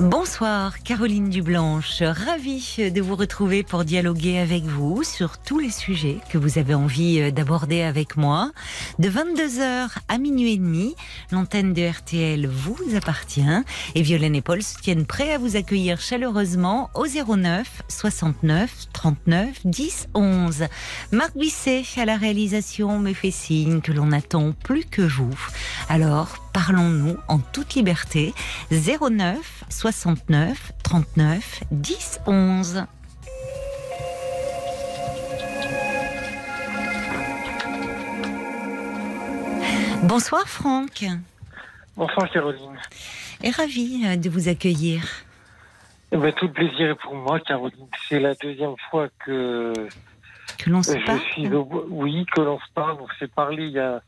Bonsoir, Caroline Dublanche. Ravie de vous retrouver pour dialoguer avec vous sur tous les sujets que vous avez envie euh, d'aborder avec moi. De 22h à minuit et demi, l'antenne de RTL vous appartient et Violaine et Paul se tiennent prêts à vous accueillir chaleureusement au 09 69 39 10 11. Marc Bisset à la réalisation me fait signe que l'on n'attend plus que vous. Alors, parlons-nous en toute liberté. 09 69 39 10 11. Bonsoir Franck, Bonsoir Caroline. et ravi euh, de vous accueillir. Eh ben, tout le plaisir est pour moi Caroline. C'est la deuxième fois que Que l'on se je parle. suis oui que l'on se parle. On s'est parlé il y a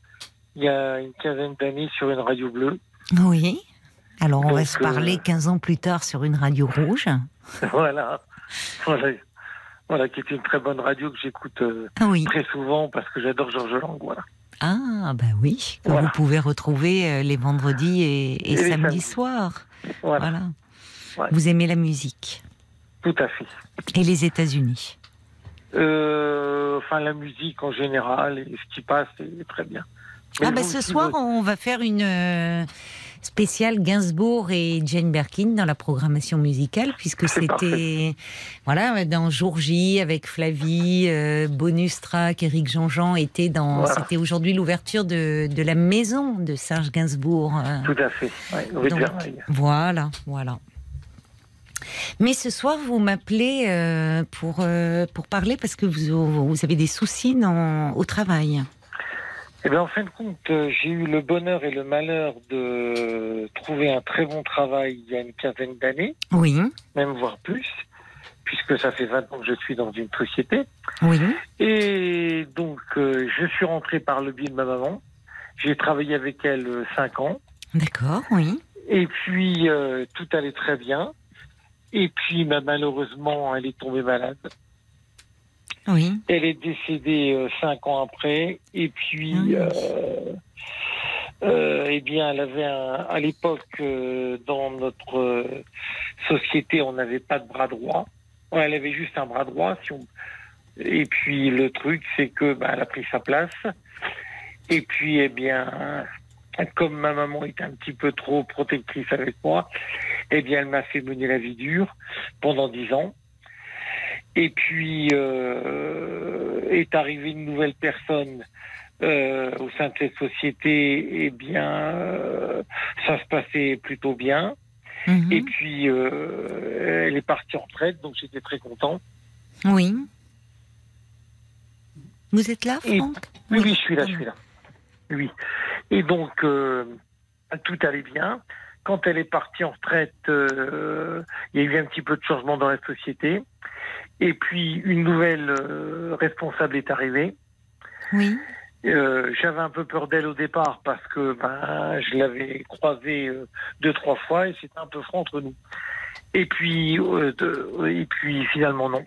il y a une quinzaine d'années sur une radio bleue. Oui. Alors on va se parler euh, 15 ans plus tard sur une radio rouge. voilà. voilà. Voilà, qui était une très bonne radio que j'écoute euh, Ah oui. très souvent parce que j'adore Georges Lang. Voilà. Ah, bah oui, que Voilà. vous pouvez retrouver euh, les vendredis et, et Et les samedis samedis. soirs. Voilà, Voilà. Ouais. Vous aimez la musique? Tout à fait. et les États-Unis? Euh, enfin, la musique en général et ce qui passe, c'est très bien. Ah bah ce soir, on va faire une euh, spéciale Gainsbourg et Jane Birkin dans la programmation musicale, puisque c'était voilà dans Jour J avec Flavie, euh, bonus track, Eric Jean-Jean était dans. Voilà. C'était aujourd'hui l'ouverture de, de la maison de Serge Gainsbourg. euh, Tout à fait. Ouais, Donc. Voilà, voilà. Mais ce soir, vous m'appelez euh, pour, pour parler parce que vous, vous avez des soucis dans, au travail. Eh bien, en fin de compte, euh, j'ai eu le bonheur et le malheur de trouver un très bon travail il y a une quinzaine d'années, Oui, même voire plus, puisque ça fait 20 ans que je suis dans une société. oui, Et donc, euh, je suis rentré par le biais de ma maman. J'ai travaillé avec elle euh, 5 ans. d'accord, oui. Et puis, euh, tout allait très bien. Et puis, bah, malheureusement, elle est tombée malade. Oui, Elle est décédée euh, cinq ans après. Et puis, Ah oui. euh, euh, eh bien, elle avait un, à l'époque, euh, dans notre société, on n'avait pas de bras droit. Ouais, Elle avait juste un bras droit. Si on... Et puis, le truc, c'est que bah, elle a pris sa place. Et puis, eh bien, comme ma maman était un petit peu trop protectrice avec moi, eh bien, elle m'a fait mener la vie dure pendant dix ans. Et puis euh, est arrivée une nouvelle personne euh, au sein de cette société. Eh bien, euh, ça se passait plutôt bien. mhm, Et puis, elle est partie en retraite, donc j'étais très content. oui. Vous êtes là, Et- Franck Oui, oui, je suis là, je suis là. Oui. Et donc, tout allait bien. Quand elle est partie en retraite, euh, il y a eu un petit peu de changement dans la société. Et puis, une nouvelle euh, responsable est arrivée. Oui, Euh, J'avais un peu peur d'elle au départ parce que ben, je l'avais croisée deux, trois fois et c'était un peu franc entre nous. Et puis, de- et puis finalement, non.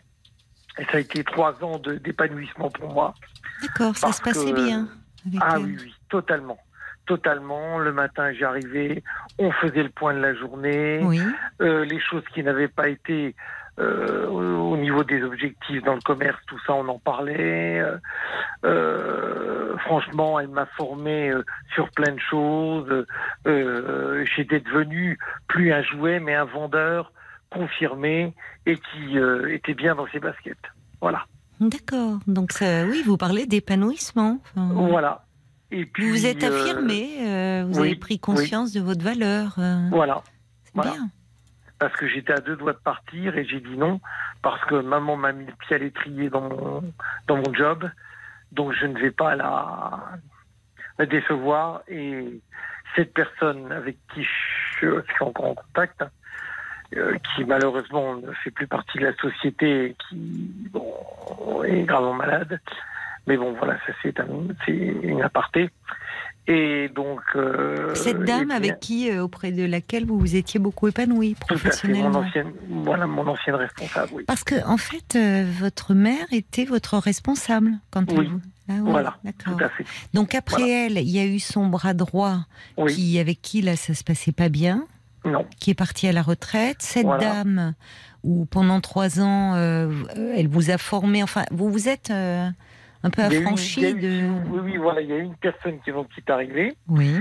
Et ça a été trois ans d'épanouissement pour moi. d'accord, ça se passait que- bien. avec Ah elle. oui, oui, totalement. Totalement. Le matin, j'arrivais, on faisait le point de la journée. Oui, Euh, les choses qui n'avaient pas été euh, au au niveau des objectifs dans le commerce, tout ça, on en parlait. Euh, franchement, elle m'a formé sur plein de choses. J'étais devenu plus un jouet, mais un vendeur confirmé et qui était bien dans ses baskets. Voilà. d'accord. Donc, ça, oui, vous parlez d'épanouissement. Enfin, Voilà. Et puis, Vous vous êtes euh, affirmé, euh, vous oui, avez pris conscience de votre valeur. euh, voilà. c'est voilà. bien. parce que j'étais à deux doigts de partir et j'ai dit non parce que maman m'a mis le pied à l'étrier dans mon, dans mon job. Donc je ne vais pas la, la décevoir. Et cette personne avec qui je suis encore en contact, euh, qui malheureusement ne fait plus partie de la société, et qui bon, est gravement malade. Mais bon, voilà, ça c'est un- c'est une aparté. Et donc. euh, Cette eh dame bien, avec qui, euh, auprès de laquelle vous vous étiez beaucoup épanoui Tout à fait, mon professionnellement. ancienne, voilà, mon ancienne responsable, oui. Parce que, en fait, euh, votre mère était votre responsable quand Oui. vous. Ah oui, Voilà, d'accord. Tout à fait. Donc après elle, il y a eu son bras droit Oui, qui, avec qui là ça se passait pas bien, non. qui est parti à la retraite. Cette Voilà. dame où pendant trois ans elle vous a formé. Enfin, vous vous êtes un peu affranchi eu- de. Oui, oui, voilà, il y a eu une personne qui, donc, qui est arrivée. Oui.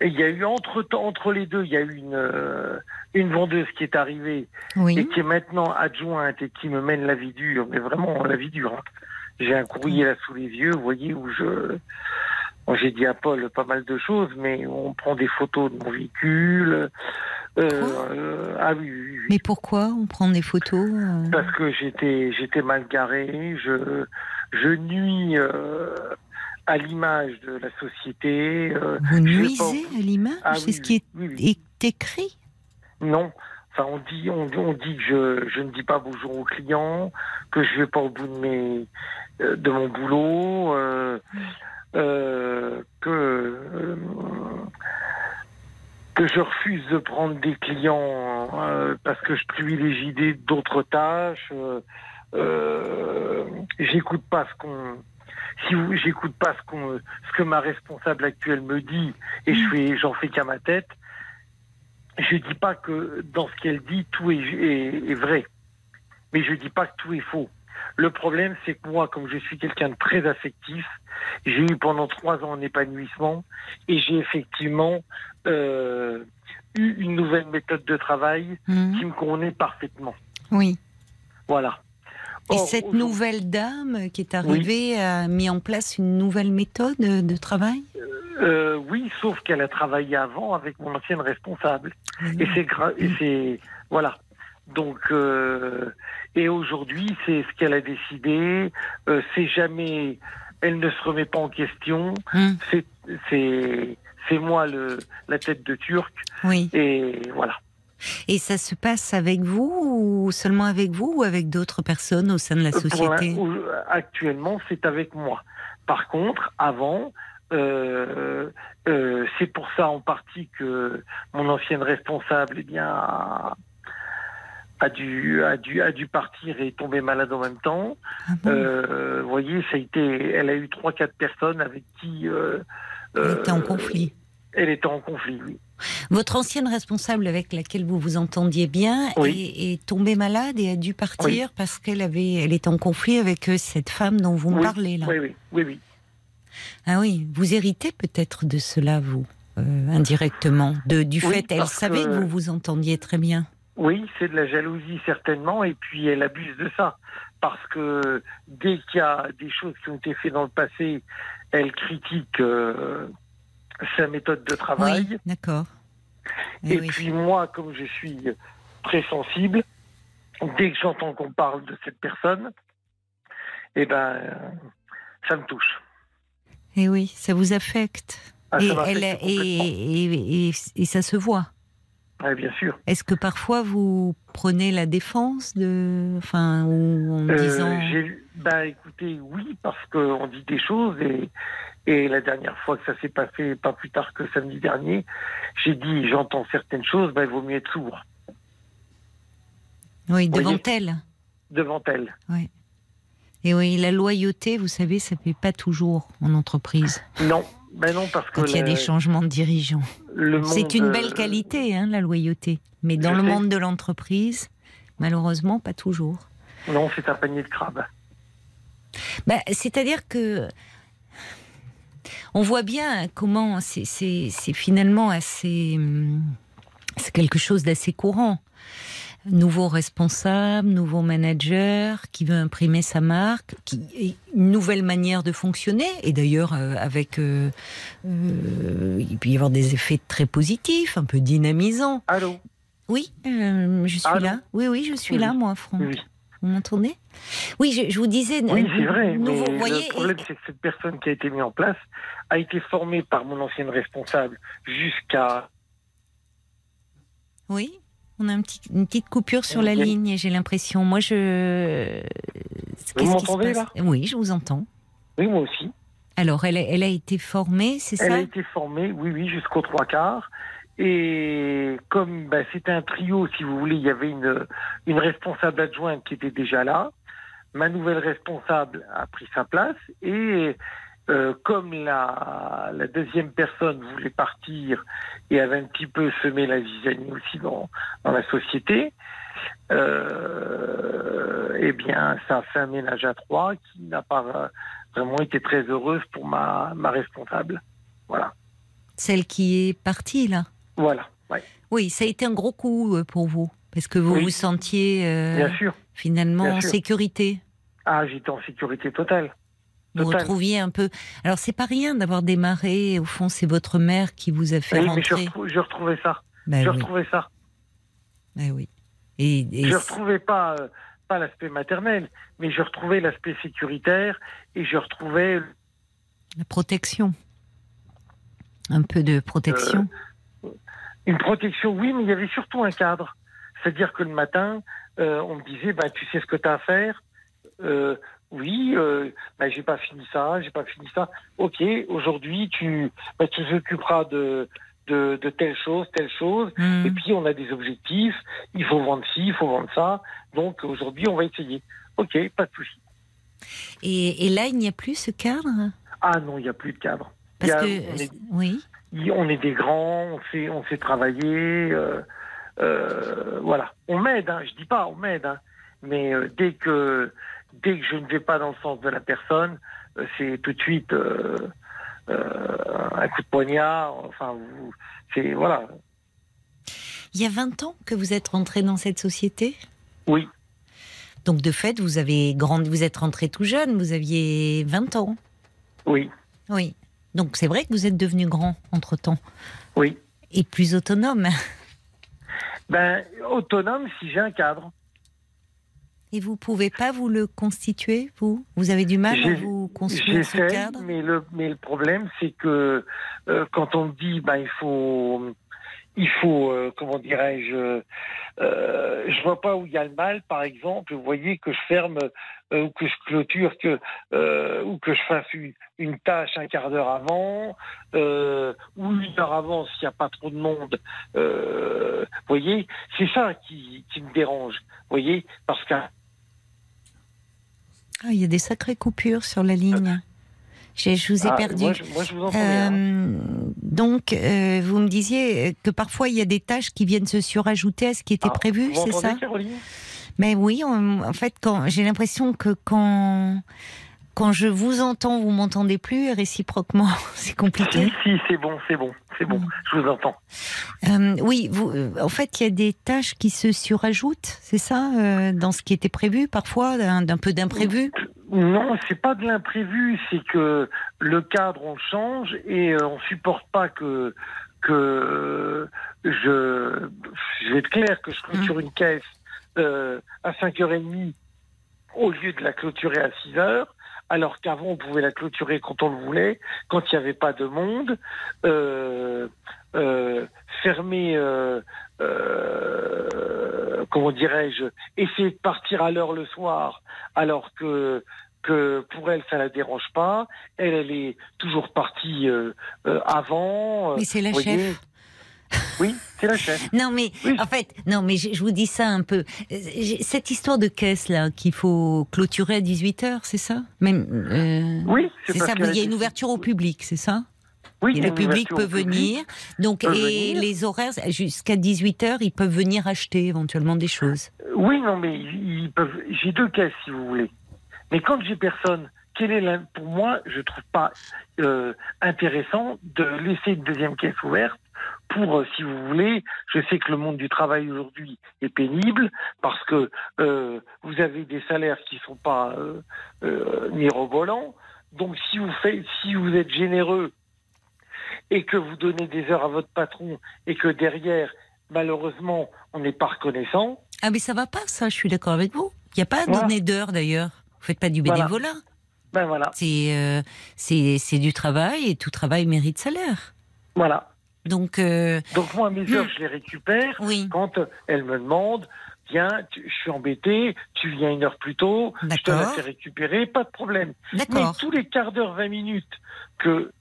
Et il y a eu entre entre les deux, il y a eu une euh, une vendeuse qui est arrivée et Oui. qui est maintenant adjointe et qui me mène la vie dure, mais vraiment la vie dure. hein. J'ai un courrier là sous les yeux, vous voyez, où je bon, j'ai dit à Paul pas mal de choses, mais on prend des photos de mon véhicule. Euh, euh, ah oui, oui, oui. Mais pourquoi on prend des photos euh, Parce que j'étais j'étais mal garé, je je nuis euh, à l'image de la société. euh, Vous nuisez à l'image? Ah C'est oui, ce qui oui, oui. est écrit? Non. Enfin, on dit, on, on dit que je, je ne dis pas bonjour aux clients, que je vais pas au bout de mes, euh, de mon boulot, euh, euh, que euh, que je refuse de prendre des clients parce que je privilégie d'autres tâches. Euh, j'écoute pas ce qu'on si j'écoute pas ce qu'on ce que ma responsable actuelle me dit et je fais j'en fais qu'à ma tête je dis pas que dans ce qu'elle dit tout est, est- est vrai. Mais je dis pas que tout est faux. Le problème c'est que moi comme je suis quelqu'un de très affectif j'ai eu pendant trois ans un épanouissement et j'ai effectivement euh, eu une nouvelle méthode de travail Mhm. qui me convenait parfaitement. Oui. voilà Et Or, cette nouvelle dame qui est arrivée a mis en place une nouvelle méthode de travail? Euh, oui, sauf qu'elle a travaillé avant avec mon ancienne responsable. Et c'est et c'est voilà. Donc euh, et aujourd'hui, c'est ce qu'elle a décidé. Euh, c'est jamais, elle ne se remet pas en question. C'est c'est c'est moi le la tête de Turc Oui. et voilà. Et ça se passe avec vous ou seulement avec vous ou avec d'autres personnes au sein de la Euh, la- société? ou- actuellement, c'est avec moi. Par contre, avant, euh, euh, c'est pour ça en partie que mon ancienne responsable, eh bien, a, a dû, a dû, a dû partir et tomber malade en même temps. Ah bon? Euh, vous voyez, ça a été, elle a eu trois, quatre personnes avec qui euh, Elle était en euh, conflit. Elle était en conflit, oui. Votre ancienne responsable avec laquelle vous vous entendiez bien Oui. est, est tombée malade et a dû partir parce qu'elle avait, elle est en conflit avec euh, cette femme dont vous me Oui, parlez là. Oui, oui, oui. Ah oui, vous héritez peut-être de cela vous, euh, indirectement, de du fait, elle savait que... que- vous vous entendiez très bien. Oui, c'est de la jalousie certainement, et puis elle abuse de ça. Parce que dès qu'il y a des choses qui ont été faites dans le passé, elle critique euh, sa méthode de travail. Oui, d'accord. Eh et oui. puis moi, comme je suis très sensible, dès que j'entends qu'on parle de cette personne, eh ben, ça me touche. Eh oui, ça vous affecte. Ah, et, ça elle- et, et- et- et ça se voit. Ouais, bien sûr. Est-ce que parfois vous prenez la défense de, enfin, en Euh, disant, bah écoutez, oui, parce qu'on dit des choses et, et la dernière fois que ça s'est passé, pas plus tard que samedi dernier, j'ai dit j'entends certaines choses, bah, il vaut mieux être sourd oui, devant voyez. elle. devant elle. Et oui, la loyauté, vous savez, ça fait pas toujours en entreprise Non, ben non, parce que quand il y a le- des changements de dirigeants. C'est une euh, belle qualité, hein, la loyauté. Mais dans le sais. monde de l'entreprise, malheureusement, pas toujours. Non, c'est un panier de crabes. Bah, C'est-à-dire que on voit bien comment c'est- finalement assez. hum, C'est quelque chose d'assez courant. Nouveau responsable, nouveau manager qui veut imprimer sa marque, qui une nouvelle manière de fonctionner. Et d'ailleurs, euh, avec, euh, euh, il peut y avoir des effets très positifs, un peu dynamisants. Allô? Oui, je suis Allô? là. Oui, oui, je suis Oui. là, moi, Franck. Oui, Vous m'entendez? Oui, je, je vous disais. oui c'est vrai, mais vous voyez, le problème, c'est que cette personne qui a été mise en place a été formée par mon ancienne responsable jusqu'à... Oui, on a un petit- une petite coupure sur la ligne, j'ai l'impression. Moi, je. Qu'est-ce qui se m'entendez, passe Oui, je vous entends. Oui, moi aussi. Alors, elle a, elle a été formée, c'est Elle ça a été formée, oui, oui, jusqu'aux trois quarts. Et comme bah, c'était un trio, si vous voulez, il y avait une, une responsable adjointe qui était déjà là. Ma nouvelle responsable a pris sa place. Et euh, comme la, la deuxième personne voulait partir et avait un petit peu semé la zizanie aussi dans, dans la société, euh, eh bien, ça a fait un ménage à trois qui n'a pas vraiment été très heureuse pour ma, ma responsable. Voilà. Celle qui est partie, là? Voilà. Ouais. Oui, ça a été un gros coup euh, pour vous. Parce que vous Oui. vous sentiez euh, Bien sûr. Finalement en sécurité. Ah, j'étais en sécurité totale. Vous Total. retrouviez un peu. Alors, c'est pas rien d'avoir démarré. Au fond, c'est votre mère qui vous a fait Oui, mais je, rentrer. retrou- je retrouvais ça. Ben je oui, retrouvais ça. ben oui. Et, et Je retrouvais pas, euh, pas l'aspect maternel, mais je retrouvais l'aspect sécuritaire et je retrouvais la protection. Un peu de protection. une protection, oui, mais il y avait surtout un cadre. C'est-à-dire que le matin, euh, on me disait, bah, tu sais ce que tu as à faire Euh, Oui, euh, bah, j'ai pas fini ça, j'ai pas fini ça. Ok, aujourd'hui, tu, bah, tu t'occuperas de, de, de telle chose, telle chose. Hmm. Et puis, on a des objectifs. Il faut vendre ci, il faut vendre ça. Donc, aujourd'hui, on va essayer. Ok, pas de souci. Et, et là, il n'y a plus ce cadre? Ah non, il n'y a plus de cadre. Parce a- que. on, est, Oui. on est des grands, on sait, on sait travailler. euh, euh, voilà. On m'aide, hein, je dis pas, on m'aide. hein. mais euh, dès que dès que je ne vais pas dans le sens de la personne, euh, c'est tout de suite un coup de poignard. Enfin, c'est voilà. Il y a 20 ans que vous êtes rentré dans cette société? Oui, Donc, de fait, vous avez grandi, vous êtes rentré tout jeune, vous aviez 20 ans. oui, Oui. Donc, c'est vrai que vous êtes devenu grand entre-temps. oui. Et plus autonome. Ben autonome si j'ai un cadre. Et vous pouvez pas vous le constituer, vous? Vous avez du mal à vous construire ce cadre? mais le, mais le problème, c'est que euh, quand on dit, ben, il faut, il faut, euh, comment dirais-je, euh, je vois pas où il y a le mal, par exemple, vous voyez que je ferme euh, ou que je clôture, que, ou que je fasse une, tâche un quart d'heure avant, ou une heure avant s'il n'y a pas trop de monde. Vous voyez, c'est ça qui, me dérange. Vous voyez, parce que Ah, il y a des sacrées coupures sur la ligne. Je vous ai Ah, perdu. Moi, je, moi, je vous entends bien. Euh, donc, euh, vous me disiez que parfois il y a des tâches qui viennent se surajouter à ce qui était Ah, prévu, c'est ça Caroline? Mais oui, en, en fait, j'ai l'impression que quand quand je vous entends, vous m'entendez plus, et réciproquement, c'est compliqué. Si, si, c'est bon, c'est bon, c'est bon, je vous entends. Euh, oui, vous, euh, en fait, il y a des tâches qui se surajoutent, c'est ça, euh, dans ce qui était prévu parfois, d'un peu d'imprévu? Non, c'est pas de l'imprévu, c'est que le cadre on le change et on supporte pas que que je je vais être clair que je clôture une caisse à 5h30 au lieu de la clôturer à 6h. Alors qu'avant, on pouvait la clôturer quand on le voulait, quand il n'y avait pas de monde. Euh, euh, fermer, euh, euh, comment dirais-je, essayer de partir à l'heure le soir, alors que que pour elle ça la dérange pas. Elle, elle est toujours partie euh, euh, avant. Mais c'est la chef. Oui, c'est la chef. Non, mais Oui. en fait, non, mais je, je vous dis ça un peu. Cette histoire de caisse là, qu'il faut clôturer à 18 h c'est ça? Même. euh, Oui, C'est ça. Il y a une ouverture au public, c'est ça? Oui, Et le public peut public. venir. Donc, peut et venir. les horaires jusqu'à 18 h ils peuvent venir acheter éventuellement des choses. Oui, non, mais ils peuvent. J'ai deux caisses, si vous voulez. Mais quand j'ai personne, quel est pour moi, je trouve pas euh, intéressant de laisser une deuxième caisse ouverte pour, euh, si vous voulez, je sais que le monde du travail aujourd'hui est pénible parce que euh, vous avez des salaires qui sont pas euh, euh, mirobolants. Donc, si vous faites, si vous êtes généreux et que vous donnez des heures à votre patron et que derrière, malheureusement, on n'est pas reconnaissant. Ah, mais ça va pas, ça. Je suis d'accord avec vous. Il n'y a pas à Voilà. donner d'heures d'ailleurs. Vous faites pas du Voilà. bénévolat. Ben voilà, C'est euh, c'est c'est du travail et tout travail mérite salaire. voilà. Donc euh, Donc moi, mes Hmm. heures, je les récupère oui. quand euh, elle me demande tiens, tu- je suis embêté, tu viens une heure plus tôt, je te la fais récupérer, pas de problème. Mais tous les quarts d'heure, 20 minutes que,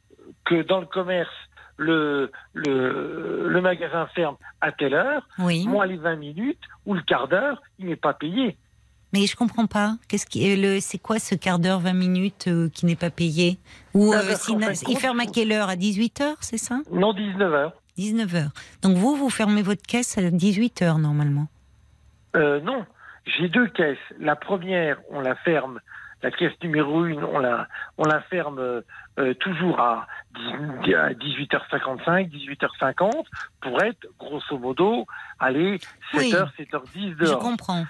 que dans le commerce, le, le, le magasin ferme à telle heure, Oui. moi, les 20 minutes ou le quart d'heure, il n'est pas payé. Mais je comprends pas. Qu'est-ce qui est le c'est quoi ce quart d'heure 20 minutes euh, qui n'est pas payé? Ou Ah, euh, il ferme à quelle heure? À 18h, c'est ça? Non, 19 heures. 19h. Donc vous vous fermez votre caisse à 18h normalement? Euh, non, j'ai deux caisses. La première, on la ferme. La caisse numéro une, on la, on la ferme euh, euh, toujours à, 10 à 18h55, 18h50 pour être grosso modo, allez, 7h, Oui. 7h10 Je dehors. comprends.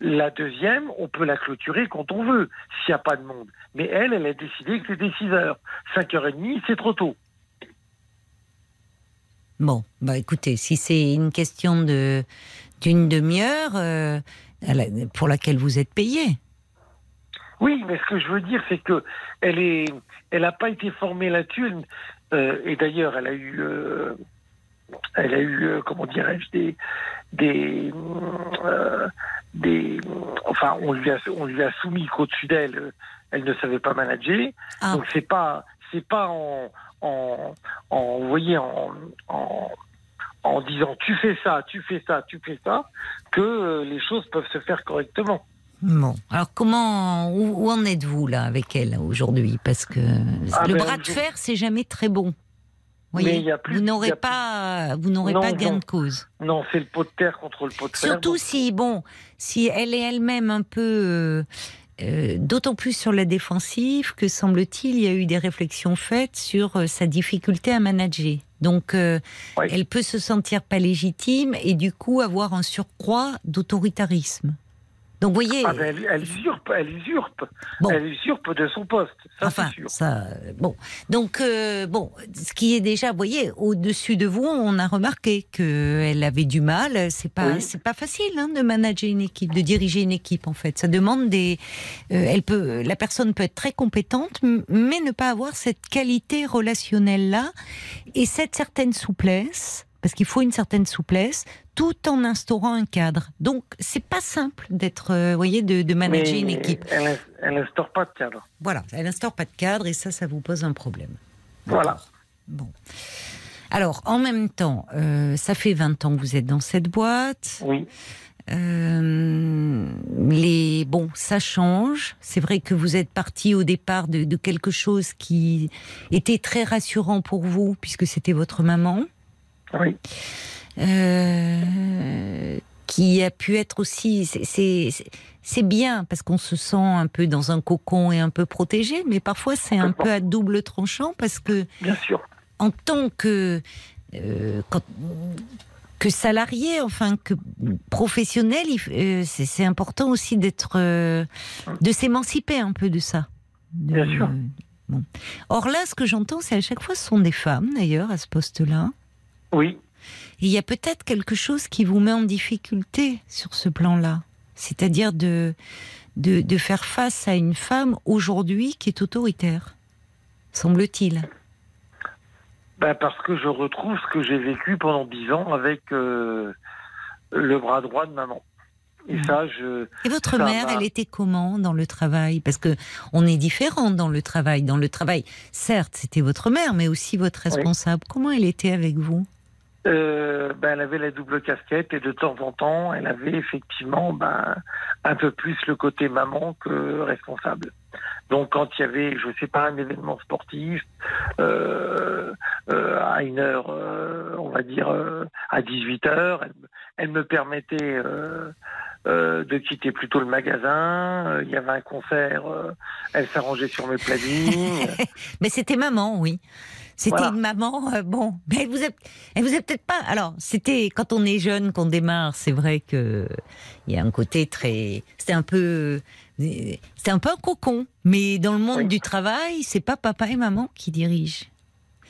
La deuxième, on peut la clôturer quand on veut, s'il n'y a pas de monde. Mais elle, elle a décidé que c'était 6 heures. 5h30, c'est trop tôt. Bon, bah écoutez, si c'est une question de d'une demi-heure euh, pour laquelle vous êtes payé. Oui, mais ce que je veux dire, c'est que elle est, elle n'a pas été formée là-dessus. euh, et d'ailleurs, elle a eu, euh, elle a eu, comment dirais-je, des, des, des, enfin, on lui a, on lui a soumis qu'au-dessus d'elle, euh, elle ne savait pas manager. Ah. Donc c'est pas, c'est pas en, en, en, vous voyez, en, en, en disant tu fais ça, tu fais ça, tu fais ça, que euh, les choses peuvent se faire correctement. Bon, alors comment où, où en êtes-vous là avec elle aujourd'hui? Parce que Ah le ben, bras de je- fer, c'est jamais très bon. Voyez, plus- vous n'aurez pas, vous n'aurez pas gain non. de cause. Non, c'est le pot de terre contre le pot de fer. Surtout si, bon, si elle est elle-même un peu, euh, euh, d'autant plus sur la défensive que semble-t-il, il y a eu des réflexions faites sur euh, sa difficulté à manager. Donc, euh, Oui. elle peut se sentir pas légitime et du coup avoir un surcroît d'autoritarisme. Donc, vous voyez, Ah ben, elle, elle usurpe, elle usurpe, Bon. elle usurpe de son poste. Ça, enfin, sûr. ça, euh, bon. Donc, euh, bon, ce qui est déjà, vous voyez, au-dessus de vous, on a remarqué qu'elle avait du mal. C'est pas, Oui. c'est pas facile hein, de manager une équipe, de diriger une équipe, en fait. Ça demande des, euh, elle peut, la personne peut être très compétente, mais ne pas avoir cette qualité relationnelle là et cette certaine souplesse. Parce qu'il faut une certaine souplesse, tout en instaurant un cadre. Donc, c'est pas simple d'être, euh, voyez, de, de manager Mais une équipe. Elle, ins- elle instaure pas de cadre. Voilà, elle instaure pas de cadre et ça, ça vous pose un problème. Voilà. Bon. Alors, en même temps, euh, ça fait 20 ans que vous êtes dans cette boîte. Oui. Euh, les bon, ça change. C'est vrai que vous êtes parti au départ de, de quelque chose qui était très rassurant pour vous, puisque c'était votre maman, Oui. euh, qui a pu être aussi. c'est- bien parce qu'on se sent un peu dans un cocon et un peu protégé, mais parfois c'est un peu à double tranchant parce que Bien sûr. en tant que euh, quand- que salarié, enfin que professionnel, euh, c'est important aussi d'être, euh, de s'émanciper un peu de ça. De- Bien sûr. bon. Or là, ce que j'entends, c'est à chaque fois, ce sont des femmes d'ailleurs à ce poste-là. Oui. Il y a peut-être quelque chose qui vous met en difficulté sur ce plan-là, c'est-à-dire de, de de faire face à une femme aujourd'hui qui est autoritaire, semble-t-il. Ben, parce que je retrouve ce que j'ai vécu pendant dix ans avec euh, le bras droit de maman. Et ça, je. Et votre mère, elle était comment dans le travail? Parce que on est différent dans le travail. Dans le travail, certes, c'était votre mère, mais aussi votre responsable. Comment elle était avec vous? Euh, ben, elle avait la double casquette et de temps en temps, elle avait effectivement ben, un peu plus le côté maman que responsable. Donc quand il y avait, je sais pas, un événement sportif euh, euh, à une heure, euh, on va dire euh, à 18 heures, elle, me permettait euh, de quitter plutôt le magasin. Il y avait un concert, elle s'arrangeait sur mes plannings. Mais c'était maman, oui. C'était Voilà. une maman, euh, bon, mais elle vous a, elle vous a peut-être pas. Alors, c'était quand on est jeune, qu'on démarre, c'est vrai que il y a un côté très, c'était un peu, c'était un peu un cocon. Mais dans le monde Oui. du travail, c'est pas papa et maman qui dirigent.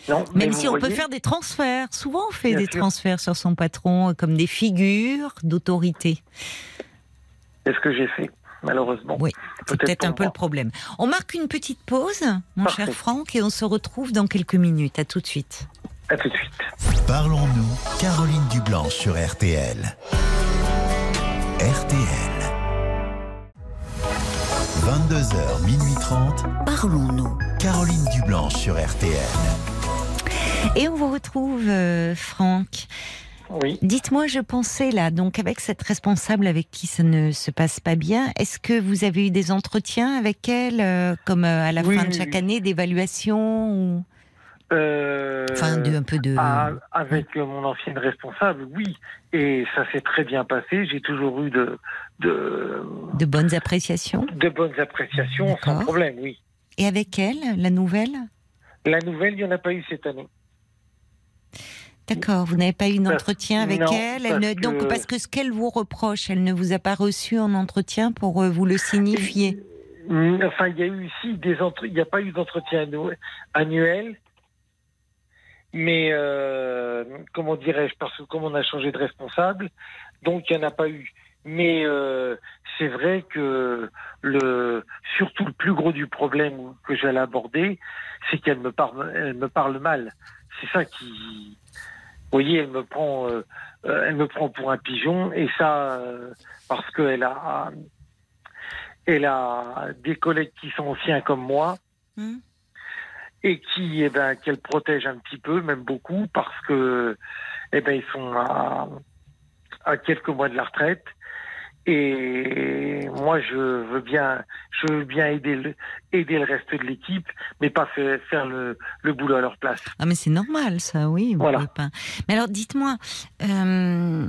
non, Même si on peut faire des transferts, souvent on fait Bien des sûr. transferts sur son patron comme des figures d'autorité. C'est ce que j'ai fait, malheureusement. Oui, c'est Peut-être peut-être un peu le problème. On marque une petite pause, mon Parfait. cher Franck, et on se retrouve dans quelques minutes. À tout de suite. À tout de suite. Parlons-nous, Caroline Dublanche sur RTL. RTL. 22h, minuit 30. Parlons-nous. Caroline Dublanche sur RTL. Et on vous retrouve, euh, Franck. Oui. Dites-moi, je pensais là, donc avec cette responsable avec qui ça ne se passe pas bien, est-ce que vous avez eu des entretiens avec elle, euh, comme euh, à la Oui, fin de chaque année, d'évaluation ou... Euh, Enfin, de, un peu de... à- avec mon ancienne responsable, oui. Et ça s'est très bien passé. J'ai toujours eu de, de, de bonnes appréciations? de bonnes appréciations, sans problème, oui. Et avec elle, la nouvelle? La nouvelle, il n'y en a pas eu cette année. D'accord, vous n'avez pas eu d'entretien avec non, elle, elle parce ne- Donc que- parce que ce qu'elle vous reproche, elle ne vous a pas reçu en entretien pour euh, vous le signifier? Mm, Enfin, il y a eu ici des entre... il n'y a pas eu d'entretien annu- annuel, mais euh, comment dirais-je Parce que comme on a changé de responsable, donc il n'y en a pas eu. Mais euh, c'est vrai que le surtout le plus gros du problème que j'allais aborder, c'est qu'elle me parle, elle me parle mal. C'est ça qui, vous voyez, elle me prend, euh, euh, elle me prend pour un pigeon et ça euh, parce qu'elle a elle a des collègues qui sont anciens comme moi Hmm. et qui, eh ben, qu'elle protège un petit peu, même beaucoup, parce que, eh ben, ils sont à, à quelques mois de la retraite. Et moi, je veux bien, je veux bien aider le, aider le reste de l'équipe, mais pas faire, faire le, le boulot à leur place. Ah mais c'est normal ça, oui. Voilà. pas. Mais alors dites-moi, euh,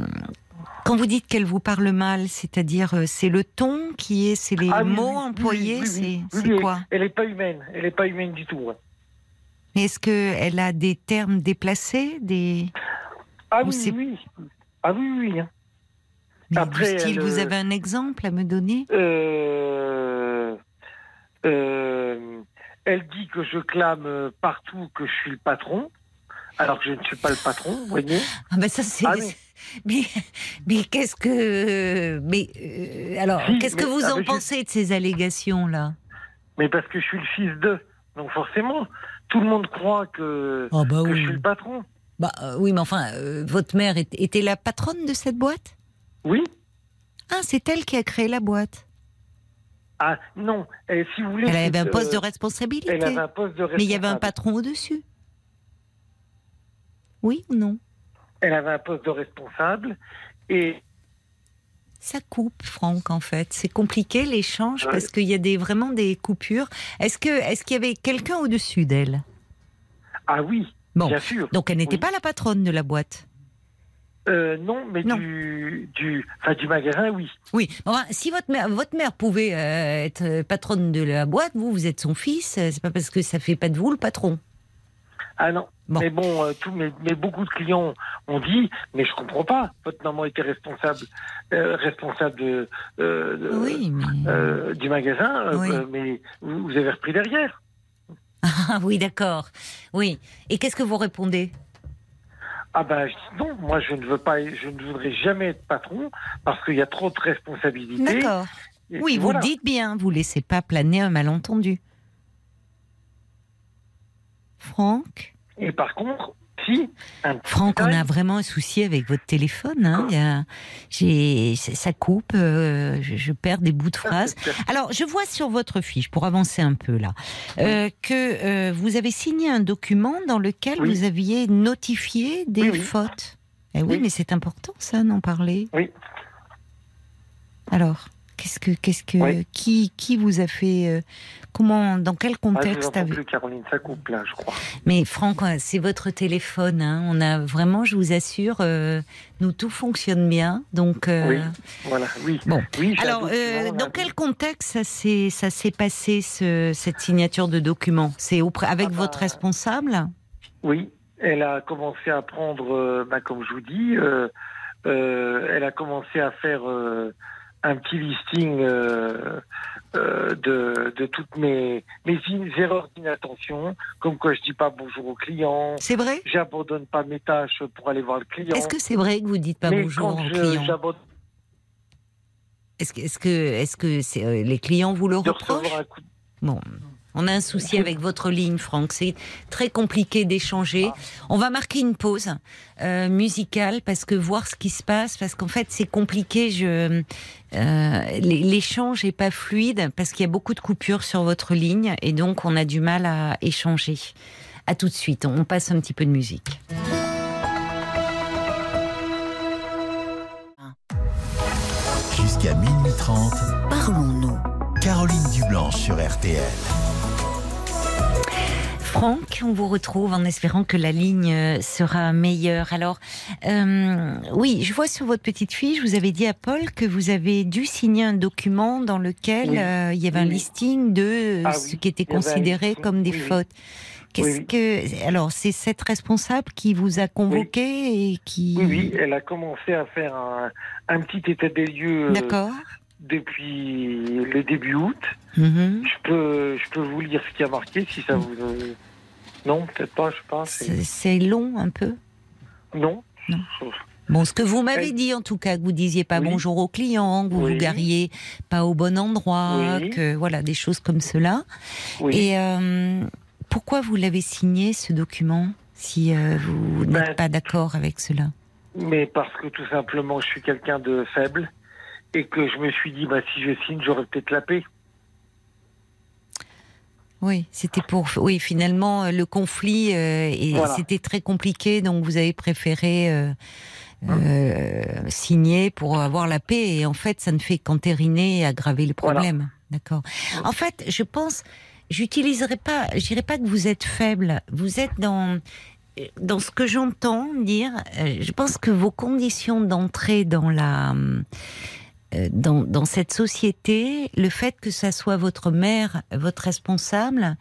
quand vous dites qu'elle vous parle mal, c'est-à-dire euh, c'est le ton qui est, c'est les Ah mots oui, employés, oui, oui, c'est quoi Elle est pas humaine. Elle est pas humaine du tout. ouais. Mais Est-ce que elle a des termes déplacés, des Ah Ou oui, oui. Ah oui, oui. hein. Mais Après, du style elle, Vous avez un exemple à me donner? Euh, euh, elle dit que je clame partout que je suis le patron, alors que je ne suis pas le patron, vous voyez? Ah ben ça c'est. Ah. Mais mais qu'est-ce que mais euh, alors Si, qu'est-ce que vous ah, en je- pensez de ces allégations là Mais parce que je suis le fils d'eux. Donc forcément, tout le monde croit que, Ah bah que je suis le patron. Bah euh, oui, mais enfin, euh, votre mère était la patronne de cette boîte? Oui Ah, c'est elle qui a créé la boîte. Ah non, si vous voulez... Elle avait un c'est, poste de euh, responsabilité. Elle avait un poste de Mais il y avait un patron au-dessus. Oui ou non? Elle avait un poste de responsable et Ça coupe, Franck, en fait. C'est compliqué l'échange Ouais. parce qu'il y a des, vraiment des coupures. Est-ce que est-ce qu'il y avait quelqu'un au-dessus d'elle? Ah oui, Bon, bien sûr. donc elle n'était Oui. pas la patronne de la boîte. Euh, non, mais Non. du du enfin du magasin, oui. Oui, enfin, si votre mère, votre mère pouvait euh, être patronne de la boîte, vous, vous êtes son fils, euh, c'est pas parce que ça fait pas de vous le patron. Ah non. Bon. Mais bon, euh, tout, mais, mais beaucoup de clients ont dit, mais je comprends pas. Votre maman était responsable, responsable de, de- oui, mais... du magasin, Oui. mais vous, vous avez repris derrière. Ah oui, d'accord. Oui. Et qu'est-ce que vous répondez? Ah ben je dis non, moi je ne veux pas, je ne voudrais jamais être patron parce qu'il y a trop de responsabilités. D'accord. Oui, vous voilà. le dites bien, vous laissez pas planer un malentendu. Franck? Et par contre, si un petit Franck, on a vraiment un souci avec votre téléphone. Hein. Il y a- j'ai- ça coupe, euh, je, je perds des bouts de phrases. c'est- Alors, je vois sur votre fiche, pour avancer un peu là, euh, que euh, vous avez signé un document dans lequel Oui. vous aviez notifié des Oui, oui. fautes. Eh oui, Oui. mais c'est important ça, d'en parler. Oui. Alors, qu'est-ce que, qu'est-ce que, Oui. qui, qui vous a fait, euh, comment, dans quel Ah, je vous contexte plus, Caroline, ça coupe là, je crois. Mais Franck, euh, c'est votre téléphone. hein. On a vraiment, je vous assure, euh, nous tout fonctionne bien. Donc, euh, Oui, voilà, oui. Bon. Oui, alors, dans quel contexte ça s'est, ça s'est passé ce- cette signature de document C'est auprès- avec Ah bah, votre responsable? Oui, elle a commencé à prendre, bah, comme je vous dis, elle a commencé à faire un petit listing euh, euh, de, de toutes mes, mes erreurs d'inattention, comme quoi je dis pas bonjour au client, C'est vrai? J'abandonne pas mes tâches pour aller voir le client. Est-ce que c'est vrai que vous dites pas Mais bonjour clients? j'abandonne Est-ce que, est-ce que, est-ce que c'est, euh, les clients vous le reprochent recevoir un coup de- Bon, On a un souci avec votre ligne, Franck. C'est très compliqué d'échanger. On va marquer une pause euh, musicale parce que voir ce qui se passe, parce qu'en fait c'est compliqué. Je euh, l'échange est pas fluide parce qu'il y a beaucoup de coupures sur votre ligne et donc on a du mal à échanger. À tout de suite. On passe un petit peu de musique. Jusqu'à minuit 30, Parlons-nous. Caroline Dublanche sur RTL. Franck, on vous retrouve en espérant que la ligne euh, sera meilleure. Alors, euh, oui, je vois sur votre petite fiche, vous avez dit à Paul que vous avez dû signer un document dans lequel Oui. euh, il y avait un Oui. listing de euh, Ah ce qui était avait considéré comme des fautes. Qu'est-ce que alors c'est cette responsable qui vous a convoqué et qui Oui, oui, elle a commencé à faire un, un petit état des lieux D'accord. Depuis le début août. Mhm. Je peux, je peux vous lire ce qui a marqué si ça vous. euh, Non, peut-être pas, je sais pas. c'est- long un peu. Non. Non. Bon, ce que vous m'avez dit en tout cas, que vous disiez pas Oui. bonjour aux clients, que vous Oui. vous gariez pas au bon endroit, Oui. que voilà des choses comme cela. Oui. Et euh, pourquoi vous l'avez signé ce document si euh, vous Ben, n'êtes pas d'accord avec cela? Mais parce que tout simplement, je suis quelqu'un de faible et que je me suis dit, bah, si je signe, j'aurai peut-être la paix. Oui, c'était pour oui finalement euh, le conflit euh, et Voilà. c'était très compliqué donc vous avez préféré euh, euh, signer pour avoir la paix et en fait ça ne fait qu'entériner et aggraver le Voilà. problème. D'accord. En fait, je pense j'utiliserai pas je dirais pas que vous êtes faible, vous êtes dans dans ce que j'entends dire, euh, je pense que vos conditions d'entrée dans la euh, dans, dans cette société, le fait que ça soit votre mère, votre responsable,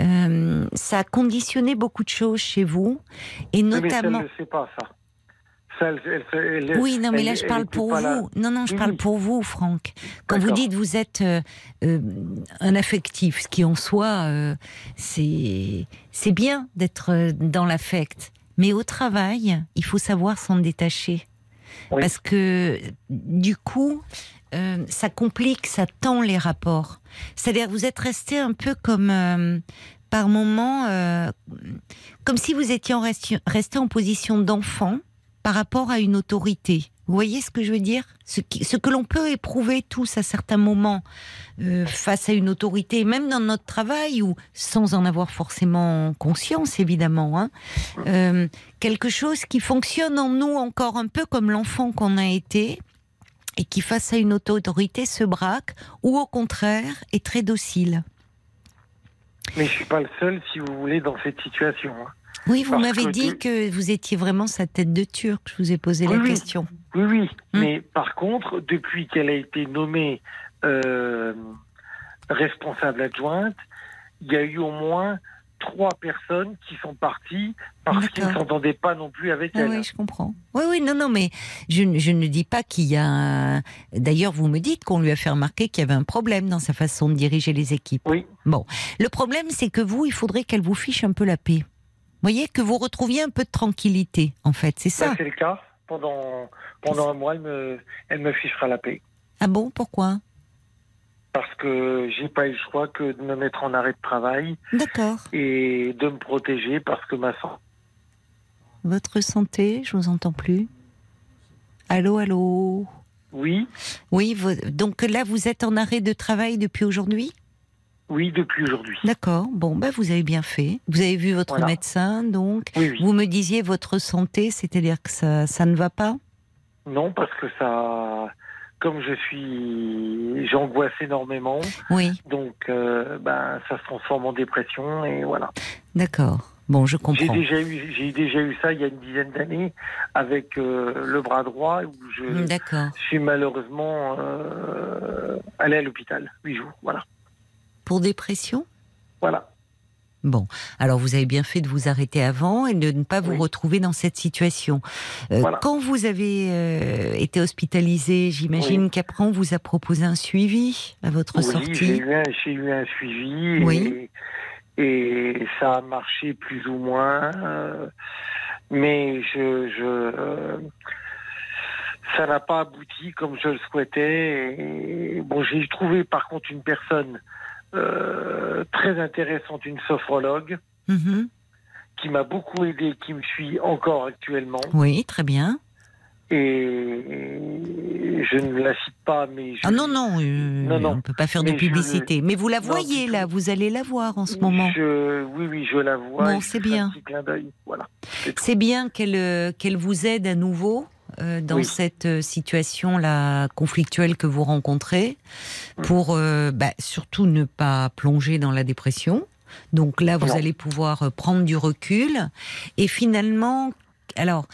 euh, ça a conditionné beaucoup de choses chez vous, et Oui, Mais elle notamment. ne pas ça. Ça, elle- elle- elle- Oui, non, mais là, je parle pour vous. Non, non, je Oui, parle pour vous, Franck. Quand vous dites vous êtes euh, euh, un affectif, ce qui en soi, euh, c'est c'est bien d'être euh, dans l'affect. Mais au travail, il faut savoir s'en détacher. Parce que, du coup, euh, ça complique, ça tend les rapports. C'est-à-dire vous êtes resté un peu comme, euh, par moment, euh, comme si vous étiez resté en position d'enfant par rapport à une autorité. Vous voyez ce que je veux dire? Ce, que l'on peut éprouver tous à certains moments euh, face à une autorité, même dans notre travail ou sans en avoir forcément conscience, évidemment. Hein, euh, quelque chose qui fonctionne en nous encore un peu comme l'enfant qu'on a été et qui face à une autorité se braque ou au contraire est très docile. Mais je suis pas le seul, si vous voulez, dans cette situation. hein. Oui, vous m'avez dit tu- que vous étiez vraiment sa tête de turc. Je vous ai posé Oui, la oui. question. Oui, oui. Hmm. Mais par contre, depuis qu'elle a été nommée euh, responsable adjointe, il y a eu au moins trois personnes qui sont parties parce qu'ils ne s'entendaient pas non plus avec Ah elle. oui, je comprends. Oui, oui, non, non, mais je, je ne dis pas qu'il y a. un- D'ailleurs, vous me dites qu'on lui a fait remarquer qu'il y avait un problème dans sa façon de diriger les équipes. Oui. Bon, le problème, c'est que vous, il faudrait qu'elle vous fiche un peu la paix. Vous voyez, que vous retrouviez un peu de tranquillité, en fait, c'est Ça, ça. c'est le cas. Pendant, pendant un mois, elle me, elle me fichera la paix. Ah bon, pourquoi? Parce que j'ai pas eu le choix que de me mettre en arrêt de travail D'accord. et de me protéger parce que ma santé. Votre santé, je vous entends plus. Allô, allô? Oui, Oui, vous- donc là, vous êtes en arrêt de travail depuis aujourd'hui? Oui, depuis aujourd'hui. D'accord. Bon, bah, vous avez bien fait. Vous avez vu votre Voilà. médecin, donc. Oui, oui. Vous me disiez votre santé, c'est-à-dire que ça, ça ne va pas? Non, parce que ça, comme je suis, j'angoisse énormément, Oui, donc euh, ben ça se transforme en dépression et voilà. d'accord. Bon, je J'ai comprends. déjà eu, j'ai déjà eu ça il y a une dizaine d'années avec euh, le bras droit où je D'accord. suis malheureusement euh, allé à l'hôpital huit jours. Voilà, Pour dépression? Voilà. Bon, alors vous avez bien fait de vous arrêter avant et de ne pas vous Oui. retrouver dans cette situation. Euh, Voilà. Quand vous avez euh, été hospitalisé, j'imagine qu'après on vous a proposé un suivi à votre Oui, j'ai sortie? eu un, j'ai eu un suivi Oui. et, et ça a marché plus ou moins, euh, mais je, je ça n'a pas abouti comme je le souhaitais. Et, bon, j'ai trouvé par contre une personne euh, très intéressante, une sophrologue, Mhm. qui m'a beaucoup aidé, qui me suit encore actuellement. Oui, très bien. Et je ne la cite pas, mais je, Ah non, non, euh, Non, non. on ne peut pas faire de je- publicité. Mais vous la voyez là, vous allez la voir en ce moment. Je- oui, oui, je la vois. Bon, c'est bien. Voilà. C'est bien qu'elle euh, qu'elle vous aide à nouveau euh, dans Oui. cette euh, situation là conflictuelle que vous rencontrez, Mm. pour euh, bah, surtout ne pas plonger dans la dépression. Donc là, vous Non. allez pouvoir prendre du recul et finalement, alors.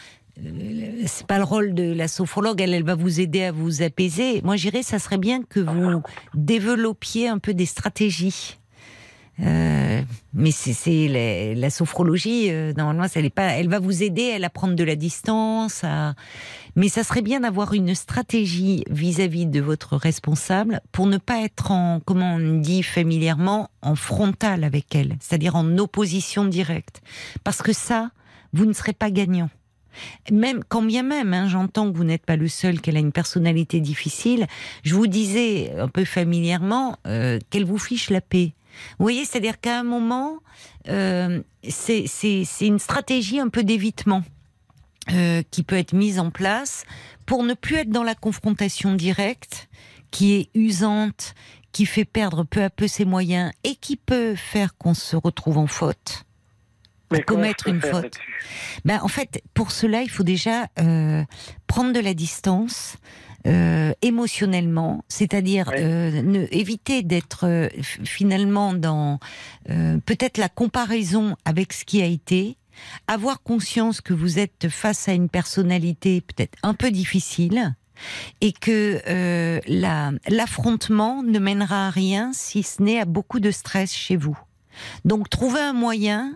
C'est pas le rôle de la sophrologue, elle, elle va vous aider à vous apaiser. Moi, j'irais, ça serait bien que vous développiez un peu des stratégies. Euh, mais c'est- la, sophrologie, euh, normalement, elle, pas, elle va vous aider à prendre de la distance. Mais ça serait bien d'avoir une stratégie vis-à-vis de votre responsable pour ne pas être en, comment on dit familièrement, en frontal avec elle, c'est-à-dire en opposition directe. Parce que ça, vous ne serez pas gagnant. Même quand bien même, hein, j'entends que vous n'êtes pas le seul, qu'elle a une personnalité difficile. Je vous disais un peu familièrement euh, qu'elle vous fiche la paix. Vous voyez, c'est-à-dire qu'à un moment, euh, c'est une stratégie un peu d'évitement euh, qui peut être mise en place pour ne plus être dans la confrontation directe, qui est usante, qui fait perdre peu à peu ses moyens et qui peut faire qu'on se retrouve en faute. Mais commettre une faute. Ben, en fait, pour cela, il faut déjà euh, prendre de la distance euh, émotionnellement, c'est-à-dire Ouais. euh, ne, éviter d'être euh, finalement dans peut-être la comparaison avec ce qui a été, avoir conscience que vous êtes face à une personnalité peut-être un peu difficile et que euh, la- l'affrontement ne mènera à rien si ce n'est à beaucoup de stress chez vous. Donc, trouver un moyen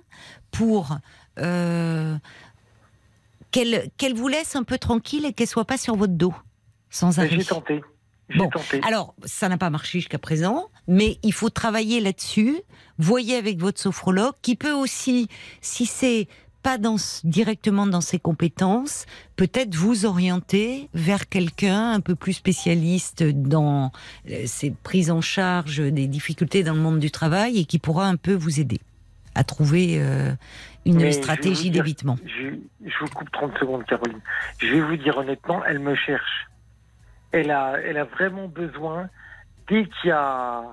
pour euh, qu'elle qu'elle vous laisse un peu tranquille et qu'elle soit pas sur votre dos sans arrêt. J'ai tenté. Bon, tenté. Alors, ça n'a pas marché jusqu'à présent, mais il faut travailler là-dessus. Voyez avec votre sophrologue, qui peut aussi, si c'est pas dans, directement dans ses compétences, peut-être vous orienter vers quelqu'un un peu plus spécialiste dans euh, ces prises en charge des difficultés dans le monde du travail et qui pourra un peu vous aider à trouver euh, une Mais stratégie d'évitement. Je, je vous coupe 30 secondes, Caroline. Je vais vous dire honnêtement, elle me cherche. Elle a, elle a vraiment besoin, dès qu'il y a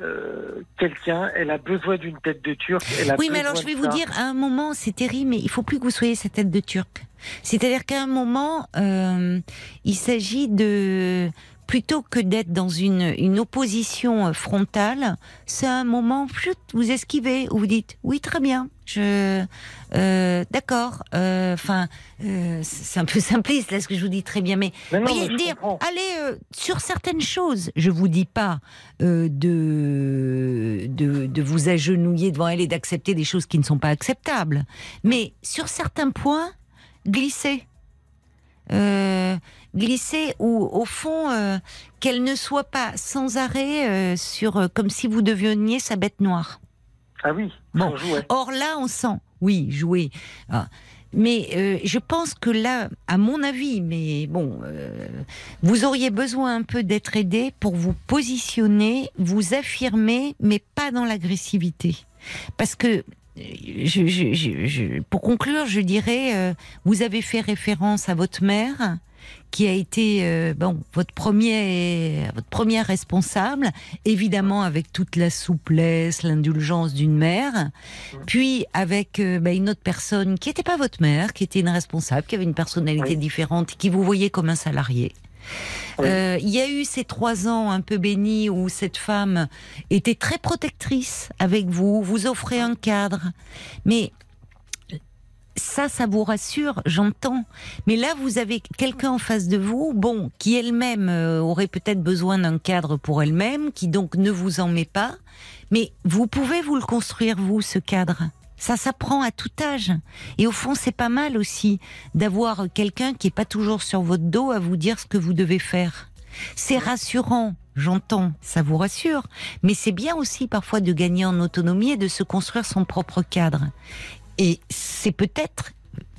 euh, quelqu'un, elle a besoin d'une tête de turc. Elle a Oui, mais alors je vais vous ça. dire, à un moment, c'est terrible, mais il faut plus que vous soyez cette tête de turc. C'est-à-dire qu'à un moment, euh, il s'agit de plutôt que d'être dans une, une opposition euh, frontale, c'est un moment, chut, vous esquivez, où vous dites oui, très bien, je, euh, d'accord. euh, Enfin, euh, c'est un peu simpliste là ce que je vous dis très bien, mais Mais non, voyez, mais dire, comprends. allez sur certaines choses. Je vous dis pas de, de de vous agenouiller devant elle et d'accepter des choses qui ne sont pas acceptables, mais sur certains points, glissez. Euh, glisser ou au fond euh, qu'elle ne soit pas sans arrêt euh, sur comme si vous deveniez sa bête noire. Ah oui, Bon. Or là, on sent, oui, jouer. Ah. Mais je pense que là, à mon avis, mais bon, vous auriez besoin un peu d'être aidé pour vous positionner, vous affirmer, mais pas dans l'agressivité. Parce que, je, je- je- je- pour conclure, je dirais, euh, vous avez fait référence à votre mère, qui a été euh, bon votre premier votre première responsable, évidemment avec toute la souplesse, l'indulgence d'une mère, puis avec euh, bah, une autre personne qui n'était pas votre mère, qui était une responsable, qui avait une personnalité Oui. différente, qui vous voyait comme un salarié. Euh, Il y a eu ces trois ans un peu bénis où cette femme était très protectrice avec vous, vous offrez un cadre, mais ça, ça vous rassure, j'entends. Mais là, vous avez quelqu'un en face de vous, bon, qui elle-même euh, aurait peut-être besoin d'un cadre pour elle-même, qui donc ne vous en met pas. Mais vous pouvez vous le construire, vous, ce cadre? Ça s'apprend à tout âge. Et au fond, c'est pas mal aussi d'avoir quelqu'un qui est pas toujours sur votre dos à vous dire ce que vous devez faire. C'est rassurant, j'entends, ça vous rassure. Mais c'est bien aussi parfois de gagner en autonomie et de se construire son propre cadre. Et c'est peut-être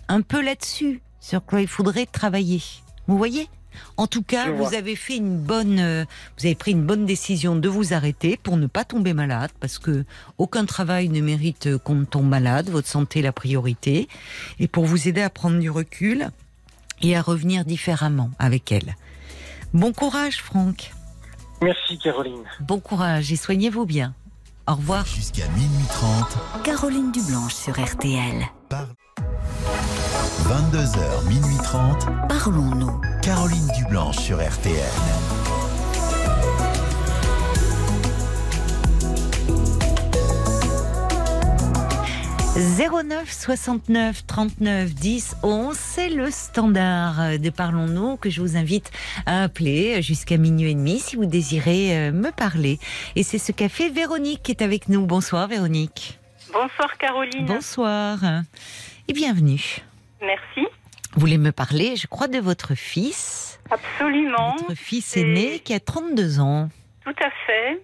un peu là-dessus sur quoi il faudrait travailler. Vous voyez? En tout cas, vous avez fait une bonne, euh, vous avez pris une bonne décision de vous arrêter pour ne pas tomber malade, parce que aucun travail ne mérite qu'on tombe malade. Votre santé est la priorité, et pour vous aider à prendre du recul et à revenir différemment avec elle. Bon courage, Franck. Merci Caroline. Bon courage et soignez-vous bien. Au revoir. Jusqu'à minuit 30, Caroline Dublanche sur RTL. par 22h, minuit 30, Parlons-nous. Caroline Dublanche sur RTL. 09 69 39 10 11, c'est le standard de Parlons-nous que je vous invite à appeler jusqu'à minuit et demi si vous désirez euh, me parler. Et c'est ce qu'a fait Véronique qui est avec nous. Bonsoir Véronique. Bonsoir Caroline. Bonsoir et bienvenue. Merci. Vous voulez me parler, je crois, de votre fils? Absolument. Votre fils aîné qui a 32 ans. Tout à fait.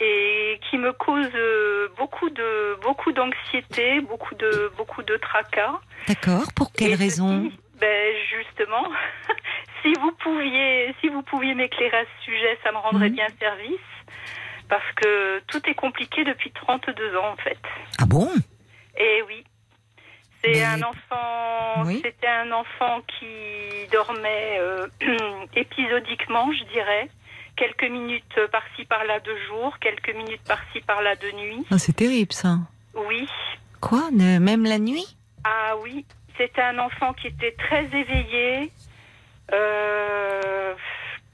Et qui me cause euh, beaucoup de beaucoup d'anxiété, beaucoup de beaucoup de tracas. D'accord. Pour quelle raison? Ben justement, si vous pouviez si vous pouviez m'éclairer à ce sujet, ça me rendrait Mhm. bien service. Parce que tout est compliqué depuis 32 ans en fait. Ah bon? Et oui. C'est Mais- un enfant. Oui. C'était un enfant qui dormait euh, épisodiquement, je dirais. Quelques minutes par-ci par-là de jour, quelques minutes par-ci par-là de nuit. Ah, C'est terrible ça. Oui. Quoi Même la nuit? Ah oui. C'était un enfant qui était très éveillé. Euh,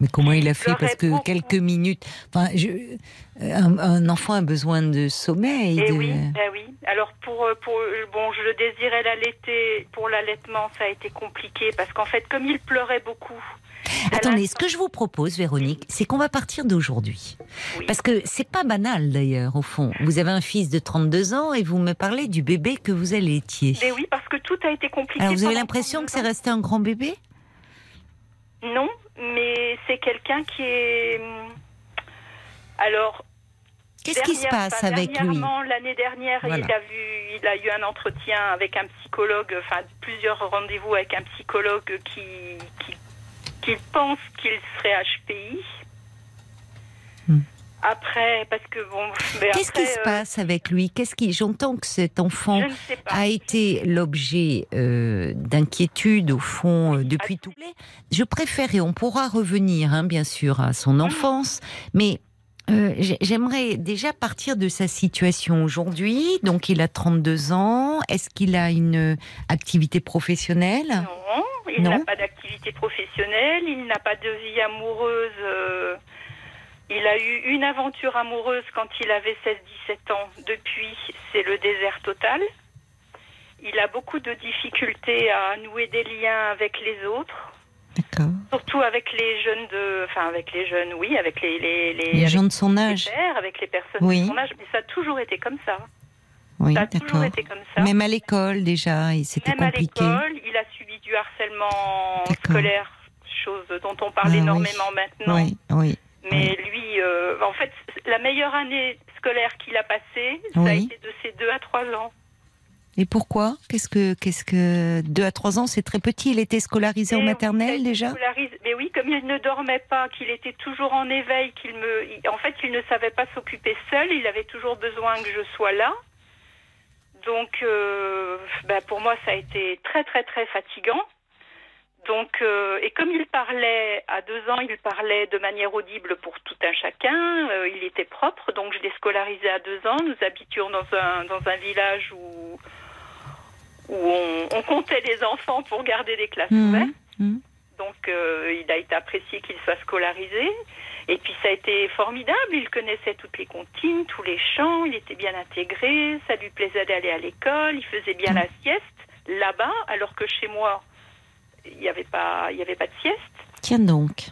Mais comment il a fait? Parce que beaucoup. quelques minutes. Enfin, je, un, un enfant a besoin de sommeil. Et de- Eh oui, eh oui. Alors pour euh, pour euh, bon, je le désirais l'allaiter. Pour l'allaitement, ça a été compliqué parce qu'en fait, comme il pleurait beaucoup. Attendez, ce que je vous propose, Véronique, c'est qu'on va partir d'aujourd'hui. Oui. Parce que c'est pas banal d'ailleurs, au fond. Vous avez un fils de 32 ans et vous me parlez du bébé que vous allaitiez. Mais oui, parce que tout a été compliqué. Alors vous avez l'impression que 32 c'est resté un grand bébé? Non, mais c'est quelqu'un qui est. hum, Alors. Qu'est-ce qui se passe avec lui l'année dernière, Voilà. il a vu, il a eu un entretien avec un psychologue, enfin plusieurs rendez-vous avec un psychologue qui qui, qui pense qu'il serait HPI. Hmm. Après, parce que bon, Qu'est-ce qui se euh, passe avec lui? Qu'est-ce qui J'entends que cet enfant a été l'objet euh, d'inquiétude au fond euh, depuis tout. Je préfère et on pourra revenir hein, bien sûr à son enfance, mais euh, j'ai- j'aimerais déjà partir de sa situation aujourd'hui. Donc il a 32 ans. Est-ce qu'il a une activité professionnelle? Non, il n'a pas d'activité professionnelle, il n'a pas de vie amoureuse. euh, il a eu une aventure amoureuse quand il avait 16-17 ans. Depuis, c'est le désert total. Il a beaucoup de difficultés à nouer des liens avec les autres, D'accord. surtout avec les jeunes de, enfin avec les jeunes, oui, avec les les, les, Les gens de son les âge. pères, avec les personnes Oui. de son âge. Mais ça a toujours été comme ça. Oui, ça a toujours été comme ça. Même à l'école déjà, et c'était Même à compliqué. l'école, il a subi du harcèlement scolaire, chose dont on parle Ah oui. énormément maintenant. Oui, oui. Mais lui, euh, en fait, la meilleure année scolaire qu'il a passée, ça a été de ses 2 à 3 ans. Et pourquoi? Qu'est-ce que, qu'est-ce que, 2 à 3 ans, c'est très petit. Il était scolarisé en Et maternelle déjà? scolarise- Mais oui, comme il ne dormait pas, qu'il était toujours en éveil, qu'il me, en fait, il ne savait pas s'occuper seul. Il avait toujours besoin que je sois là. Donc, euh, ben, pour moi, ça a été très, très, très fatigant. Donc, euh, et comme il parlait à deux ans, il parlait de manière audible pour tout un chacun. euh, il était propre, donc je l'ai scolarisé à deux ans. Nous habitions dans un dans un village où où on, on comptait les enfants pour garder des classes Mhm, ouvertes. mhm. Donc, euh, il a été apprécié qu'il soit scolarisé. Et puis, ça a été formidable. Il connaissait toutes les comptines, tous les chants. Il était bien intégré. Ça lui plaisait d'aller à l'école. Il faisait bien la sieste là-bas, alors que chez moi, il n'y avait pas, il y avait pas de sieste. Tiens donc.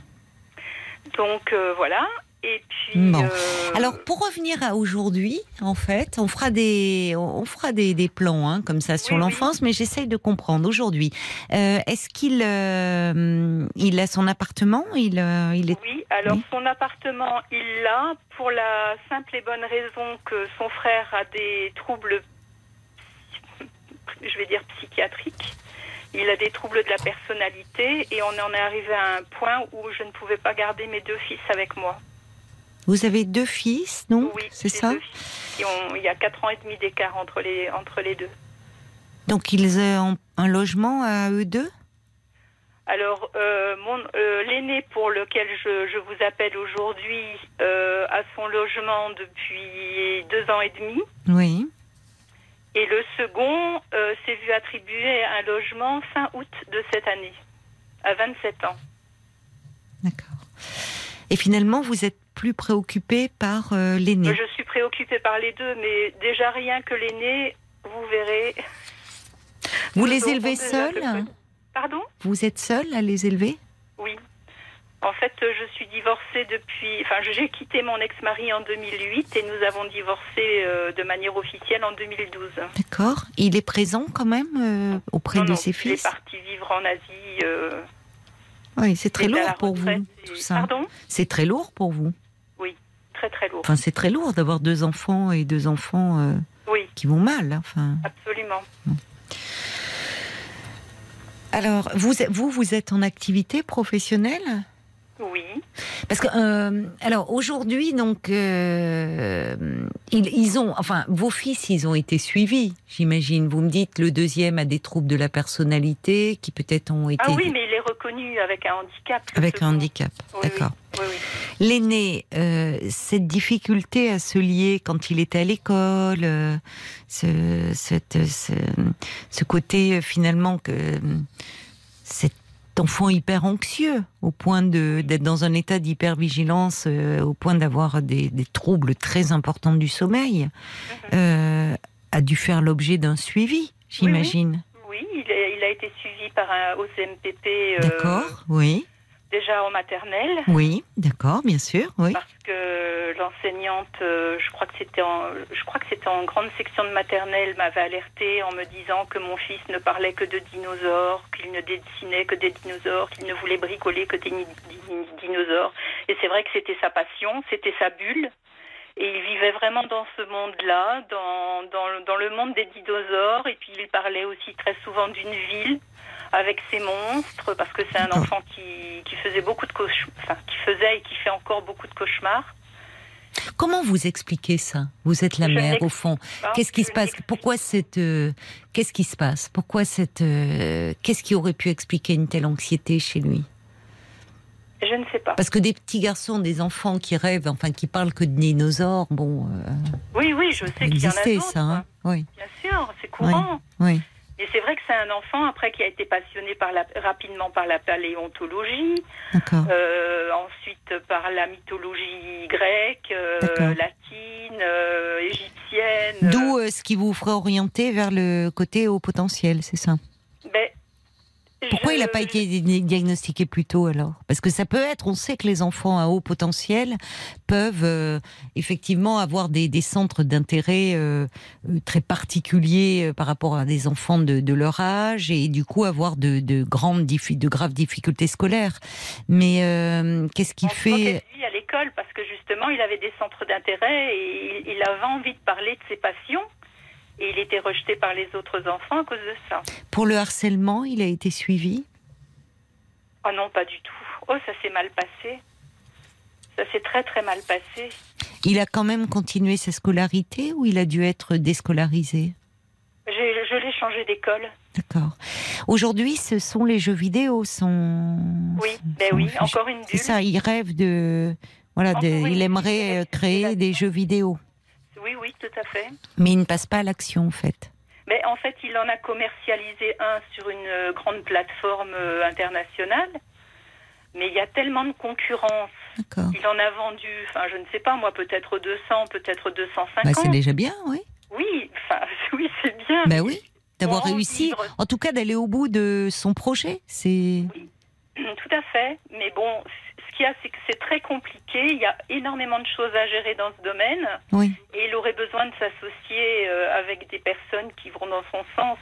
Donc euh, voilà. Et puis. Bon. euh, Alors pour revenir à aujourd'hui, en fait, on fera des, on fera des, des plans hein, comme ça sur Oui, oui. l'enfance, mais j'essaye de comprendre aujourd'hui. Euh, Est-ce qu'il, euh, il a son appartement? Il, il est. Oui, alors Oui. son appartement, il l'a pour la simple et bonne raison que son frère a des troubles, je vais dire psychiatriques, Il a des troubles de la personnalité et on en est arrivé à un point où je ne pouvais pas garder mes deux fils avec moi. Vous avez deux fils, non Oui, C'est ça ont- Il y a quatre ans et demi d'écart entre les, entre les deux. Donc ils ont un logement à eux deux Alors, euh, euh, l'aîné pour lequel je, je vous appelle aujourd'hui euh, a son logement depuis deux ans et demi. Oui. Et le second euh, s'est vu attribuer un logement fin août de cette année, à 27 ans. D'accord. Et finalement, vous êtes plus préoccupé par euh, l'aîné. Je suis préoccupée par les deux, mais déjà rien que l'aîné, vous verrez. Vous nous les élevez seuls Pardon? Vous êtes seul à les élever? Oui. En fait, je suis divorcée depuis. Enfin, j'ai quitté mon ex-mari en 2008 et nous avons divorcé euh, de manière officielle en 2012. D'accord. Il est présent quand même euh, auprès Non, de non, ses Il est fils? parti vivre en Asie. euh, Oui, c'est très lourd pour vous, tout ça. Pardon? C'est très lourd pour vous. Très, très lourd. Enfin, c'est très lourd d'avoir deux enfants et deux enfants euh, Oui, qui vont mal. hein. Enfin. absolument. Alors, vous, vous, vous êtes en activité professionnelle? Oui. Parce que, euh, alors aujourd'hui, donc, euh, ils, ils ont, enfin, vos fils, ils ont été suivis, j'imagine. Vous me dites, le deuxième a des troubles de la personnalité qui peut-être ont été Ah oui, mais avec un handicap. avec un handicap. Oui. D'accord. Oui, oui. L'aîné, euh, cette difficulté à se lier quand il était à l'école, euh, ce, cette- ce, ce côté euh, finalement que cet enfant hyper anxieux, au point d'être dans un état d'hypervigilance, euh, au point d'avoir des, des troubles très importants du sommeil, Mhm. a dû faire l'objet d'un suivi, j'imagine. Oui, il a été suivi par un OCMPP euh, D'accord, oui, déjà en maternelle. oui, d'accord, bien sûr, oui. parce que l'enseignante, euh, je crois que c'était en, je crois que c'était en grande section de maternelle, m'avait alerté en me disant que mon fils ne parlait que de dinosaures, qu'il ne dessinait que des dinosaures, qu'il ne voulait bricoler que des dinosaures. Et c'est vrai que c'était sa passion, c'était sa bulle. Et il vivait vraiment dans ce monde-là, dans, dans, le- dans le monde des dinosaures. Et puis il parlait aussi très souvent d'une ville avec ses monstres, parce que c'est un D'accord. enfant qui, qui faisait beaucoup de cauchemars, enfin, qui faisait et qui fait encore beaucoup de cauchemars. Comment vous expliquez ça? Vous êtes la Je mère, au fond. Qu'est-ce qui je se passe? Pourquoi cette euh, Qu'est-ce qui se passe? Pourquoi cette euh, Qu'est-ce qui aurait pu expliquer une telle anxiété chez lui? Je ne sais pas. Parce que des petits garçons, des enfants qui rêvent, enfin qui parlent que de dinosaures, bon, euh, Oui, oui, je sais qu'il y en a d'autres. ça. Hein oui, Bien sûr, c'est courant. oui. Et c'est vrai que c'est un enfant après qui a été passionné par la, rapidement par la paléontologie, D'accord. euh, ensuite par la mythologie grecque, euh, latine, euh, égyptienne. D'où ce qui vous ferait orienter vers le côté haut potentiel, c'est ça? Ben, Pourquoi je- il n'a pas été di- diagnostiqué plus tôt alors? Parce que ça peut être, on sait que les enfants à haut potentiel peuvent euh, effectivement avoir des, des centres d'intérêt euh, euh, très particuliers euh, par rapport à des enfants de, de leur âge et du coup avoir de, de grandes, de graves difficultés scolaires. Mais euh, qu'est-ce qui fait à l'école? Parce que justement il avait des centres d'intérêt et il, il avait envie de parler de ses passions et il était rejeté par les autres enfants à cause de ça. pour le harcèlement, il a été suivi? Oh non, pas du tout. Oh, ça s'est mal passé. Ça s'est très très mal passé. Il a quand même continué sa scolarité ou il a dû être déscolarisé? J'ai- Je l'ai changé d'école. D'accord. Aujourd'hui, ce sont les jeux vidéo. Son... Oui, ben oui, encore une C'est bulle. ça, il rêve de. Voilà, de- il aimerait euh, créer des jeux vidéo. Oui, oui, tout à fait. Mais il ne passe pas à l'action, en fait. Mais en fait, il en a commercialisé un sur une euh, grande plateforme euh, internationale. Mais il y a tellement de concurrence. Il en a vendu, enfin, je ne sais pas, moi, peut-être 200, peut-être 250. Bah, c'est déjà bien, oui. Oui, enfin, oui, c'est bien. Bah oui. D'avoir réussi, vivre. en tout cas d'aller au bout de son projet. C'est. Tout à fait. Mais bon, qu'il y a, c'est que c'est très compliqué. Il y a énormément de choses à gérer dans ce domaine. Oui. Et il aurait besoin de s'associer euh, avec des personnes qui vont dans son sens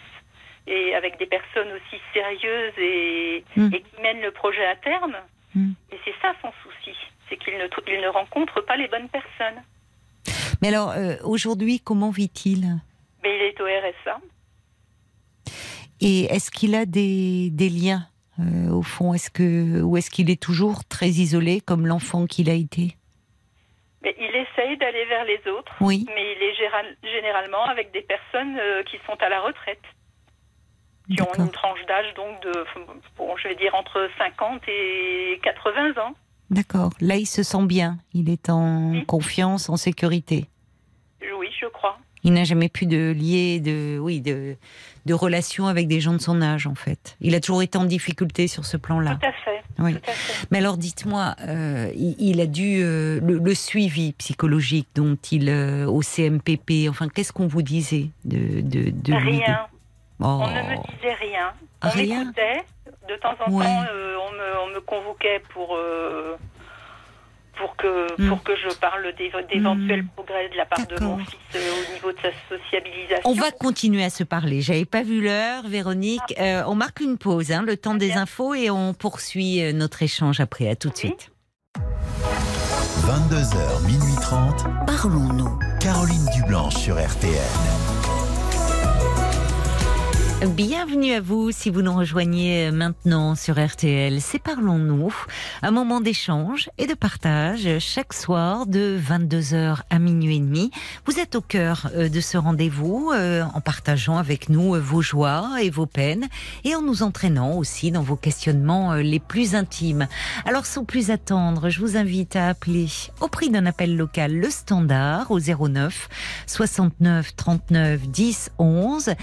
et avec des personnes aussi sérieuses et, Mm. et qui mènent le projet à terme. Mm. Et c'est ça son souci, c'est qu'il ne, trou- il ne rencontre pas les bonnes personnes. Mais alors, euh, aujourd'hui, comment vit-il? Mais il est au RSA. Et est-ce qu'il a des, des liens? Euh, au fond Est-ce que ou est-ce qu'il est toujours très isolé comme l'enfant qu'il a été? Mais il essaye d'aller vers les autres, Oui. mais il est généralement avec des personnes euh, qui sont à la retraite, qui ont une tranche d'âge donc de, bon, je vais dire entre 50 et 80 ans. D'accord. Là, il se sent bien. Il est en Oui. confiance, en sécurité. Oui, je crois. Il n'a jamais pu de lier, de oui, de, de relation avec des gens de son âge, en fait. Il a toujours été en difficulté sur ce plan-là. Tout à fait. Oui. Tout à fait. Mais alors, dites-moi, euh, il, il a dû euh, le, le suivi psychologique dont il euh, au CMPP. Enfin, qu'est-ce qu'on vous disait de de, de lui, de- Rien. Oh. On ne me disait rien. On Rien. m'écoutait. De temps en Ouais. temps, on, me, on me convoquait pour, pour, que, Hmm. pour que je parle d'éve- d'éventuels Hmm. progrès de la part de mon fils euh, au niveau de sa sociabilisation. On va continuer à se parler. J'avais pas vu l'heure, Véronique. Euh, on marque une pause, hein, le temps des infos, et on poursuit euh, notre échange après. À tout de Oui. suite. 22h, minuit 30. Parlons-nous. Caroline Dublanche sur RTL. Bienvenue à vous si vous nous rejoignez maintenant sur RTL. C'est Parlons-nous, un moment d'échange et de partage chaque soir de 22h à minuit et demi. Vous êtes au cœur euh, de ce rendez-vous euh, en partageant avec nous euh, vos joies et vos peines et en nous entraînant aussi dans vos questionnements les plus intimes. Alors sans plus attendre, je vous invite à appeler au prix d'un appel local le standard au 09 69 39 10 11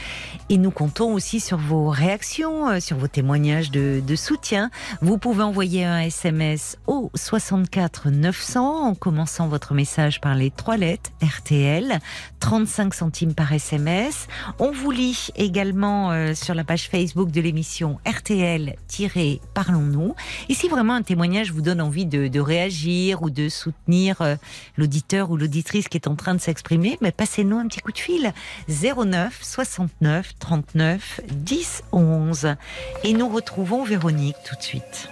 et nous comptons aussi sur vos réactions, euh, sur vos témoignages de, de soutien. Vous pouvez envoyer un SMS au 64 900 en commençant votre message par les trois lettres RTL, 35 centimes par SMS. On vous lit également euh, sur la page Facebook de l'émission RTL-Parlons-nous. Et si vraiment un témoignage vous donne envie de, réagir ou de soutenir euh, l'auditeur ou l'auditrice qui est en train de s'exprimer, mais passez-nous un petit coup de fil 09 69 39 10 11. Et nous retrouvons Véronique tout de suite.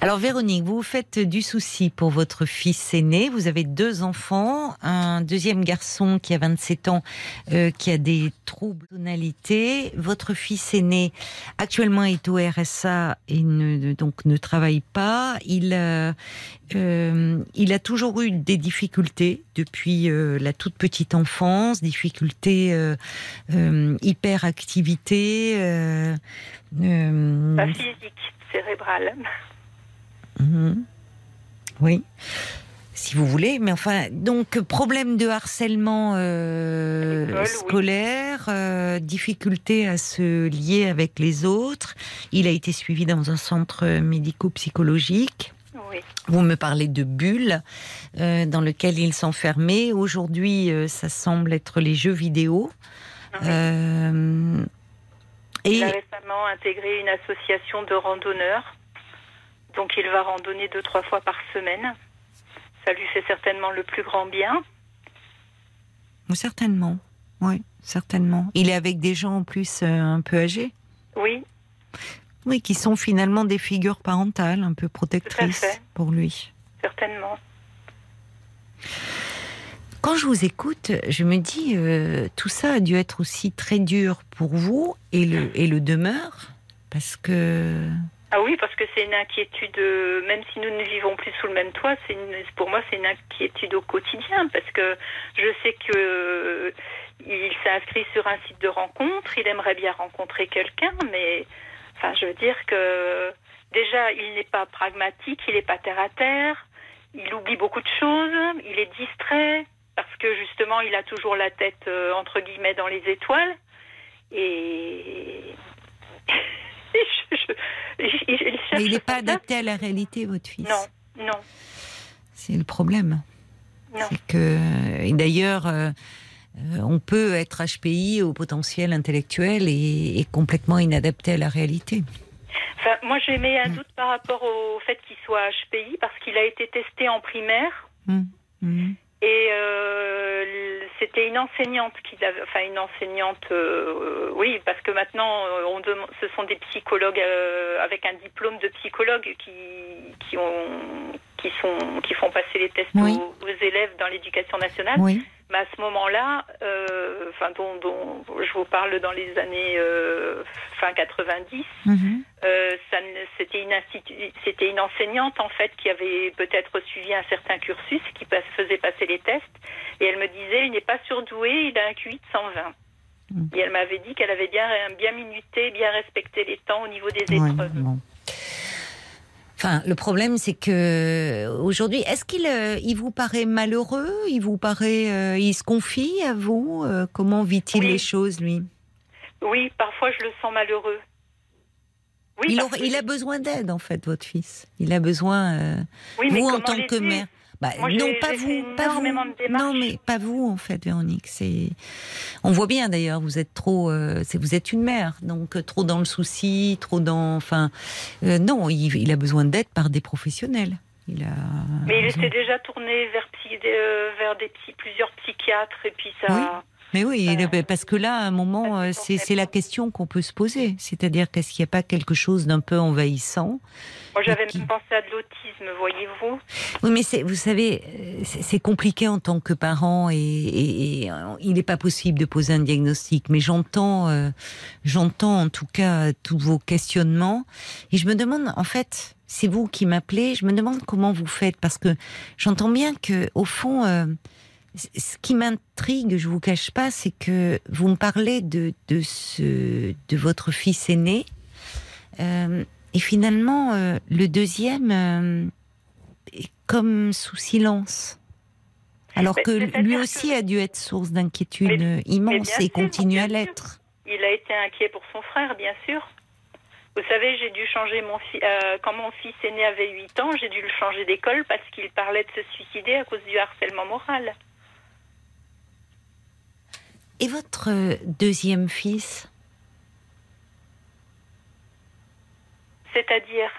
Alors Véronique, vous vous faites du souci pour votre fils aîné. Vous avez deux enfants, un deuxième garçon qui a 27 ans, euh, qui a des troubles de tonalité. Votre fils aîné actuellement est au RSA et ne, donc ne travaille pas. Il, a- euh, il a toujours eu des difficultés depuis euh, la toute petite enfance, difficultés euh, euh, hyperactivité. Euh, euh, Pas physique, cérébrale. Mhm. Oui. Si vous voulez, mais enfin, donc problème de harcèlement euh, oui. scolaire, euh, difficulté à se lier avec les autres. Il a été suivi dans un centre médico-psychologique. Oui. Vous me parlez de bulles euh, dans lequel il s'enfermait. Aujourd'hui, euh, ça semble être les jeux vidéo. Oui. Euh, Il a récemment intégré une association de randonneurs. Donc il va randonner deux, trois fois par semaine. Ça lui fait certainement le plus grand bien. certainement, oui, certainement. Il est avec des gens en plus euh, un peu âgés. Oui, Oui, qui sont finalement des figures parentales un peu protectrices pour lui. certainement. Quand je vous écoute, je me dis, euh, tout ça a dû être aussi très dur pour vous et le, et le demeure, parce que... Ah oui, parce que c'est une inquiétude, euh, même si nous ne vivons plus sous le même toit, c'est pour moi c'est une inquiétude au quotidien, parce que je sais que euh, il s'est inscrit sur un site de rencontre, il aimerait bien rencontrer quelqu'un, mais enfin je veux dire que déjà il n'est pas pragmatique, il n'est pas terre à terre, il oublie beaucoup de choses, il est distrait, parce que justement il a toujours la tête euh, entre guillemets dans les étoiles, et... je- je- il- Mais n'est pas adapté à la réalité, votre fils. Non, non, C'est le problème. non. Que, et d'ailleurs, euh, euh, on peut être HPI au potentiel intellectuel et, et complètement inadapté à la réalité. Enfin, moi, j'ai mis Mm. un doute par rapport au fait qu'il soit HPI parce qu'il a été testé en primaire hum. Et euh, c'était une enseignante qui l'avait, enfin une enseignante, euh, oui, parce que maintenant, euh, on ce sont des psychologues avec un diplôme de psychologue qui qui ont qui sont qui font passer les tests Oui. aux, aux élèves dans l'éducation nationale. Oui. Mais à ce moment-là, euh, enfin, dont, dont je vous parle dans les années euh, fin 90, Mhm. euh, c'était une, institu- c'était une enseignante en fait qui avait peut-être suivi un certain cursus, qui passe- faisait passer les tests, et elle me disait il n'est pas surdoué, il a un QI de 120. Mm. Et elle m'avait dit qu'elle avait bien, bien minuté, bien respecté les temps au niveau des Ouais, épreuves. bon. Enfin, le problème, c'est que aujourd'hui, est-ce qu'il euh, il vous paraît malheureux? Il vous paraît, euh, il se confie à vous? Euh, Comment vit-il Oui. les choses, lui? Oui, parfois je le sens malheureux. Oui, il, que- a besoin d'aide, en fait, votre fils. Il a besoin. euh, oui, vous, en tant que mère. Bah, Moi, non, pas vous, pas vous. Non, mais pas vous, en fait, Véronique. C'est, on voit bien d'ailleurs. Vous êtes trop, euh, c'est, vous êtes une mère, donc euh, trop dans le souci, trop dans, enfin, euh, non, il, il a besoin d'aide par des professionnels. Il a. Mais il était déjà tourné vers, euh, vers des psy- plusieurs psychiatres et puis ça. Mais oui, Euh, parce que là, à un moment, euh, c'est, la question qu'on peut se poser. C'est-à-dire, qu'est-ce qu'il n'y a pas quelque chose d'un peu envahissant Moi, j'avais qui- même pensé à de l'autisme, voyez-vous. Oui, mais vous savez, euh, c'est compliqué en tant que parent et, et- et, il n'est pas possible de poser un diagnostic. Mais j'entends, euh, j'entends en tout cas tous vos questionnements et je me demande, en fait, c'est vous qui m'appelez, je me demande comment vous faites parce que j'entends bien que au fond, euh, ce qui m'intrigue, je vous cache pas, c'est que vous me parlez de de ce de votre fils aîné. Euh, et finalement, euh, le deuxième, euh, est comme sous silence. Alors Mais que lui que- aussi a dû être source d'inquiétude immense et sûr, continue à l'être. Il a été inquiet pour son frère, bien sûr. Vous savez, j'ai dû changer mon fils. quand mon fils aîné avait 8 ans, j'ai dû le changer d'école parce qu'il parlait de se suicider à cause du harcèlement moral. Et votre euh, deuxième fils? C'est-à-dire?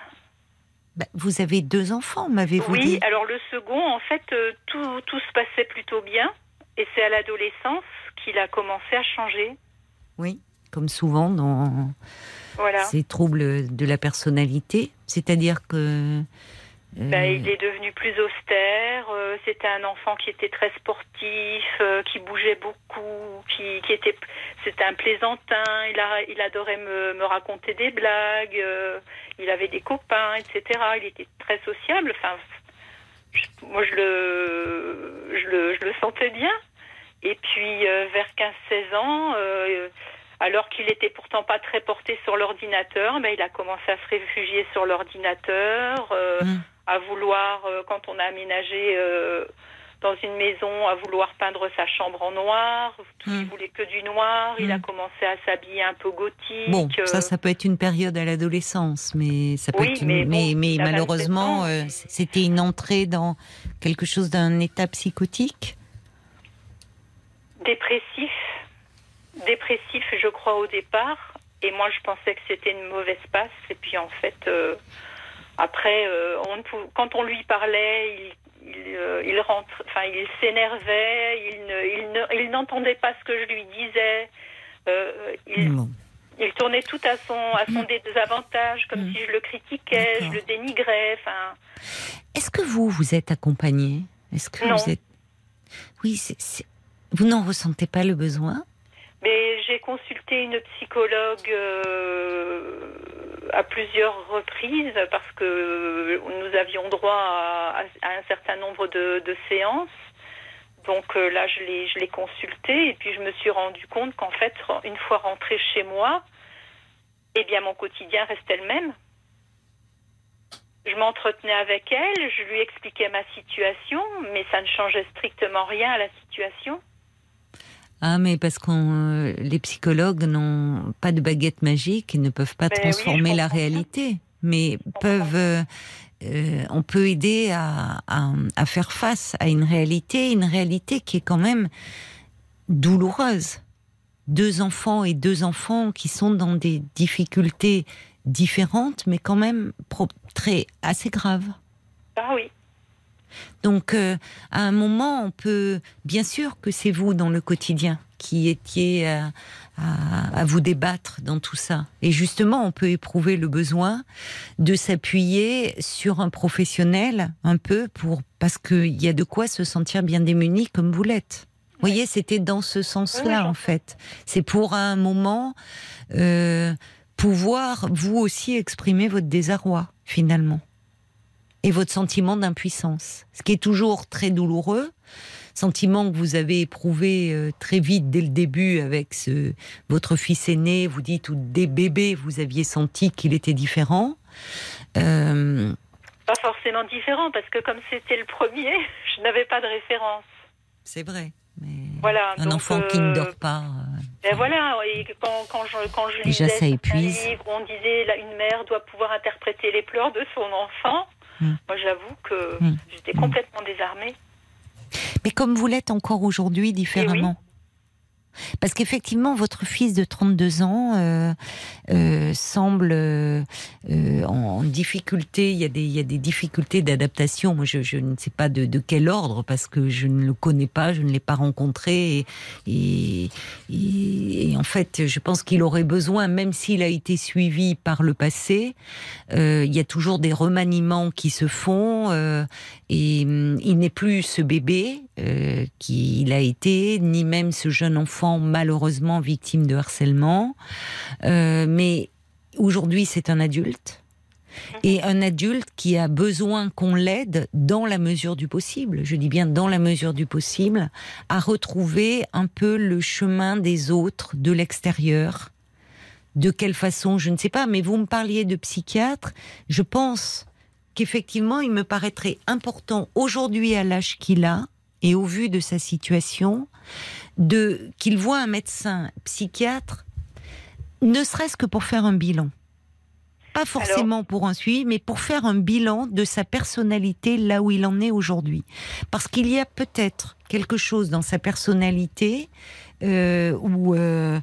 Bah, Vous avez deux enfants, m'avez-vous Oui, dit? alors le second, en fait, euh, tout, tout se passait plutôt bien. Et c'est à l'adolescence qu'il a commencé à changer. Oui, comme souvent dans Voilà. ces troubles de la personnalité. C'est-à-dire que... Ben, il est devenu plus austère. euh, C'était un enfant qui était très sportif, euh, qui bougeait beaucoup, qui, qui était. C'était un plaisantin. Il, a, il adorait me, me raconter des blagues. euh, il avait des copains, etc. Il était très sociable. Enfin, je- moi, je le, je le, je le sentais bien. Et puis, vers 15-16 ans. alors qu'il était pourtant pas très porté sur l'ordinateur, ben, il a commencé à se réfugier sur l'ordinateur, euh, Hum. À vouloir, euh, quand on a aménagé euh, dans une maison, à vouloir peindre sa chambre en noir. Il Mm. voulait que du noir. Il a Mm. commencé à s'habiller un peu gothique. Bon, euh, ça, ça peut être une période à l'adolescence, mais ça peut Oui, être une- mais mais, bon, mais il a 27 malheureusement, euh, c'était une entrée dans quelque chose d'un état psychotique? dépressif. Dépressif, je crois, au départ. Et moi, je pensais que c'était une mauvaise passe. Et puis, en fait, euh, après, euh, on ne quand on lui parlait, il, il, euh, il rentre, enfin, il s'énervait, il ne- il ne- il n'entendait pas ce que je lui disais. Euh, il, Bon. il tournait tout à son, à son désavantage, comme Mm. si je le critiquais, je le dénigrais. Enfin, Est-ce que vous, vous êtes accompagné? Est-ce que Non. vous êtes Oui, vous n'en ressentez pas le besoin? Mais j'ai consulté une psychologue euh, à plusieurs reprises parce que nous avions droit à, un certain nombre de, séances. Donc euh, là, je l'ai, je l'ai consultée et puis je me suis rendu compte qu'en fait, une fois rentrée chez moi, eh bien mon quotidien restait le même. Je m'entretenais avec elle, je lui expliquais ma situation, mais ça ne changeait strictement rien à la situation. Ah, mais parce que les psychologues n'ont pas de baguette magique et ne peuvent pas Ben transformer la réalité, mais peuvent. euh, euh, on peut aider à, à, à faire face à une réalité, une réalité qui est quand même douloureuse. Deux enfants et deux enfants qui sont dans des difficultés différentes, mais quand même très assez graves. Ah oui. Donc, euh, à un moment, on peut, bien sûr que c'est vous dans le quotidien qui étiez à, à- à vous débattre dans tout ça. Et justement, on peut éprouver le besoin de s'appuyer sur un professionnel un peu pour parce qu'il y a de quoi se sentir bien démuni comme vous l'êtes. voyez, c'était dans ce sens-là, en fait. C'est pour à un moment euh, pouvoir vous aussi exprimer votre désarroi, finalement, et votre sentiment d'impuissance, ce qui est toujours très douloureux. Sentiment que vous avez éprouvé euh, très vite dès le début avec ce, votre fils aîné. Vous dites, ou dès bébé, vous aviez senti qu'il était différent. Euh, Pas forcément différent, parce que comme c'était le premier, je n'avais pas de référence. c'est vrai. Mais Voilà. un donc, enfant qui ne euh, dort pas. Et voilà, et quand, quand je, quand je Déjà, lisais ça certains épuise. livres, on disait là, une mère doit pouvoir interpréter les pleurs de son enfant. Hmm. Moi, j'avoue que Hmm. j'étais complètement désarmée. Mais comme vous l'êtes encore aujourd'hui différemment. Parce qu'effectivement, votre fils de 32 ans euh, euh, semble euh, en, difficulté. Il y, a des, difficultés d'adaptation. Moi, je, ne sais pas de, quel ordre parce que je ne le connais pas, je ne l'ai pas rencontré. Et, en fait, je pense qu'il aurait besoin, même s'il a été suivi par le passé, il y a toujours des remaniements qui se font. et hum, il n'est plus ce bébé euh, qu'il a été, ni même ce jeune enfant malheureusement victime de harcèlement. Euh, mais aujourd'hui, c'est un adulte. Et un adulte qui a besoin qu'on l'aide dans la mesure du possible, je dis bien dans la mesure du possible, à retrouver un peu le chemin des autres, de l'extérieur. De quelle façon, je ne sais pas, mais vous me parliez de psychiatre. Je pense qu'effectivement, il me paraîtrait important aujourd'hui à l'âge qu'il a et au vu de sa situation, de qu'il voit un médecin psychiatre, ne serait-ce que pour faire un bilan. Pas forcément pour un suivi, mais pour faire un bilan de sa personnalité là où il en est aujourd'hui. Parce qu'il y a peut-être quelque chose dans sa personnalité euh, où, euh,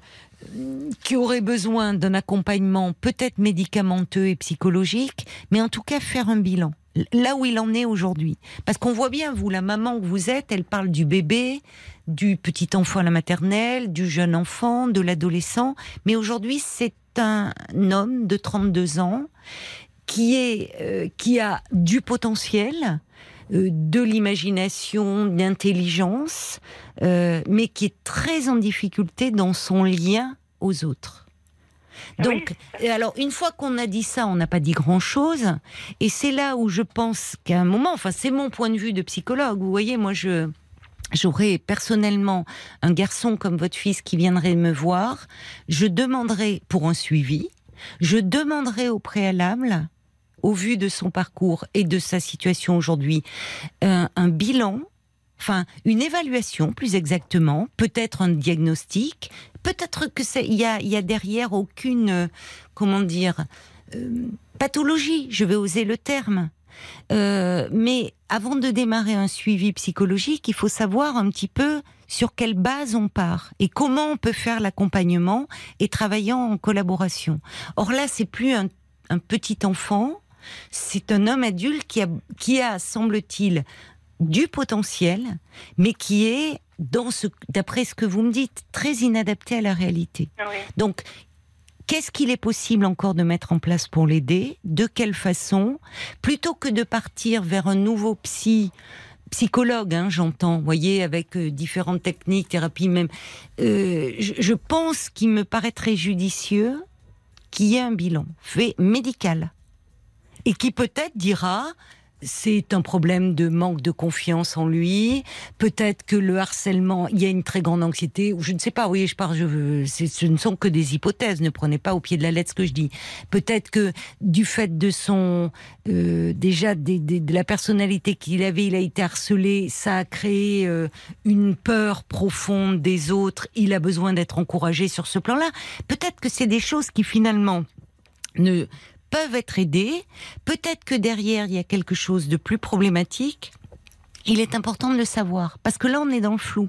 qui aurait besoin d'un accompagnement peut-être médicamenteux et psychologique, mais en tout cas faire un bilan là où il en est aujourd'hui. Parce qu'on voit bien, vous, la maman que vous êtes, elle parle du bébé, du petit enfant à la maternelle, du jeune enfant, de l'adolescent, mais aujourd'hui c'est un homme de 32 ans qui, est, euh, qui a du potentiel, euh, de l'imagination, d'intelligence, euh, mais qui est très en difficulté dans son lien aux autres. Donc, Oui. alors, une fois qu'on a dit ça, on n'a pas dit grand-chose. Et c'est là où je pense qu'à un moment, enfin, c'est mon point de vue de psychologue. Vous voyez, moi, je, j'aurais personnellement un garçon comme votre fils qui viendrait me voir. Je demanderais pour un suivi. Je demanderais au préalable, au vu de son parcours et de sa situation aujourd'hui, un, un bilan enfin une évaluation plus exactement, peut-être un diagnostic, peut-être que c'est il y a, derrière aucune euh, comment dire euh, pathologie, je vais oser le terme. Euh, mais avant de démarrer un suivi psychologique, il faut savoir un petit peu sur quelle base on part et comment on peut faire l'accompagnement et travaillant en collaboration. Or là, c'est plus un, un petit enfant, c'est un homme adulte qui a, qui a semble-t-il, du potentiel, mais qui est, dans ce, d'après ce que vous me dites, très inadapté à la réalité. Oui. Donc, qu'est-ce qu'il est possible encore de mettre en place pour l'aider? De quelle façon? Plutôt que de partir vers un nouveau psy, psychologue, hein, j'entends, voyez, avec euh, différentes techniques, thérapies même, euh, je, je pense qu'il me paraîtrait judicieux qu'il y ait un bilan fait médical et qui peut-être dira c'est un problème de manque de confiance en lui. Peut-être que le harcèlement, il y a une très grande anxiété, ou je ne sais pas. Oui, je parle, je, ce ne sont que des hypothèses. Ne prenez pas au pied de la lettre ce que je dis. Peut-être que du fait de son euh, déjà de la personnalité qu'il avait, il a été harcelé. Ça a créé euh, une peur profonde des autres. Il a besoin d'être encouragé sur ce plan-là. Peut-être que c'est des choses qui finalement ne peuvent être aidées. Peut-être que derrière, il y a quelque chose de plus problématique. Il est important de le savoir, parce que là, on est dans le flou.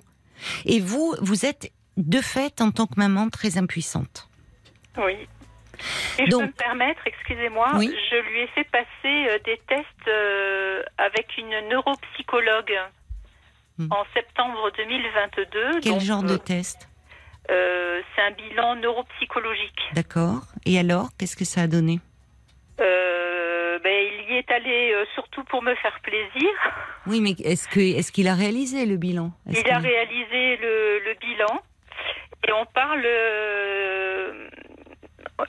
Et vous, vous êtes de fait, en tant que maman, très impuissante. Oui. Et je Donc- peux me permettre, excusez-moi, Oui. je lui ai fait passer euh, des tests euh, avec une neuropsychologue Hmm. en septembre 2022. Quel Donc, genre de euh, test? euh, C'est un bilan neuropsychologique. D'accord. Et alors, qu'est-ce que ça a donné? Euh, ben, il y est allé euh, sur surtout pour me faire plaisir. Oui, mais est-ce que est-ce qu'il a réalisé le bilan? Il a qu'il- réalisé le, le bilan et on parle. euh,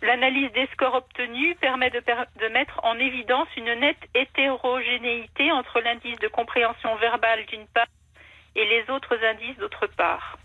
L'analyse des scores obtenus permet de, per- de mettre en évidence une nette hétérogénéité entre l'indice de compréhension verbale d'une part et les autres indices d'autre part.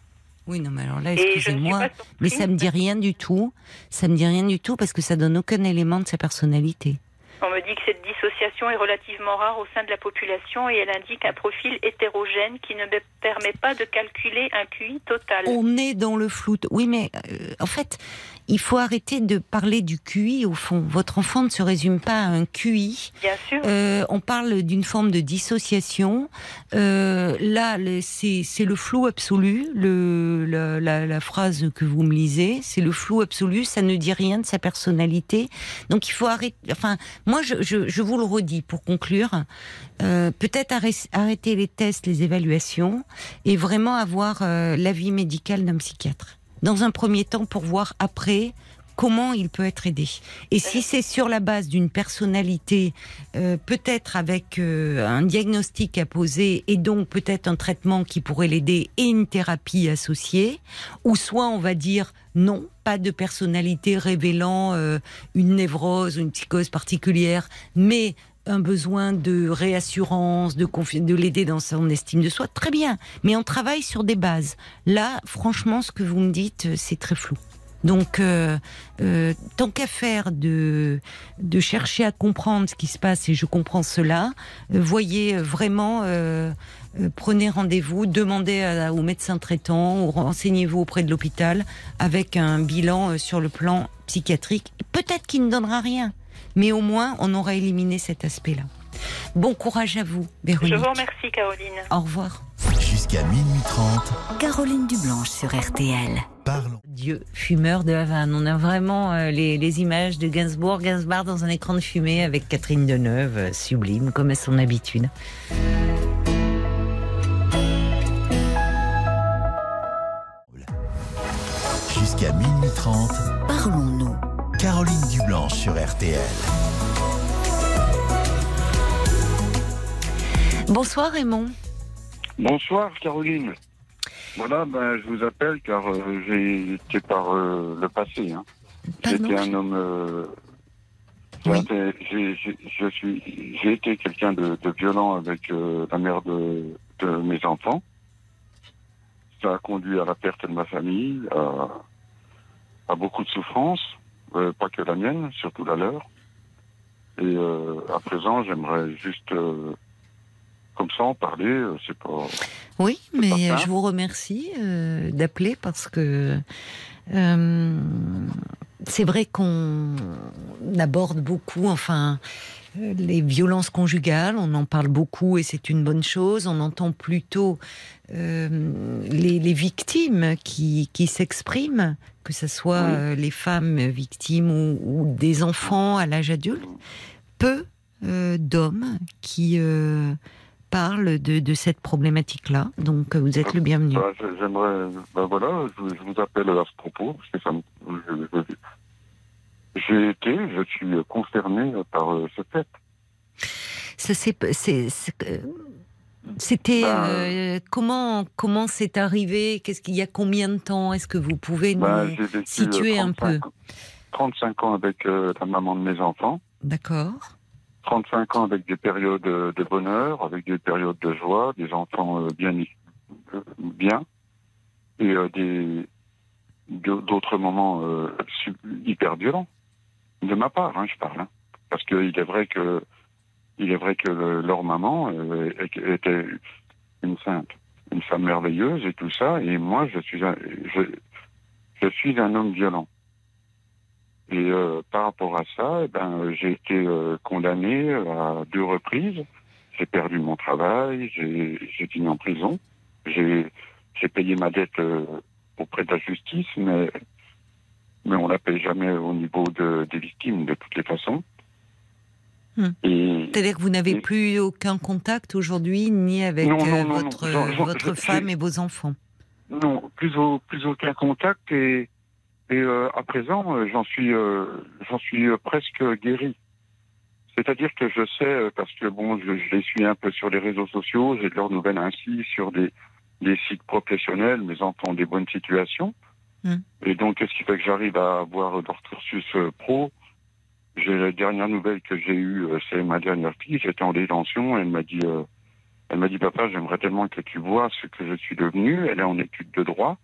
Oui, non, mais alors là, excusez-moi, mais ça me dit rien du tout. Ça me dit rien du tout parce que ça donne aucun élément de sa personnalité. On me dit que cette dissociation est relativement rare au sein de la population et elle indique un profil hétérogène qui ne me permet pas de calculer un QI total. On est dans le flou. Oui, mais euh, en fait, il faut arrêter de parler du QI au fond. Votre enfant ne se résume pas à un QI. Bien sûr. Euh, on parle d'une forme de dissociation. Euh, là, c'est le flou absolu. Le, la, la- la phrase que vous me lisez, c'est le flou absolu. Ça ne dit rien de sa personnalité. Donc il faut arrêter. Enfin, moi, je, je, je vous le redis pour conclure. Euh, Peut-être arrêt- arrêter les tests, les évaluations, et vraiment avoir euh, l'avis médical d'un psychiatre. Dans un premier temps, pour voir après comment il peut être aidé. Et si c'est sur la base d'une personnalité, euh, peut-être avec euh, un diagnostic à poser et donc peut-être un traitement qui pourrait l'aider et une thérapie associée, ou soit on va dire non, pas de personnalité révélant euh, une névrose ou une psychose particulière, mais un besoin de réassurance, de, de l'aider dans son estime de soi, très bien. Mais on travaille sur des bases. Là, franchement, ce que vous me dites, euh, c'est très flou. Donc, euh, euh, tant qu'à faire de, de chercher à comprendre ce qui se passe, et je comprends cela, voyez vraiment, prenez rendez-vous, demandez au médecin traitant ou renseignez-vous auprès de l'hôpital avec un bilan sur le plan psychiatrique. Peut-être qu'il ne donnera rien, mais au moins on aura éliminé cet aspect-là. Bon courage à vous, Véronique. Je vous remercie, Caroline. Au revoir. Jusqu'à minuit 30, Caroline Dublanche sur RTL. parlons. Dieu, fumeur de Havane. On a vraiment euh, les, les images de Gainsbourg, Gainsbourg dans un écran de fumée avec Catherine Deneuve, euh, sublime comme à son habitude. Jusqu'à minuit 30, Parlons-nous. Caroline Dublanche sur RTL. Bonsoir Raymond. Bonsoir Caroline. Voilà, ben, je vous appelle car euh, j'ai été par euh, le passé. Hein. J'étais un homme. euh, Oui. j'ai- j'ai- je suis, j'ai été quelqu'un de, de violent avec euh, la mère de, de mes enfants. Ça a conduit à la perte de ma famille, à, à beaucoup de souffrances, euh, pas que la mienne, surtout la leur. Et euh, à présent, j'aimerais juste, euh, comme ça, en parler. C'est pas. Oui, mais pas je vous remercie d'appeler parce que c'est vrai qu'on aborde beaucoup, enfin, les violences conjugales, on en parle beaucoup et c'est une bonne chose. On entend plutôt euh, les, les victimes qui, qui s'expriment, que ce soit Oui. euh, les femmes victimes ou, ou des enfants à l'âge adulte. Peu euh, d'hommes qui parlent de, de cette problématique-là. Donc vous êtes le bienvenu. Bah, J'aimerais, ben voilà, je, je vous appelle à ce propos, parce que ça me, je- je- j'ai été, je suis concerné par ce fait. Ça, c'est- C'était Ben, euh, comment comment c'est arrivé? Qu'est-ce qu'il y a combien de temps? Est-ce que vous pouvez nous Ben, j'ai vécu situer euh, un 35 35 ans avec euh, la maman de mes enfants, D'accord. 35 ans avec des périodes euh, de bonheur, avec des périodes de joie, des enfants euh, bien, euh, bien, et euh, des d'au- d'autres moments euh, hyper violents. De ma part, hein, je parle. hein. Parce qu'il est vrai que il est vrai que le- leur maman euh, était une sainte, une femme merveilleuse et tout ça, et moi je suis un, je, je suis un homme violent. Et euh, par rapport à ça, eh ben, j'ai été euh, condamné à deux reprises. J'ai perdu mon travail, j'ai fini en prison. J'ai payé ma dette auprès de la justice, mais mais on la paye jamais au niveau de, des victimes de toutes les façons. Hmm. C'est-à-dire que vous n'avez Et- plus aucun contact aujourd'hui, ni avec Non, non, euh, non, votre, votre je- femme et vos enfants. Non, plus, au, plus aucun contact et, et euh, à présent, euh, j'en suis, euh, j'en suis presque guéri. C'est-à-dire que je sais, parce que bon, je, je les suis un peu sur les réseaux sociaux, j'ai de leurs nouvelles ainsi sur des, des sites professionnels, mes enfants ont des bonnes situations. Mm. Et donc, ce qui fait que j'arrive à avoir leur cursus pro? J'ai la dernière nouvelle que j'ai eue, euh, c'est ma dernière fille. J'étais en détention. Elle m'a dit, euh, elle m'a dit, papa, j'aimerais tellement que tu vois ce que je suis devenu. Elle est en étude de droit.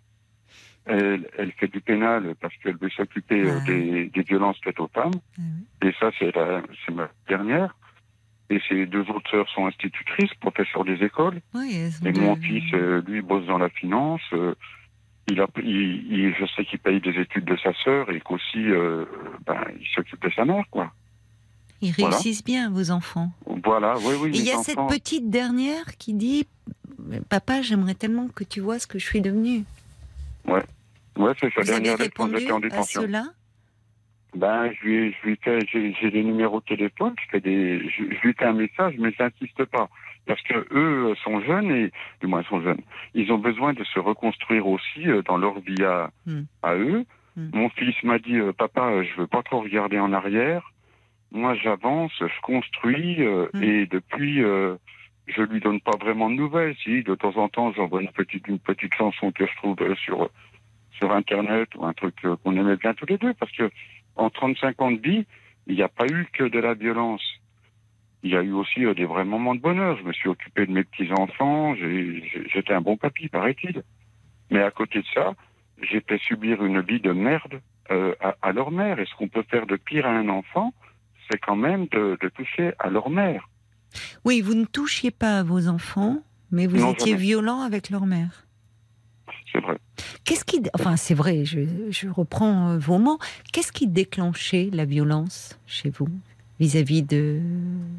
Elle, elle fait du pénal parce qu'elle veut s'occuper euh, Ah. des, des violences faites aux femmes. Et ça, c'est ma dernière. Et ses deux autres sœurs sont institutrices, professeurs des écoles. Oui, Et mon fils, euh, lui, bosse dans la finance. euh, il a, il, il- je sais qu'il paye des études de sa sœur et qu'aussi, euh, ben, il s'occupe de sa mère, quoi. Ils voilà. réussissent bien, vos enfants. Voilà, oui, oui. Et il y a enfants- cette petite dernière qui dit Papa, j'aimerais tellement que tu vois ce que je suis devenue. Ouais, c'est sa Vous dernière lettre quand j'étais en à cela? Ben, je lui, ai- je lui j'ai des numéros de téléphone, je fais des, je, je lui fais un message, mais j'insiste pas. Parce que eux sont jeunes et, du moins, sont jeunes. Ils ont besoin de se reconstruire aussi euh, dans leur vie à, Hmm. à eux. Hmm. Mon fils m'a dit, euh, papa, euh, je veux pas trop regarder en arrière. Moi, j'avance, je construis, euh, Hmm. et depuis, euh, je lui donne pas vraiment de nouvelles. Si, de temps en temps, j'envoie une petite, une petite chanson que je trouve euh, sur, sur Internet ou un truc qu'on aimait bien tous les deux, parce que en 35 ans de vie, il n'y a pas eu que de la violence. Il y a eu aussi euh, des vrais moments de bonheur. Je me suis occupé de mes petits-enfants, j'étais un bon papy, paraît-il. Mais à côté de ça, j'ai fait subir une vie de merde euh, à, à leur mère. Et ce qu'on peut faire de pire à un enfant, c'est quand même de, de toucher à leur mère. Oui, vous ne touchiez pas à vos enfants, mais vous Non, étiez jamais. violent avec leur mère. C'est vrai. Qu'est-ce qui. Enfin, c'est vrai, je, je reprends euh, vos mots. Qu'est-ce qui déclenchait la violence chez vous? Vis-à-vis de,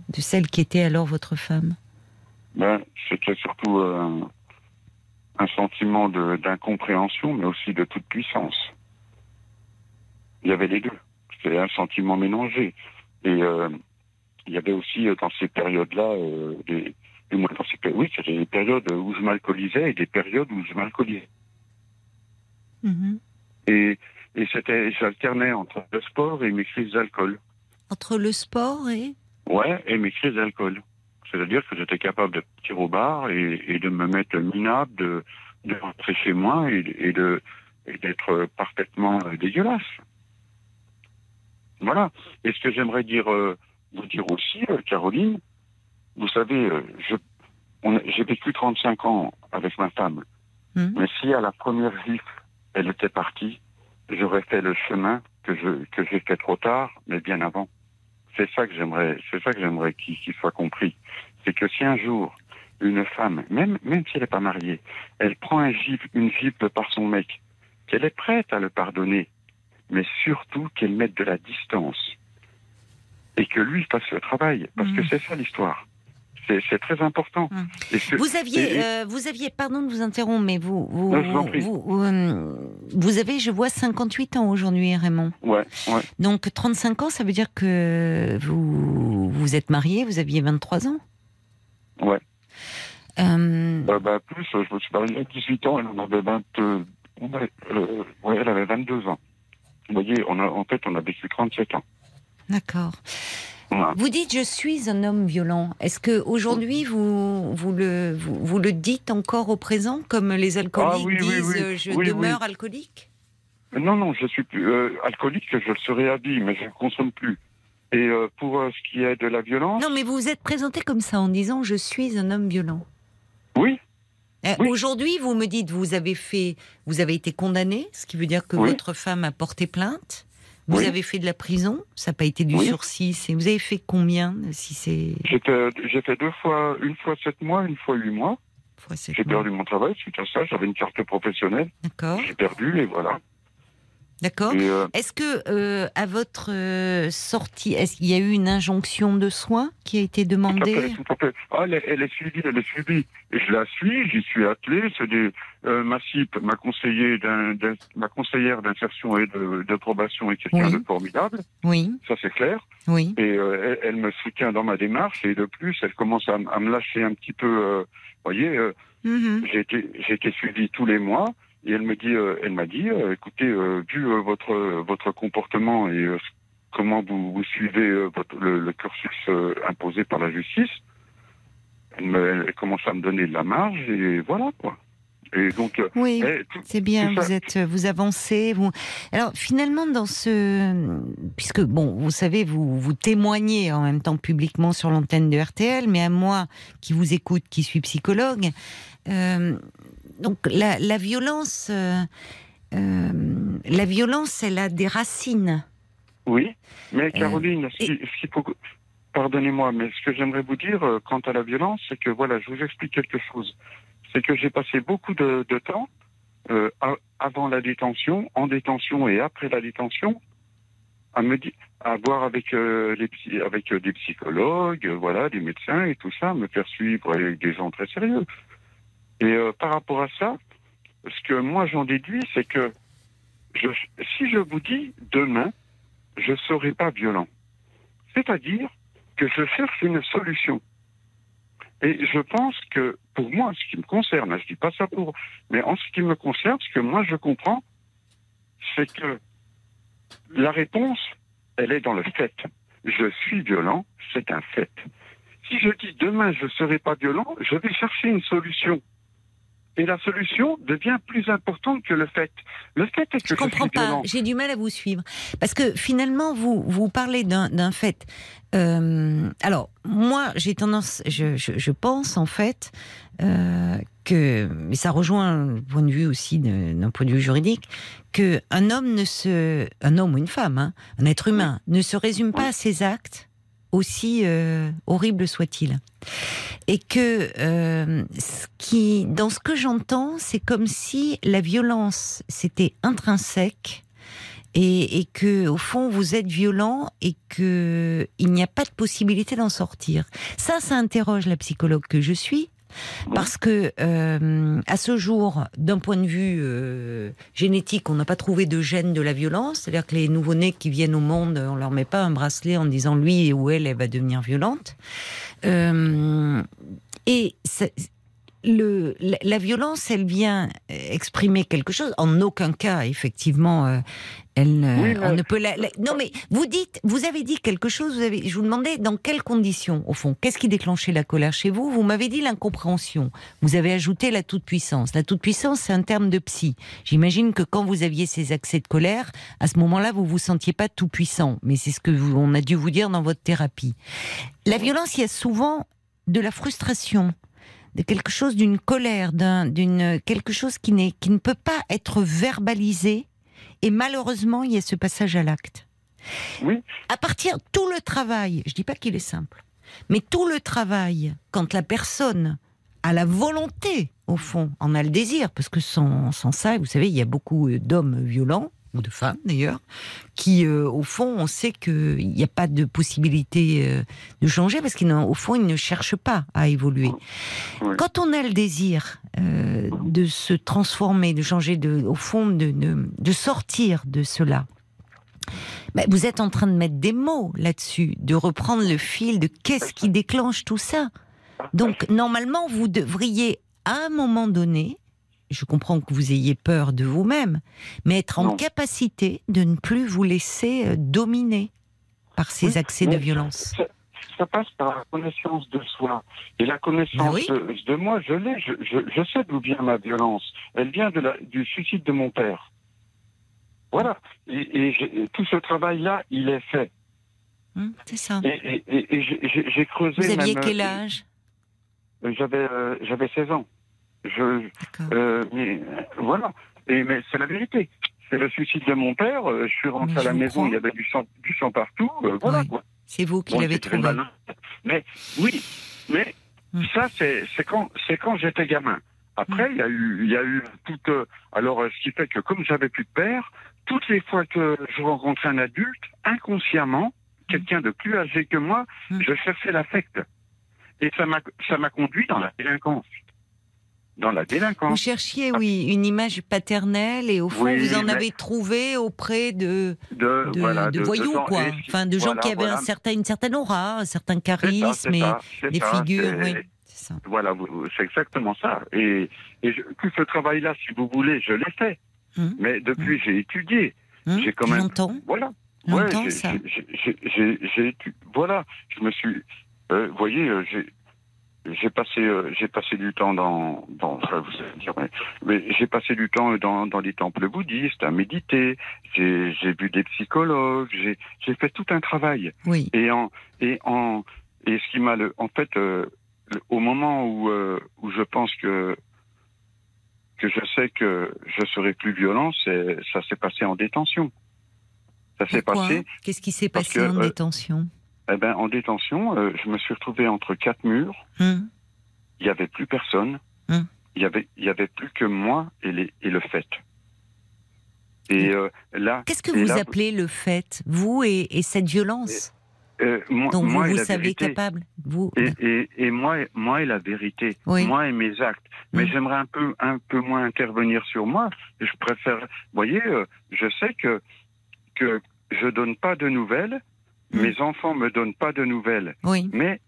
de celle qui était alors votre femme Ben, c'était surtout euh, un, sentiment d'incompréhension, mais aussi de toute puissance. Il y avait les deux. C'était un sentiment mélangé. Et euh, il y avait aussi euh, dans ces périodes-là, euh, des, dans ces oui, c'était des périodes où je m'alcoolisais et des périodes où je m'alcoolisais. Mhm. Et, et c'était, j'alternais entre le sport et mes crises d'alcool. Entre le sport et? Ouais, et mes crises d'alcool. C'est-à-dire que j'étais capable de partir au bar et, et de me mettre minable, de, de rentrer chez moi et, et de et d'être parfaitement euh, dégueulasse. Voilà. Et ce que j'aimerais dire, euh, vous dire aussi, euh, Caroline, vous savez, euh, je, j'ai vécu 35 ans avec ma femme. Mhm. Mais si à la première gifle, elle était partie, j'aurais fait le chemin que je que j'ai fait trop tard, mais bien avant. C'est ça que j'aimerais, c'est ça que j'aimerais qu'il soit compris. C'est que si un jour une femme, même même si elle n'est pas mariée, elle prend un gifle, une gifle par son mec, qu'elle est prête à le pardonner, mais surtout qu'elle mette de la distance et que lui fasse le travail, parce que Mhm. c'est ça l'histoire. C'est très important. Ce- Vous aviez, et- euh, vous aviez, pardon de vous interrompre, mais vous, vous, Non, euh, vous avez, je vois, 58 ans aujourd'hui, Raymond. Ouais, ouais. Donc 35 ans, ça veut dire que vous, vous êtes marié, vous aviez 23 ans Ouais. Euh, Euh, bah, plus, je me suis marié à 18 ans, elle en avait 20, euh, ouais, euh, ouais, elle avait 22 ans. Vous voyez, on a, en fait, on a vécu 37 ans. D'accord. Vous dites je suis un homme violent. Est-ce que aujourd'hui vous vous le vous, vous le dites encore au présent comme les alcooliques Ah oui, oui, disent oui. euh, je demeure alcoolique? Non, non, je suis plus euh, alcoolique, je le serai à vie, mais je ne consomme plus. Et euh, pour euh, ce qui est de la violence, Non, mais vous vous êtes présenté comme ça en disant je suis un homme violent. oui, Euh, Oui. Aujourd'hui, vous me dites vous avez fait vous avez été condamné, ce qui veut dire que votre femme a porté plainte. Vous Oui. avez fait de la prison, ça n'a pas été du Oui. sursis. Vous avez fait combien si c'est j'ai fait, deux fois, une fois 7 mois, une fois 8 mois. sept J'ai perdu mon travail suite à ça, j'avais une carte professionnelle, D'accord, j'ai perdu et voilà. D'accord. Euh, Est-ce que euh, à votre euh, sortie, est-ce qu'il y a eu une injonction de soins qui a été Tout à demandée fait, tout à fait. Ah, elle, est- elle est suivie, elle est suivie. Et je la suis, j'y suis attelé. C'est des, ma CIP, ma, conseiller conseillère d'insertion et de, probation est quelqu'un Oui. de formidable. Oui, Ça, c'est clair. oui. Et elle, elle me soutient dans ma démarche. Et de plus, elle commence à, me lâcher un petit peu. Vous voyez, euh, Mhm. j'ai été, été suivi tous les mois. Et elle me dit, euh, elle m'a dit, euh, écoutez, euh, vu euh, votre votre comportement et euh, comment vous, vous suivez euh, votre- le, le cursus euh, imposé par la justice. Elle, me- elle commence à me donner de la marge et voilà quoi. Et donc, Oui, eh, c'est bien. Vous êtes, vous avancez. Vous. Alors finalement, dans ce, puisque bon, vous savez, vous vous témoignez en même temps publiquement sur l'antenne de RTL, mais à moi qui vous écoute, qui suis psychologue, euh, donc la, la violence, euh, euh, la violence, elle a des racines. Oui, mais Caroline, ce et- qui- ce qu'il faut que- pardonnez-moi, mais ce que j'aimerais vous dire euh, quant à la violence, c'est que voilà, je vous explique quelque chose. C'est que j'ai passé beaucoup de, de temps euh, avant la détention, en détention et après la détention, à me dire, à voir avec euh, les psy- avec euh, des psychologues, euh, voilà, des médecins et tout ça, me faire suivre avec des gens très sérieux. Et euh, par rapport à ça, ce que moi j'en déduis, c'est que je, si je vous dis demain je ne serai pas violent. C'est-à-dire que je cherche une solution. Et je pense que, pour moi, ce qui me concerne, hein, je dis pas ça pour, mais en ce qui me concerne, ce que moi je comprends, c'est que la réponse, elle est dans le fait. Je suis violent, c'est un fait. Si je dis demain je ne serai pas violent, je vais chercher une solution. Et la solution devient plus importante que le fait. Le fait est que Je comprends suis pas. J'ai du mal à vous suivre parce que finalement, vous vous parlez d'un d'un fait. Euh, alors moi, j'ai tendance, je, je, je pense en fait euh, que, mais ça rejoint le point de vue aussi d'un point de vue juridique, que un homme ne se, un homme ou une femme, hein, un être humain, ne se résume pas à ses actes, aussi euh, horribles soient-ils. Et que euh, ce qui, dans ce que j'entends, c'est comme si la violence c'était intrinsèque et, et que au fond vous êtes violent et que il n'y a pas de possibilité d'en sortir. Ça, ça interroge la psychologue que je suis. Parce que euh, à ce jour, d'un point de vue euh, génétique, on n'a pas trouvé de gène de la violence. C'est-à-dire que les nouveau-nés qui viennent au monde, on leur met pas un bracelet en disant lui ou elle, elle va devenir violente. Euh, et le, la, la violence, elle vient exprimer quelque chose. En aucun cas, effectivement, euh, elle, Oui, on ne peut la, la- Non, mais vous dites, vous avez dit quelque chose. Vous avez, je vous demandais dans quelles conditions, au fond, qu'est-ce qui déclenchait la colère chez vous? Vous m'avez dit l'incompréhension. Vous avez ajouté la toute puissance. La toute puissance, c'est un terme de psy. J'imagine que quand vous aviez ces accès de colère, à ce moment-là, vous vous sentiez pas tout puissant. Mais c'est ce que vous- on a dû vous dire dans votre thérapie. La violence, il y a souvent de la frustration de quelque chose d'une colère, d'un, d'une quelque chose qui n'est qui ne peut pas être verbalisé. Et malheureusement, il y a ce passage à l'acte. Oui. À partir tout le travail, je dis pas qu'il est simple, mais tout le travail quand la personne a la volonté, au fond, en a le désir, parce que sans, sans ça, vous savez, il y a beaucoup d'hommes violents ou de femmes d'ailleurs, qui, euh, au fond, on sait qu'il n'y a pas de possibilité euh, de changer parce qu'au fond, ils ne cherchent pas à évoluer. Oui. Quand on a le désir euh, de se transformer, de changer, de, au fond, de, de, de sortir de cela, ben, vous êtes en train de mettre des mots là-dessus, de reprendre le fil de qu'est-ce qui déclenche tout ça. Donc, normalement, vous devriez, à un moment donné, je comprends que vous ayez peur de vous-même, mais être en Non. capacité de ne plus vous laisser euh, dominer par ces Oui, accès de violence. Ça, ça passe par la connaissance de soi. Et la connaissance Ben oui. de, de moi, je l'ai. Je, je, je sais d'où vient ma violence. Elle vient de la, du suicide de mon père. Voilà. Et, tout ce travail-là, il est fait. Hum, c'est ça. Et, et- et- et j'ai- creusé. Vous aviez même, quel euh, âge? J'avais euh, j'avais 16 ans. Je, euh, mais voilà. Et mais c'est la vérité. C'est le suicide de mon père. euh, je suis rentré Mais à la maison, crois. il y avait du sang, du sang partout. euh, voilà Oui. quoi. C'est vous qui Bon, l'avez trouvé. malin. Mais oui, mais Hmm. ça c'est quand c'est quand j'étais gamin. Après, il y a eu il y a eu toute euh, alors euh, ce qui fait que comme j'avais plus de père, toutes les fois que je rencontrais un adulte, inconsciemment, quelqu'un de plus âgé que moi, Hmm. je cherchais l'affect. Et ça m'a ça m'a conduit dans la délinquance. Dans la Vous délinquance. cherchiez, oui, une image paternelle et au fond, Oui, vous en avez trouvé auprès de, De, de, voilà, de voyous, quoi. Enfin, de gens voilà, qui avaient voilà. un certain, une certaine aura, un certain charisme et ça, des ça, figures, oui. Ça. Voilà, vous- c'est exactement ça. Et, et je- tout ce travail-là, si vous voulez, je l'ai fait. Hum. Mais depuis, j'ai étudié. Hum, J'ai quand même-. Voilà. Longtemps, ça. étu- voilà, je me suis, euh, vous voyez, euh, j'ai j'ai passé euh, j'ai passé du temps dans dans enfin, vous allez dire, mais, mais j'ai passé du temps dans dans les temples bouddhistes à méditer. J'ai j'ai vu des psychologues. J'ai j'ai fait tout un travail. Oui. Et en et en et ce qui m'a le en fait euh, au moment où euh, où je pense que que je sais que je serai plus violent, c'est ça s'est passé en détention. Ça s'est passé Qu'est-ce qui s'est passé que, en euh, détention? Eh ben en détention, euh, je me suis retrouvé entre quatre murs. Hum, Il y avait plus personne. Hum. Il y avait il y avait plus que moi et les et le fait. Et euh, là, Qu'est-ce que vous là, appelez le fait, vous et, et cette violence euh, moi, dont moi vous vous savez vérité, capable vous Et, et, moi, moi et la vérité, Oui. moi et mes actes. Mais j'aimerais un peu, un peu moins intervenir sur moi. Je préfère, vous voyez, je sais que que je donne pas de nouvelles, Mm. mes enfants me donnent pas de nouvelles, Oui. mais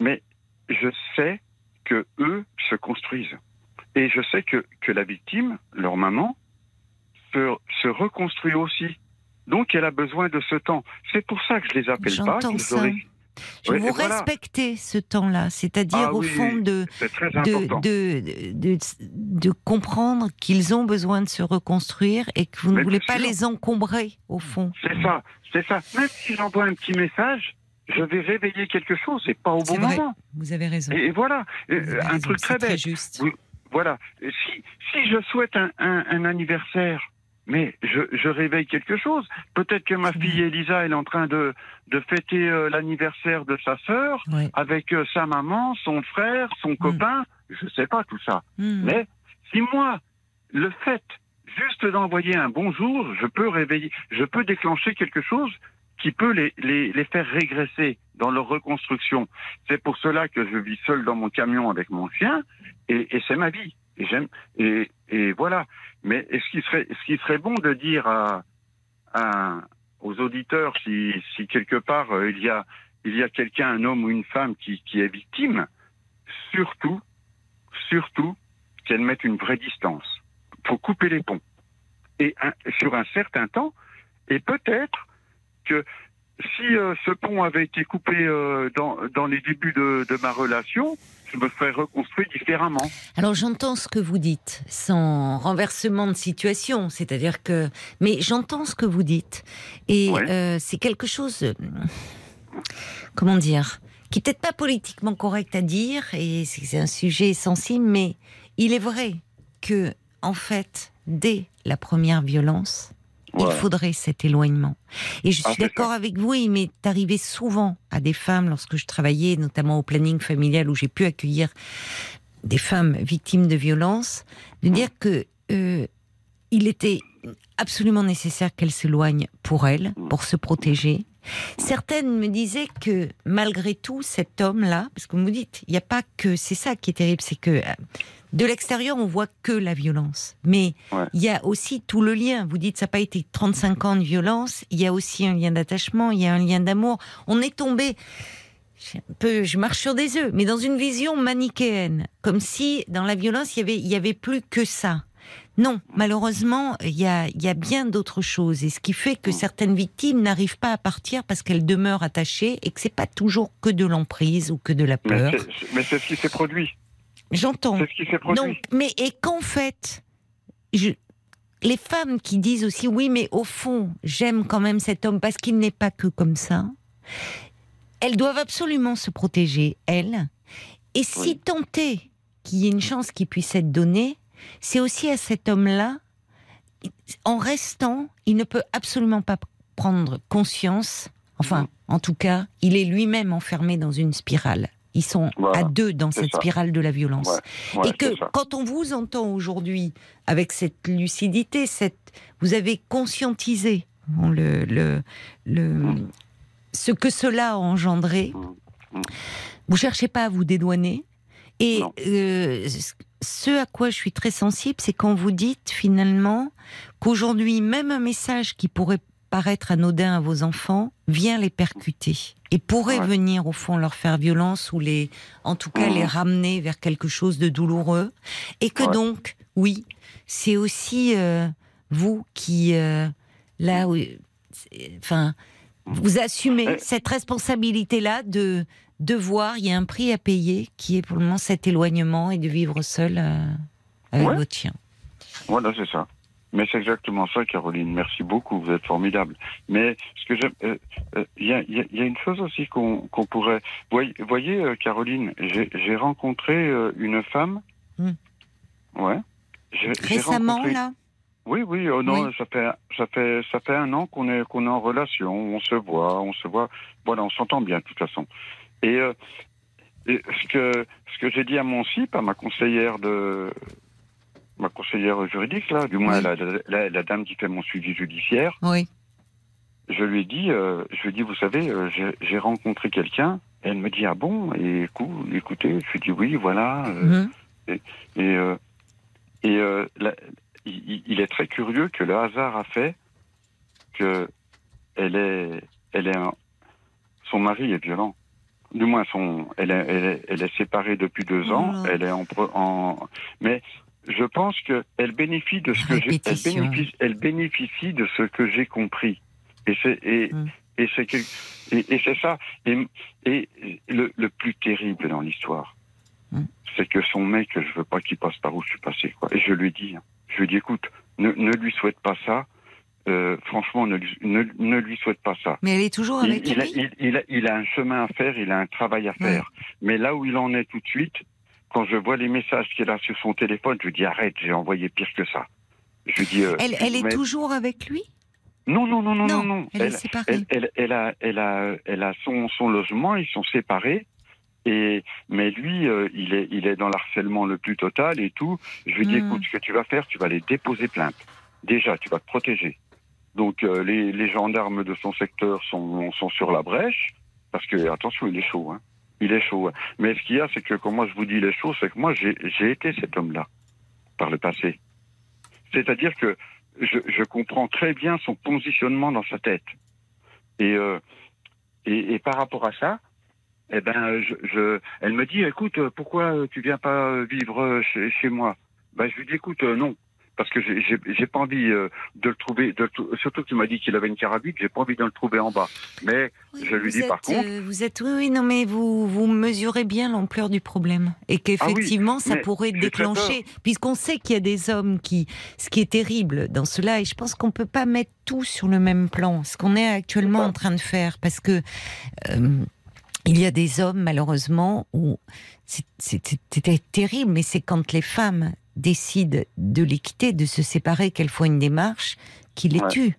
mais je sais que eux se construisent. Et je sais que que la victime, leur maman, se, se reconstruit aussi. Donc elle a besoin de ce temps. C'est pour ça que je les appelle pas. J'entends ça. Je Ouais, vous voilà. respectez ce temps-là, c'est-à-dire Ah au oui, fond de, très de, de, de, de comprendre qu'ils ont besoin de se reconstruire et que vous ne Mais voulez pas sûr. les encombrer, au fond. C'est ça, c'est ça. Même si j'envoie un petit message, je vais réveiller quelque chose et pas au bon vrai. moment. Vous avez raison. Et, voilà, un raison, truc très bête. juste. Oui. Voilà, si, si je souhaite un, un- un anniversaire, mais je, je réveille quelque chose. Peut-être que ma fille Elisa elle est en train de, de fêter euh, l'anniversaire de sa sœur avec euh, sa maman, son frère, son copain. Je sais pas tout ça. Hmm. Mais si moi, le fait juste d'envoyer un bonjour, je peux réveiller, je peux déclencher quelque chose qui peut les, les, les faire régresser dans leur reconstruction. C'est pour cela que je vis seul dans mon camion avec mon chien, et, et c'est ma vie. Et j'aime, et, et voilà. Mais est-ce qu'il serait, ce qui serait bon de dire à, à- aux auditeurs si, si quelque part euh, il y a, il y a quelqu'un, un homme ou une femme qui, qui est victime, surtout, surtout qu'elle mette une vraie distance. faut couper les ponts. Et un- sur un certain temps, et peut-être que si euh, ce pont avait été coupé euh, dans, dans les débuts de, de ma relation, je me serais reconstruit différemment. Alors j'entends ce que vous dites, sans renversement de situation, c'est-à-dire que, mais j'entends ce que vous dites, et Ouais. euh, c'est quelque chose, comment dire, qui peut-être pas politiquement correct à dire, et c'est un sujet sensible, mais il est vrai que, en fait, dès la première violence, Voilà. il faudrait cet éloignement. Et je Ah, suis d'accord avec vous, il m'est arrivé souvent à des femmes lorsque je travaillais, notamment au planning familial où j'ai pu accueillir des femmes victimes de violences, de dire que euh, il était absolument nécessaire qu'elles s'éloignent pour elles, pour se protéger. Certaines me disaient que malgré tout, cet homme-là, parce que vous me dites, il n'y a pas que, c'est ça qui est terrible, c'est que euh, de l'extérieur, on voit que la violence. Mais Ouais. il y a aussi tout le lien. Vous dites, ça n'a pas été 35 ans de violence, il y a aussi un lien d'attachement, il y a un lien d'amour. On est tombé, je, un peu, je marche sur des œufs, mais dans une vision manichéenne, comme si dans la violence, il y avait, il y avait plus que ça. Non, malheureusement, il y a, il y a bien d'autres choses. Et ce qui fait que certaines victimes n'arrivent pas à partir parce qu'elles demeurent attachées et que c'est pas toujours que de l'emprise ou que de la peur. mais c'est ce qui s'est produit. J'entends. C'est ce qui s'est produit. Donc, mais et qu'en fait, je, les femmes qui disent aussi oui, mais au fond, j'aime quand même cet homme parce qu'il n'est pas que comme ça. Elles doivent absolument se protéger, elles. Et si Oui. tenter qu'il y ait une chance qui puisse être donnée, c'est aussi à cet homme-là, en restant, il ne peut absolument pas prendre conscience. Enfin, Mm. en tout cas, il est lui-même enfermé dans une spirale. Ils sont Voilà, à deux dans cette ça. spirale de la violence. Ouais, ouais, et que quand on vous entend aujourd'hui avec cette lucidité, cette, vous avez conscientisé bon, le, le, le, ce que cela a engendré. Mm, mm. Vous cherchez pas à vous dédouaner. Et euh, ce à quoi je suis très sensible, c'est quand vous dites finalement qu'aujourd'hui, même un message qui pourrait paraître anodin à vos enfants vient les percuter et pourrait Ouais. venir au fond leur faire violence ou les, en tout cas, les ramener vers quelque chose de douloureux. Et que Ouais. donc, oui, c'est aussi euh, vous qui, euh, là, enfin, vous assumez Euh. cette responsabilité-là de devoir, il y a un prix à payer qui est pour le moment cet éloignement et de vivre seul euh, avec Ouais. votre chien. Voilà, c'est ça. Mais c'est exactement ça, Caroline. Merci beaucoup, vous êtes formidable. Mais ce que j'aime, euh, euh, il y, a, y y une chose aussi qu'on pourrait. Voyez, voyez euh, Caroline, j'ai rencontré une femme. Hmm. Ouais. Récemment, rencontré- là? Oui, oui, oh non, Oui. ça fait ça fait ça fait un an qu'on est qu'on est en relation, on se voit, on se voit, voilà, on s'entend bien de toute façon. Et, euh, et ce que ce que j'ai dit à mon CIP, à ma conseillère de ma conseillère juridique là, du moins Oui. la, la, dame qui fait mon suivi judiciaire, Oui. je lui ai dit, euh, je lui ai dit, vous savez, euh, j'ai- rencontré quelqu'un. Elle me dit ah bon et écou- écoutez, je lui dis oui, voilà. euh, Mhm. et et la- il, il est très curieux que le hasard a fait que elle est, elle est, un- son mari est violent. Du moins, son, elle est, elle est, elle est séparée depuis deux ans. Elle est en, pro- en, mais je pense que elle bénéficie de ce que j'ai, elle bénéficie, elle bénéficie de ce que j'ai compris. Et c'est, et, Mm. et c'est et, et c'est ça. Et, et le, le plus terrible dans l'histoire, Mm. c'est que son mec, je veux pas qu'il passe par où je suis passé, quoi. Et je lui dis, je lui dis, écoute, ne, ne lui souhaite pas ça. Euh, franchement, ne lui, ne, ne lui souhaite pas ça. Mais elle est toujours avec il a, lui il, il a, il a un chemin à faire, il a un travail à faire. Mais là où il en est tout de suite, quand je vois les messages qu'il a sur son téléphone, je lui dis arrête, j'ai envoyé pire que ça. Je lui dis. euh, Elle, elle est toujours avec lui Non, non, non, non, non, non. elle, est séparée. elle, elle, elle a, elle a, elle a son, son logement, ils sont séparés. Et mais lui, euh, il est, il est dans l'harcèlement le plus total et tout. Je lui dis, Hmm. écoute, ce que tu vas faire, tu vas aller déposer plainte. Déjà, tu vas te protéger. Donc euh, les, les gendarmes de son secteur sont, sont sur la brèche parce que attention, il est chaud. Hein. Il est chaud. hein. Mais ce qu'il y a, c'est que quand moi je vous dis il est chaud, c'est que moi j'ai été cet homme-là par le passé. C'est-à-dire que je, je comprends très bien son positionnement dans sa tête. Et, euh, et, et par rapport à ça, eh ben, je, je, elle me dit, écoute, pourquoi tu viens pas vivre chez, chez moi? Ben, je lui dis, écoute, euh, non, parce que j'ai- pas envie euh, de le trouver. De, surtout qu'il m'a dit qu'il avait une carabine, j'ai pas envie de le trouver en bas. Mais Oui, je lui dis par êtes, contre- euh, vous êtes, oui, oui, non, mais vous, vous mesurez bien l'ampleur du problème. Et qu'effectivement, ça Ah mais pourrait déclencher. Puisqu'on sait qu'il y a des hommes qui. Ce qui est terrible dans cela, et je pense qu'on peut pas mettre tout sur le même plan, ce qu'on est actuellement ça. en train de faire. Parce que. euh, il y a des hommes, malheureusement, où c'était terrible, mais c'est quand les femmes décident de les quitter, de se séparer, qu'elles font une démarche, qui les Ouais. tue.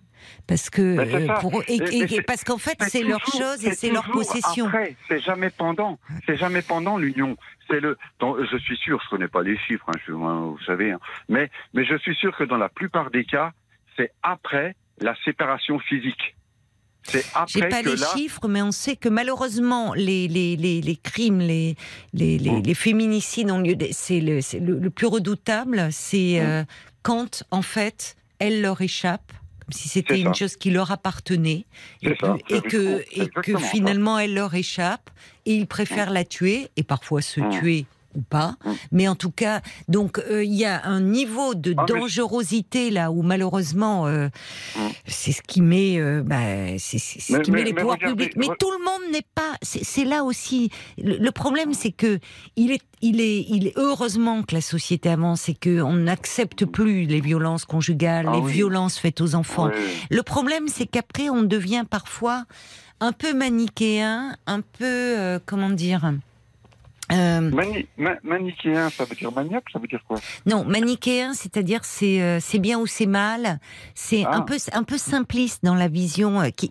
Parce que Ben, euh, ça. pour eux- et, Et- et- mais c'est- parce qu'en fait C'est leur chose et c'est leur possession. Après, c'est jamais pendant. C'est jamais pendant l'union. C'est le. dans- je suis sûr, je connais pas les chiffres, hein, je, vous savez, hein, mais mais je suis sûr que dans la plupart des cas, c'est après la séparation physique. C'est J'ai pas que les là. chiffres, mais on sait que malheureusement les les, les, les crimes, les les, les, les féminicides ont lieu. C'est le, le, le plus redoutable, c'est euh, quand en fait elle leur échappe. Comme si c'était une chose qui leur appartenait et, ça, que- et que, et ça. finalement elle leur échappe et ils préfèrent la tuer et parfois se tuer ou pas. Mm. Mais en tout cas, donc euh, il y a un niveau de Ah, dangerosité là où malheureusement euh, Mm. c'est ce qui met, euh, bah, c'est c'est ce Mais- qui met les pouvoirs regardez, publics. Mais re- tout le monde n'est pas. C'est c'est là aussi le, le problème, c'est que il est, il est, il est heureusement que la société avance et que on n'accepte plus les violences conjugales, Ah les oui. violences faites aux enfants. Le problème, c'est qu'après, on devient parfois un peu manichéen, un peu, euh, comment dire. Euh, Mani- ma- manichéen, ça veut dire maniaque, ça veut dire quoi? Non, manichéen, c'est-à-dire c'est euh, c'est bien ou c'est mal. C'est Ah. un peu un peu simpliste dans la vision euh, qui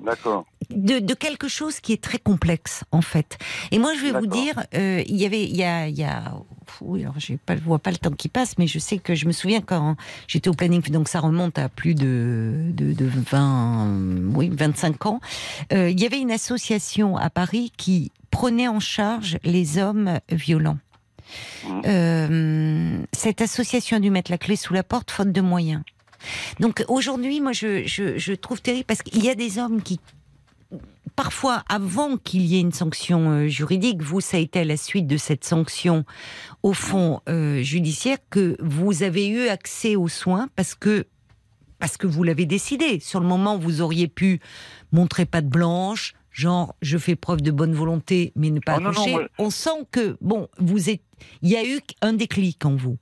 de, de quelque chose qui est très complexe en fait. Et moi, je vais vous dire, euh, il y avait, il y a, il y a, oui, alors je vois pas le temps qui passe, mais je sais que je me souviens quand j'étais au planning, donc ça remonte à plus de de, de 20, oui, 25 ans. Euh, il y avait une association à Paris qui prenait en charge les hommes violents. Mhm. Euh, cette association a dû mettre la clé sous la porte faute de moyens. Donc aujourd'hui, moi, je, je, je trouve terrible parce qu'il y a des hommes qui parfois, avant qu'il y ait une sanction euh, juridique, vous, ça a été à la suite de cette sanction, au fond, euh, judiciaire, que vous avez eu accès aux soins parce que parce que vous l'avez décidé. Sur le moment, vous auriez pu montrer pas de blanche, genre je fais preuve de bonne volonté, mais ne pas Oh, non, non, On sent que bon, vous êtes, il y a eu un déclic en vous.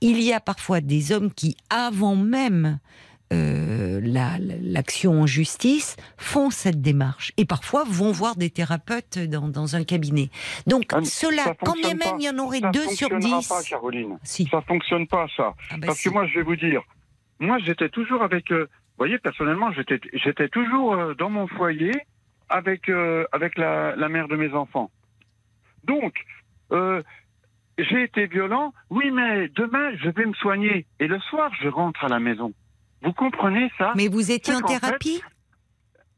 Il y a parfois des hommes qui, avant même euh, la- la- l'action en justice, font cette démarche et parfois vont voir des thérapeutes dans, dans un cabinet. Donc Ah, cela, quand bien même il y en aurait Ça deux sur dix. pas, Caroline. Si. Ça fonctionne pas, ça. Ah bah Parce si. que moi, je vais vous dire, moi, j'étais toujours avec. euh, vous voyez, personnellement, j'étais, j'étais toujours euh, dans mon foyer avec avec la, la mère de mes enfants. Donc, j'ai été violent. Oui, mais demain, je vais me soigner et le soir, je rentre à la maison. Vous comprenez ça Mais vous étiez en fait, thérapie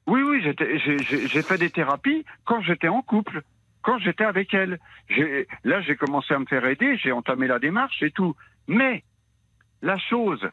Oui, oui, j'ai fait des thérapies quand j'étais en couple, quand j'étais avec elle. Là, j'ai commencé à me faire aider, j'ai entamé la démarche et tout. Mais la chose,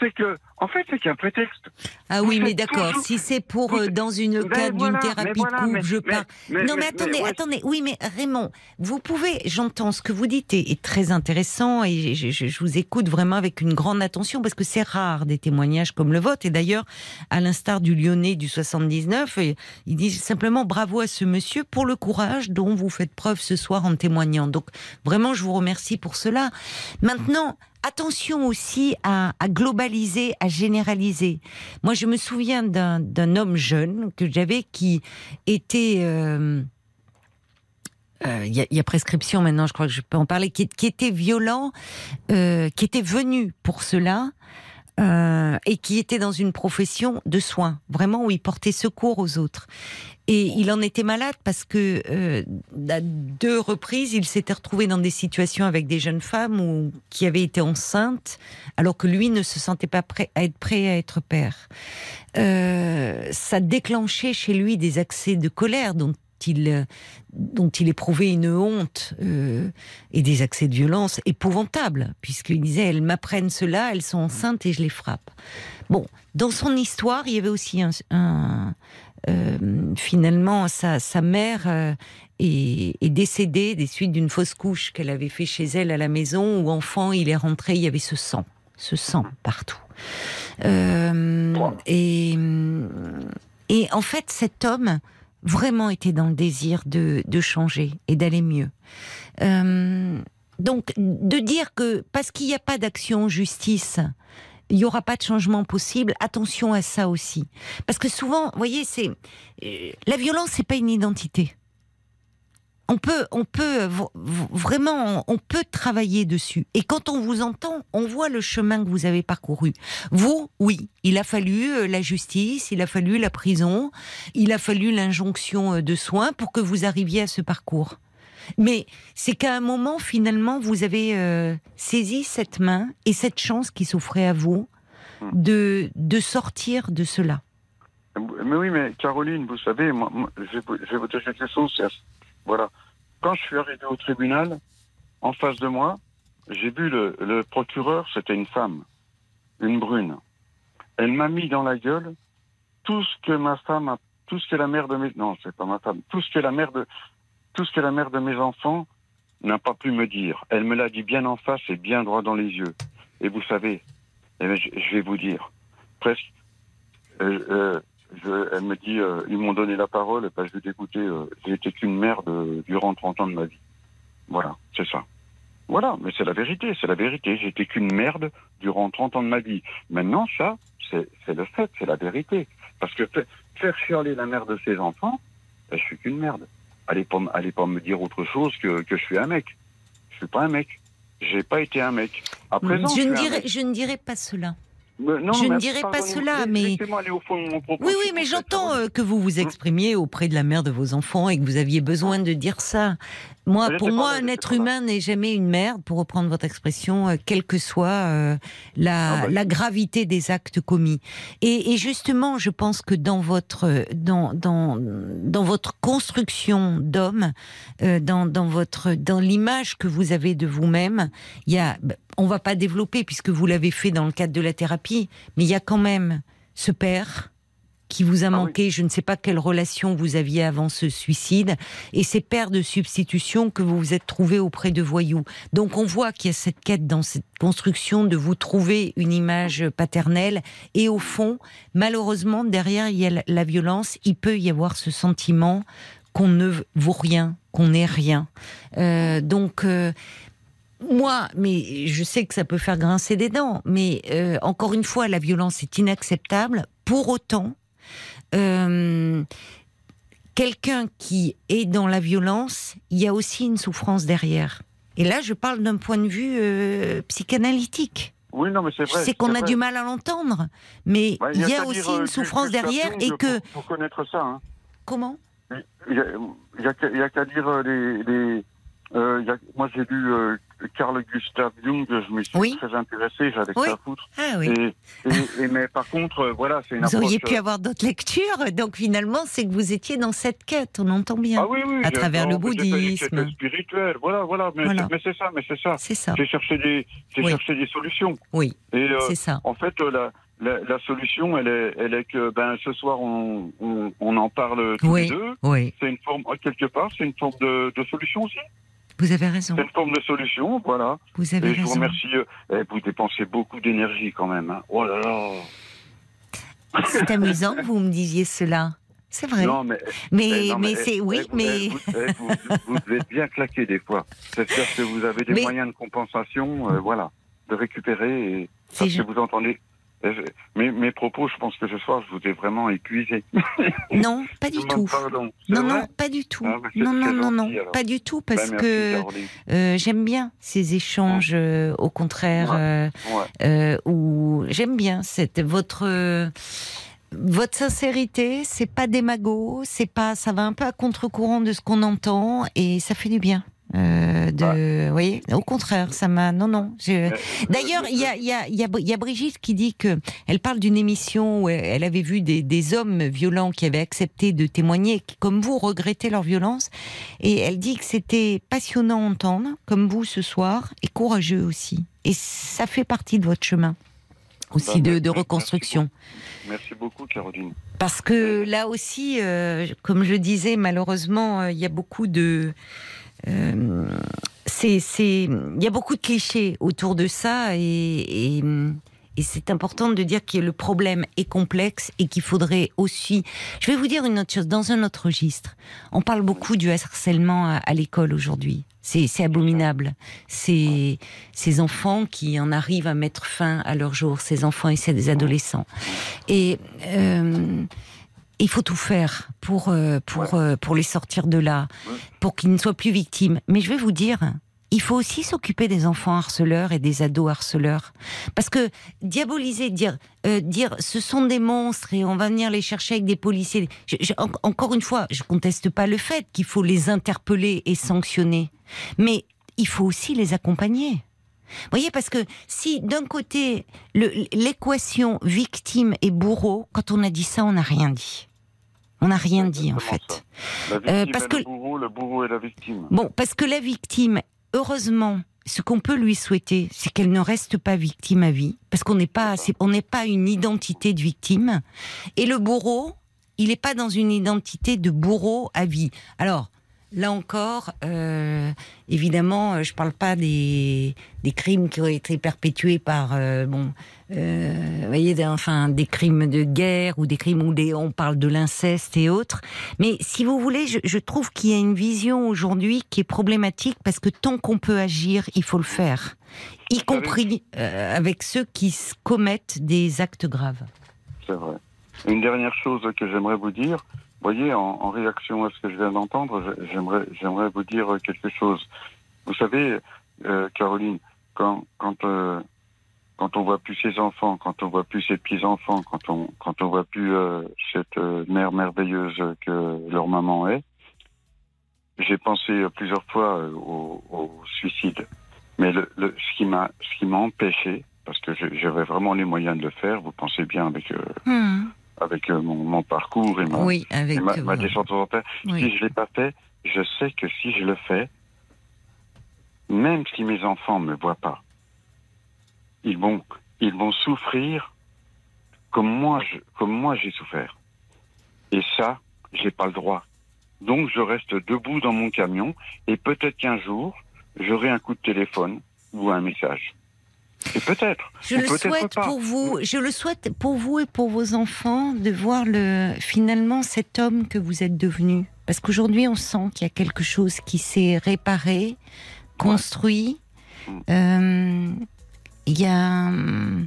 c'est que, en fait, c'est qu'un prétexte. Ah oui, mais d'accord. toujours- Si c'est pour euh, dans une Ben cadre voilà, d'une thérapie voilà, de couple, mais- je pars. mais- non, mais, attendez, ouais. attendez. Oui, mais Raymond, vous pouvez. J'entends ce que vous dites est, est très intéressant et je, je- je vous écoute vraiment avec une grande attention parce que c'est rare des témoignages comme le vôtre. Et d'ailleurs, à l'instar du Lyonnais du 79, et il dit simplement bravo à ce monsieur pour le courage dont vous faites preuve ce soir en témoignant. Donc vraiment, je vous remercie pour cela. Maintenant. Attention aussi à, à globaliser, à généraliser. Moi, je me souviens d'un homme jeune que j'avais qui était. euh, euh, Il y, a- il y a prescription maintenant, je crois que je peux en parler, qui, qui était violent, euh, qui était venu pour cela euh, et qui était dans une profession de soins, vraiment où il portait secours aux autres. Et il en était malade parce que euh, à deux reprises, il s'était retrouvé dans des situations avec des jeunes femmes qui avaient été enceintes, alors que lui ne se sentait pas prêt à être prêt à être père. Euh, ça déclenchait chez lui des accès de colère dont il, euh, dont il éprouvait une honte euh, et des accès de violence épouvantables, puisqu'il disait elles m'apprennent cela, elles sont enceintes et je les frappe. Bon, dans son histoire, il y avait aussi un, un, euh, finalement sa, sa mère euh, est, est décédée des suites d'une fausse couche qu'elle avait fait chez elle à la maison où enfant il est rentré, il y avait ce sang, ce sang partout. Et, et en fait, cet homme vraiment était dans le désir de, de changer et d'aller mieux. Euh, donc, de dire que parce qu'il n'y a pas d'action en justice, il n'y aura pas de changement possible. Attention à ça aussi, parce que souvent, vous voyez, c'est euh, la violence, c'est pas une identité. On peut, on peut vraiment, on peut travailler dessus. Et quand on vous entend, on voit le chemin que vous avez parcouru. Vous, oui, il a fallu euh, la justice, il a fallu la prison, il a fallu l'injonction euh, de soins pour que vous arriviez à ce parcours. Mais c'est qu'à un moment, finalement, vous avez euh, saisi cette main et cette chance qui s'offrait à vous de, de sortir de cela. Mais oui, mais Caroline, vous savez, moi, moi, je, vais vous, je vais vous dire quelque chose. Voilà. Quand je suis arrivé au tribunal, en face de moi, j'ai vu le, le procureur, c'était une femme, une brune. Elle m'a mis dans la gueule tout ce que ma femme a, tout ce que la mère de mes, non, c'est pas ma femme, tout ce que la mère de, tout ce que la mère de mes enfants n'a pas pu me dire. Elle me l'a dit bien en face et bien droit dans les yeux. Et vous savez, eh ben, je vais vous dire, presque, euh, euh, je- elle me dit, euh, ils m'ont donné la parole, et ben, je vais t'écouter, euh, j'ai été qu'une merde euh, durant 30 ans de ma vie. Voilà, c'est ça. Voilà, mais c'est la vérité, c'est la vérité. J'ai été qu'une merde durant 30 ans de ma vie. Maintenant, ça, c'est c'est le fait, c'est la vérité. Parce que fa- faire chialer la mère de ses enfants, ben, je suis qu'une merde. Allez pas, allez pas me dire autre chose que, que je suis un mec. Je suis pas un mec. J'ai pas été un mec. À présent, je, ne un dirais, mec. je ne dirais pas cela. Mais non, je ne dirais pas cela, mais- Laissez-moi aller au fond de mon propos. Oui, oui, mais j'entends euh, que vous vous exprimiez auprès de la mère de vos enfants et que vous aviez besoin de dire ça. Moi, pour moi, un être humain n'est jamais une merde, pour reprendre votre expression, euh, quelle que soit euh, la, Ah bah, la gravité des actes commis. Et, et justement, je pense que dans votre dans dans dans votre construction d'homme, euh, dans dans votre dans l'image que vous avez de vous-même, il y a, bah, on va pas développer puisque vous l'avez fait dans le cadre de la thérapie, mais il y a quand même ce père qui vous a Ah oui. manqué. Je ne sais pas quelle relation vous aviez avant ce suicide. Et ces pères de substitution que vous vous êtes trouvés auprès de voyous. Donc on voit qu'il y a cette quête dans cette construction de vous trouver une image paternelle. Et au fond, malheureusement, derrière il y a la- la violence. Il peut y avoir ce sentiment qu'on ne vaut rien, qu'on n'est rien. Euh, donc... euh, moi, mais je sais que ça peut faire grincer des dents, mais euh, encore une fois, la violence est inacceptable. Pour autant, euh, quelqu'un qui est dans la violence, il y a aussi une souffrance derrière. Et là, je parle d'un point de vue euh, psychanalytique. Oui, non, mais c'est vrai. sais qu'on c'est a vrai. du mal à l'entendre, mais Ouais, il y a, aussi dire, euh, une Ju- souffrance derrière et que Pour connaître ça, hein. comment? Il y a, qu'à- a euh, les. euh, y moi, j'ai lu euh, Carl Gustav Jung, je me suis Oui. très intéressé, j'avais Oui. ça à foutre. Ah oui. Et, et- et- mais par contre, euh, voilà, c'est une Vous approche. auriez pu euh, avoir d'autres lectures, donc finalement, c'est que vous étiez dans cette quête, on entend bien. Ah oui, oui. à travers le bouddhisme. quêtes spirituelles, voilà, voilà. Mais Voilà. c'est- ça, mais c'est ça. C'est ça. J'ai cherché des, cherché solutions. Oui, euh, c'est ça. en fait, euh, la, la, la solution, elle est, elle est que, ben, ce soir, on, on, on en parle tous Oui. les deux. Oui, C'est une forme, quelque part, c'est une forme de, de solution aussi. Vous avez raison. C'est une forme de solution, voilà. Vous avez Et je vous remercie. euh, eh, vous dépensez beaucoup d'énergie quand même. Hein. Oh là là. C'est amusant que vous me disiez cela. C'est vrai. Non, mais, mais eh, non, mais eh, c'est eh, oui, vous, mais eh, vous, eh, vous, vous devez être bien claqué des fois. C'est-à-dire que vous avez des moyens de compensation, euh, voilà, de récupérer. Et, parce que vous entendez. Mes, mes propos, je pense que ce soir, je vous ai vraiment épuisé. non, pas du tout. Pardon. Non, non, pas du tout. Ah, bah, non, non, non, non, pas du tout, parce merci, que euh, j'aime bien ces échanges, euh, au contraire, Ouais. euh, Ouais. où j'aime bien cette votre votre sincérité. C'est pas démago, c'est pas, ça va un peu à contre-courant de ce qu'on entend et ça fait du bien. Euh, de, vous voyez, au contraire, ça m'a. Non, non. je- D'ailleurs, il y a, il y, a, il y, a, il y a Brigitte qui dit que elle parle d'une émission où elle avait vu des, des hommes violents qui avaient accepté de témoigner, qui, comme vous, regrettaient leur violence. Et elle dit que c'était passionnant à entendre, comme vous ce soir, et courageux aussi. Et ça fait partie de votre chemin aussi Bah, de, merci reconstruction. Merci beaucoup, Caroline. Parce que là aussi, euh, comme je disais, malheureusement, euh, il y a beaucoup de. Euh, c'est, c'est, il y a beaucoup de clichés autour de ça et, c'est important de dire que le problème est complexe et qu'il faudrait aussi. Je vais vous dire une autre chose. Dans un autre registre, on parle beaucoup du harcèlement à, l'école aujourd'hui. C'est, abominable. C'est ces enfants qui en arrivent à mettre fin à leur jour, ces enfants et ces adolescents. Et euh, il faut tout faire pour, euh, pour, euh, pour les sortir de là, Ouais. pour qu'ils ne soient plus victimes. Mais je vais vous dire, il faut aussi s'occuper des enfants harceleurs et des ados harceleurs. Parce que diaboliser, dire, euh, dire ce sont des monstres et on va venir les chercher avec des policiers. Je- je- en- encore une fois, je conteste pas le fait qu'il faut les interpeller et sanctionner. Mais il faut aussi les accompagner. Vous voyez, parce que si d'un côté, l'équation victime et bourreau, quand on a dit ça, on n'a rien dit. On n'a rien dit, en fait. La victime Euh, parce que- le bourreau, le bourreau est la victime. Bon, parce que la victime, heureusement, ce qu'on peut lui souhaiter, c'est qu'elle ne reste pas victime à vie, parce qu'on n'est pas, on n'est pas une identité de victime. Et le bourreau, il n'est pas dans une identité de bourreau à vie. Alors. Là encore, euh, évidemment, euh, je parle pas des, des crimes qui ont été perpétués par, euh, bon, euh, vous voyez, des- enfin, des crimes de guerre ou des crimes où des, on parle de l'inceste et autres. Mais si vous voulez, je, je trouve qu'il y a une vision aujourd'hui qui est problématique parce que tant qu'on peut agir, il faut le faire, y compris avec ceux qui commettent des actes graves. C'est vrai. Une dernière chose que j'aimerais vous dire, voyez, en, réaction à ce que je viens d'entendre, j'aimerais, j'aimerais vous dire quelque chose. Vous savez, euh, Caroline, quand, quand, euh, quand on voit plus ses enfants, quand on voit plus ses petits-enfants, quand on, quand on voit plus euh, cette euh, mère merveilleuse que leur maman est, j'ai pensé plusieurs fois au, suicide. Mais ce qui m'a, ce qui m'a empêché, parce que j'avais vraiment les moyens de le faire, vous pensez bien avec euh, avec euh, mon, mon parcours et, mon, Oui, avec et ma, euh, ma descente oui. Si je l'ai pas fait, je sais que si je le fais, même si mes enfants me voient pas, ils vont, ils vont souffrir comme moi, je, comme moi j'ai souffert. Et ça, j'ai pas le droit. Donc je reste debout dans mon camion et peut-être qu'un jour, j'aurai un coup de téléphone ou un message. Et peut-être. Je le souhaite pas. pour vous. Je le souhaite pour vous et pour vos enfants de voir le finalement cet homme que vous êtes devenu. Parce qu'aujourd'hui, on sent qu'il y a quelque chose qui s'est réparé, construit. Euh, Il y a hum,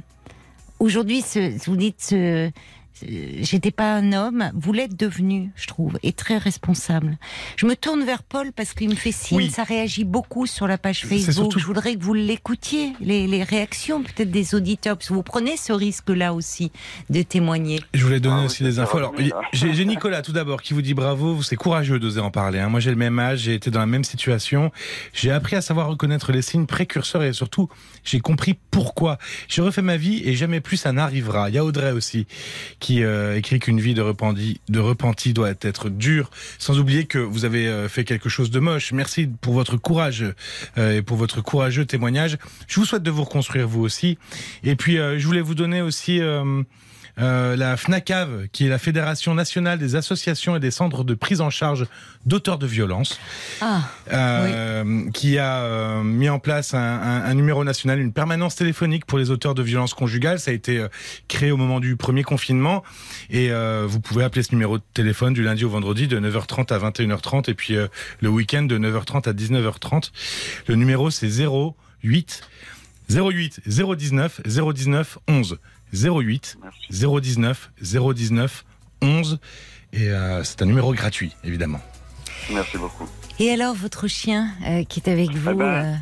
aujourd'hui, vous dites, ce- j'étais pas un homme. Vous l'êtes devenu, je trouve, et très responsable. Je me tourne vers Paul parce qu'il me fait signe. Oui. Ça réagit beaucoup sur la page Facebook. surtout- Je voudrais que vous l'écoutiez, les, les réactions peut-être des auditeurs, parce que vous prenez ce risque-là aussi de témoigner. Je voulais donner Ah aussi des infos. Alors, j'ai Nicolas tout d'abord qui vous dit bravo, c'est courageux d'oser en parler. hein. Moi, j'ai le même âge, j'ai été dans la même situation. J'ai appris à savoir reconnaître les signes précurseurs et surtout, j'ai compris pourquoi. J'ai refait ma vie et jamais plus ça n'arrivera. Il y a Audrey aussi qui euh, écrit qu'une vie de repenti, doit être dure, sans oublier que vous avez euh, fait quelque chose de moche. Merci pour votre courage euh, et pour votre courageux témoignage. Je vous souhaite de vous reconstruire vous aussi. Et puis, je voulais vous donner aussi euh, la FNACAV, qui est la Fédération nationale des associations et des centres de prise en charge d'auteurs de violences, Ah, euh, qui a euh, mis en place un, un- un numéro national, une permanence téléphonique pour les auteurs de violences conjugales. Ça a été créé au moment du premier confinement. Et vous pouvez appeler ce numéro de téléphone du lundi au vendredi de 9h30 à 21h30 et puis le week-end de 9h30 à 19h30. Le numéro c'est 08 08 019 019 11 08 Merci. 019 019 11 et euh, c'est un numéro gratuit évidemment. Merci beaucoup. et alors votre chien euh, qui est avec vous ben, euh,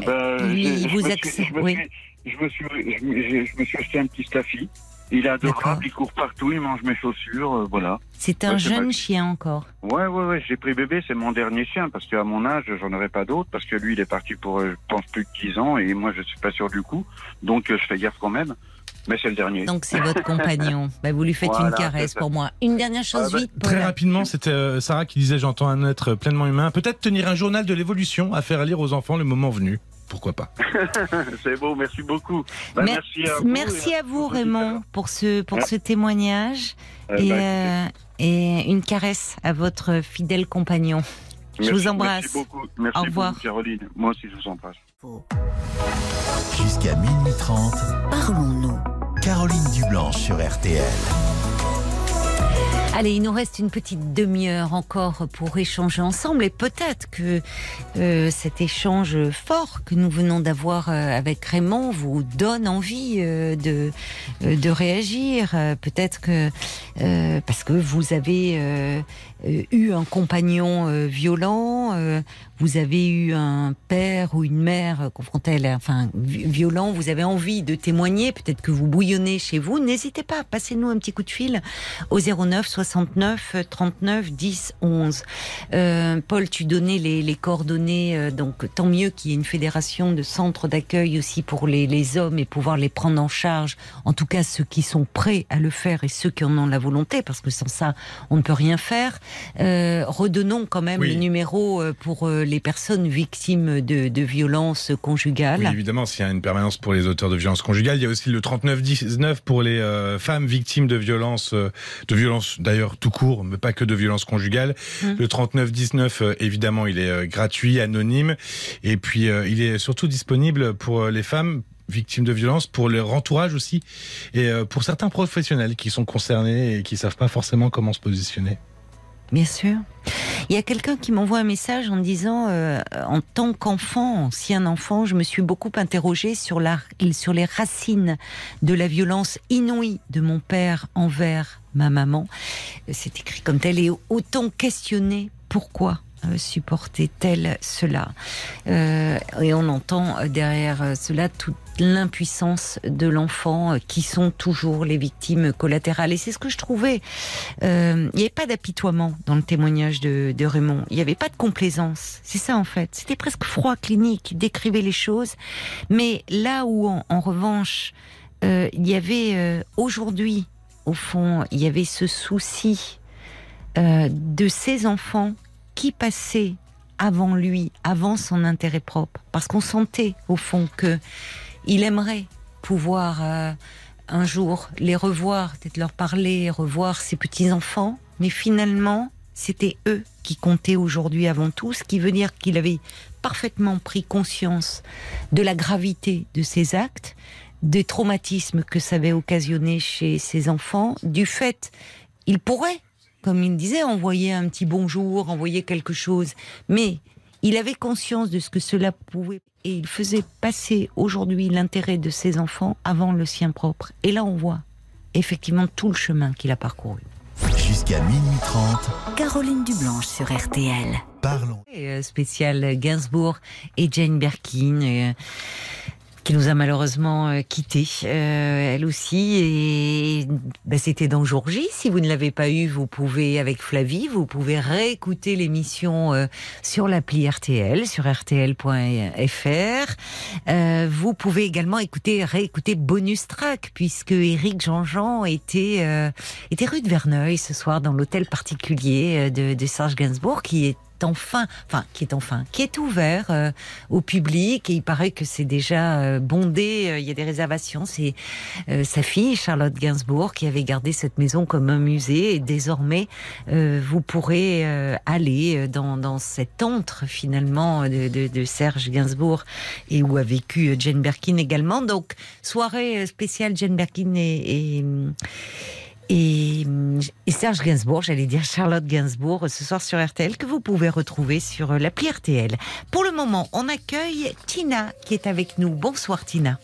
Eh ben, Lui, vous accepte, je me oui. suis- Je me suis, je me- j'ai- je me suis acheté un petit staffy. Il est adorable, il court partout, il mange mes chaussures, euh, voilà. c'est un ouais, jeune ma- chien encore. Ouais, ouais, ouais, j'ai pris bébé, c'est mon dernier chien, parce qu'à mon âge, j'en aurais pas d'autres, parce que lui, il est parti pour, je pense, plus de 10 ans, et moi, je suis pas sûr du coup, donc euh, je fais gaffe quand même, mais c'est le dernier. Donc c'est votre compagnon. Bah, vous lui faites Voilà, une caresse pour moi. Une dernière chose Ah bah, vite. Très rapidement, c'était euh, Sarah qui disait j'entends un être pleinement humain. Peut-être tenir un journal de l'évolution à faire lire aux enfants le moment venu. Pourquoi pas? C'est beau, merci beaucoup. Bah, Mer- merci à vous. merci à vous Raymond pour ce pour Ouais. ce témoignage auditeurs. et Euh, bah, euh, et une caresse à votre fidèle compagnon. je vous embrasse. Merci beaucoup, merci Au revoir. beaucoup, Caroline. Moi aussi, je vous embrasse. Jusqu'à minuit 30, Parlons-nous. Caroline Dublanche sur RTL. Allez, il nous reste une petite demi-heure encore pour échanger ensemble et peut-être que euh, cet échange fort que nous venons d'avoir euh, avec Raymond vous donne envie euh, de, réagir. Peut-être que parce que vous avez eu un compagnon violent, vous avez eu un père ou une mère confronté à enfin, vi- violent, vous avez envie de témoigner, peut-être que vous bouillonnez chez vous, n'hésitez pas, passez-nous un petit coup de fil au 09 69 39 10 11. Euh, Paul, tu donnais les, les coordonnées, euh, donc tant mieux qu'il y ait une fédération de centres d'accueil aussi pour les, les hommes et pouvoir les prendre en charge, en tout cas ceux qui sont prêts à le faire et ceux qui en ont la volonté, parce que sans ça, on ne peut rien faire. Euh, redonnons quand même Oui. le numéro euh, pour les personnes victimes de, de violences conjugales. Oui, évidemment, s'il y a une permanence pour les auteurs de violences conjugales, il y a aussi le 3919 pour les euh, femmes victimes de violences, de violences d'ailleurs tout court, mais pas que de violences conjugales. Mm. Le 3919, euh, évidemment, il est euh, gratuit, anonyme, et puis euh, il est surtout disponible pour les femmes victimes de violences, pour leur entourage aussi, et pour certains professionnels qui sont concernés et qui savent pas forcément comment se positionner. Bien sûr. Il y a quelqu'un qui m'envoie un message en disant, euh, en tant qu'enfant, ancien enfant, je me suis beaucoup interrogée sur, la, sur les racines de la violence inouïe de mon père envers ma maman. C'est écrit comme tel et autant questionné pourquoi supportait-elle cela? Euh, Et on entend euh, derrière euh, cela toute l'impuissance de l'enfant euh, qui sont toujours les victimes collatérales. Et c'est ce que je trouvais euh, il n'y avait pas d'apitoiement dans le témoignage de, Raymond. Il n'y avait pas de complaisance. C'est ça en fait. C'était presque froid, clinique. Il décrivait les choses. Mais là où, en, revanche, euh, il y avait euh, aujourd'hui, au fond, il y avait ce souci euh, de ces enfants qui passaient avant lui, avant son intérêt propre, parce qu'on sentait au fond que il aimerait pouvoir euh, un jour les revoir, peut-être leur parler, revoir ses petits enfants mais finalement, c'était eux qui comptaient aujourd'hui avant tout, ce qui veut dire qu'il avait parfaitement pris conscience de la gravité de ses actes, des traumatismes que ça avait occasionné chez ses enfants, du fait, il pourrait, comme il disait, envoyer un petit bonjour, envoyer quelque chose, mais il avait conscience de ce que cela pouvait et il faisait passer aujourd'hui l'intérêt de ses enfants avant le sien propre. Et là, on voit effectivement tout le chemin qu'il a parcouru. Jusqu'à minuit 30, Caroline Dublanche sur RTL. parlons. Et, euh, spécial Gainsbourg et Jane Birkin. euh, qui nous a malheureusement euh, quittés, euh, elle aussi. Et ben, c'était dans Jour J. Si vous ne l'avez pas eu, vous pouvez, avec Flavie, vous pouvez réécouter l'émission euh, sur l'appli RTL, sur rtl.fr. Euh, vous pouvez également écouter, réécouter bonus track, puisque Eric Jean-Jean était, euh, était rue de Verneuil ce soir dans l'hôtel particulier euh, de, de Serge Gainsbourg, qui est enfin, enfin, qui est enfin, qui est ouvert euh, au public et il paraît que c'est déjà euh, bondé. euh, Il y a des réservations. C'est euh, sa fille Charlotte Gainsbourg qui avait gardé cette maison comme un musée et désormais euh, vous pourrez aller dans, dans cet antre finalement de, de, de Serge Gainsbourg et où a vécu Jane Birkin également. Donc soirée spéciale Jane Birkin et, et et, et Serge Gainsbourg, j'allais dire Charlotte Gainsbourg, ce soir sur RTL, que vous pouvez retrouver sur euh, l'appli RTL. Pour le moment, on accueille Tina qui est avec nous. Bonsoir Tina.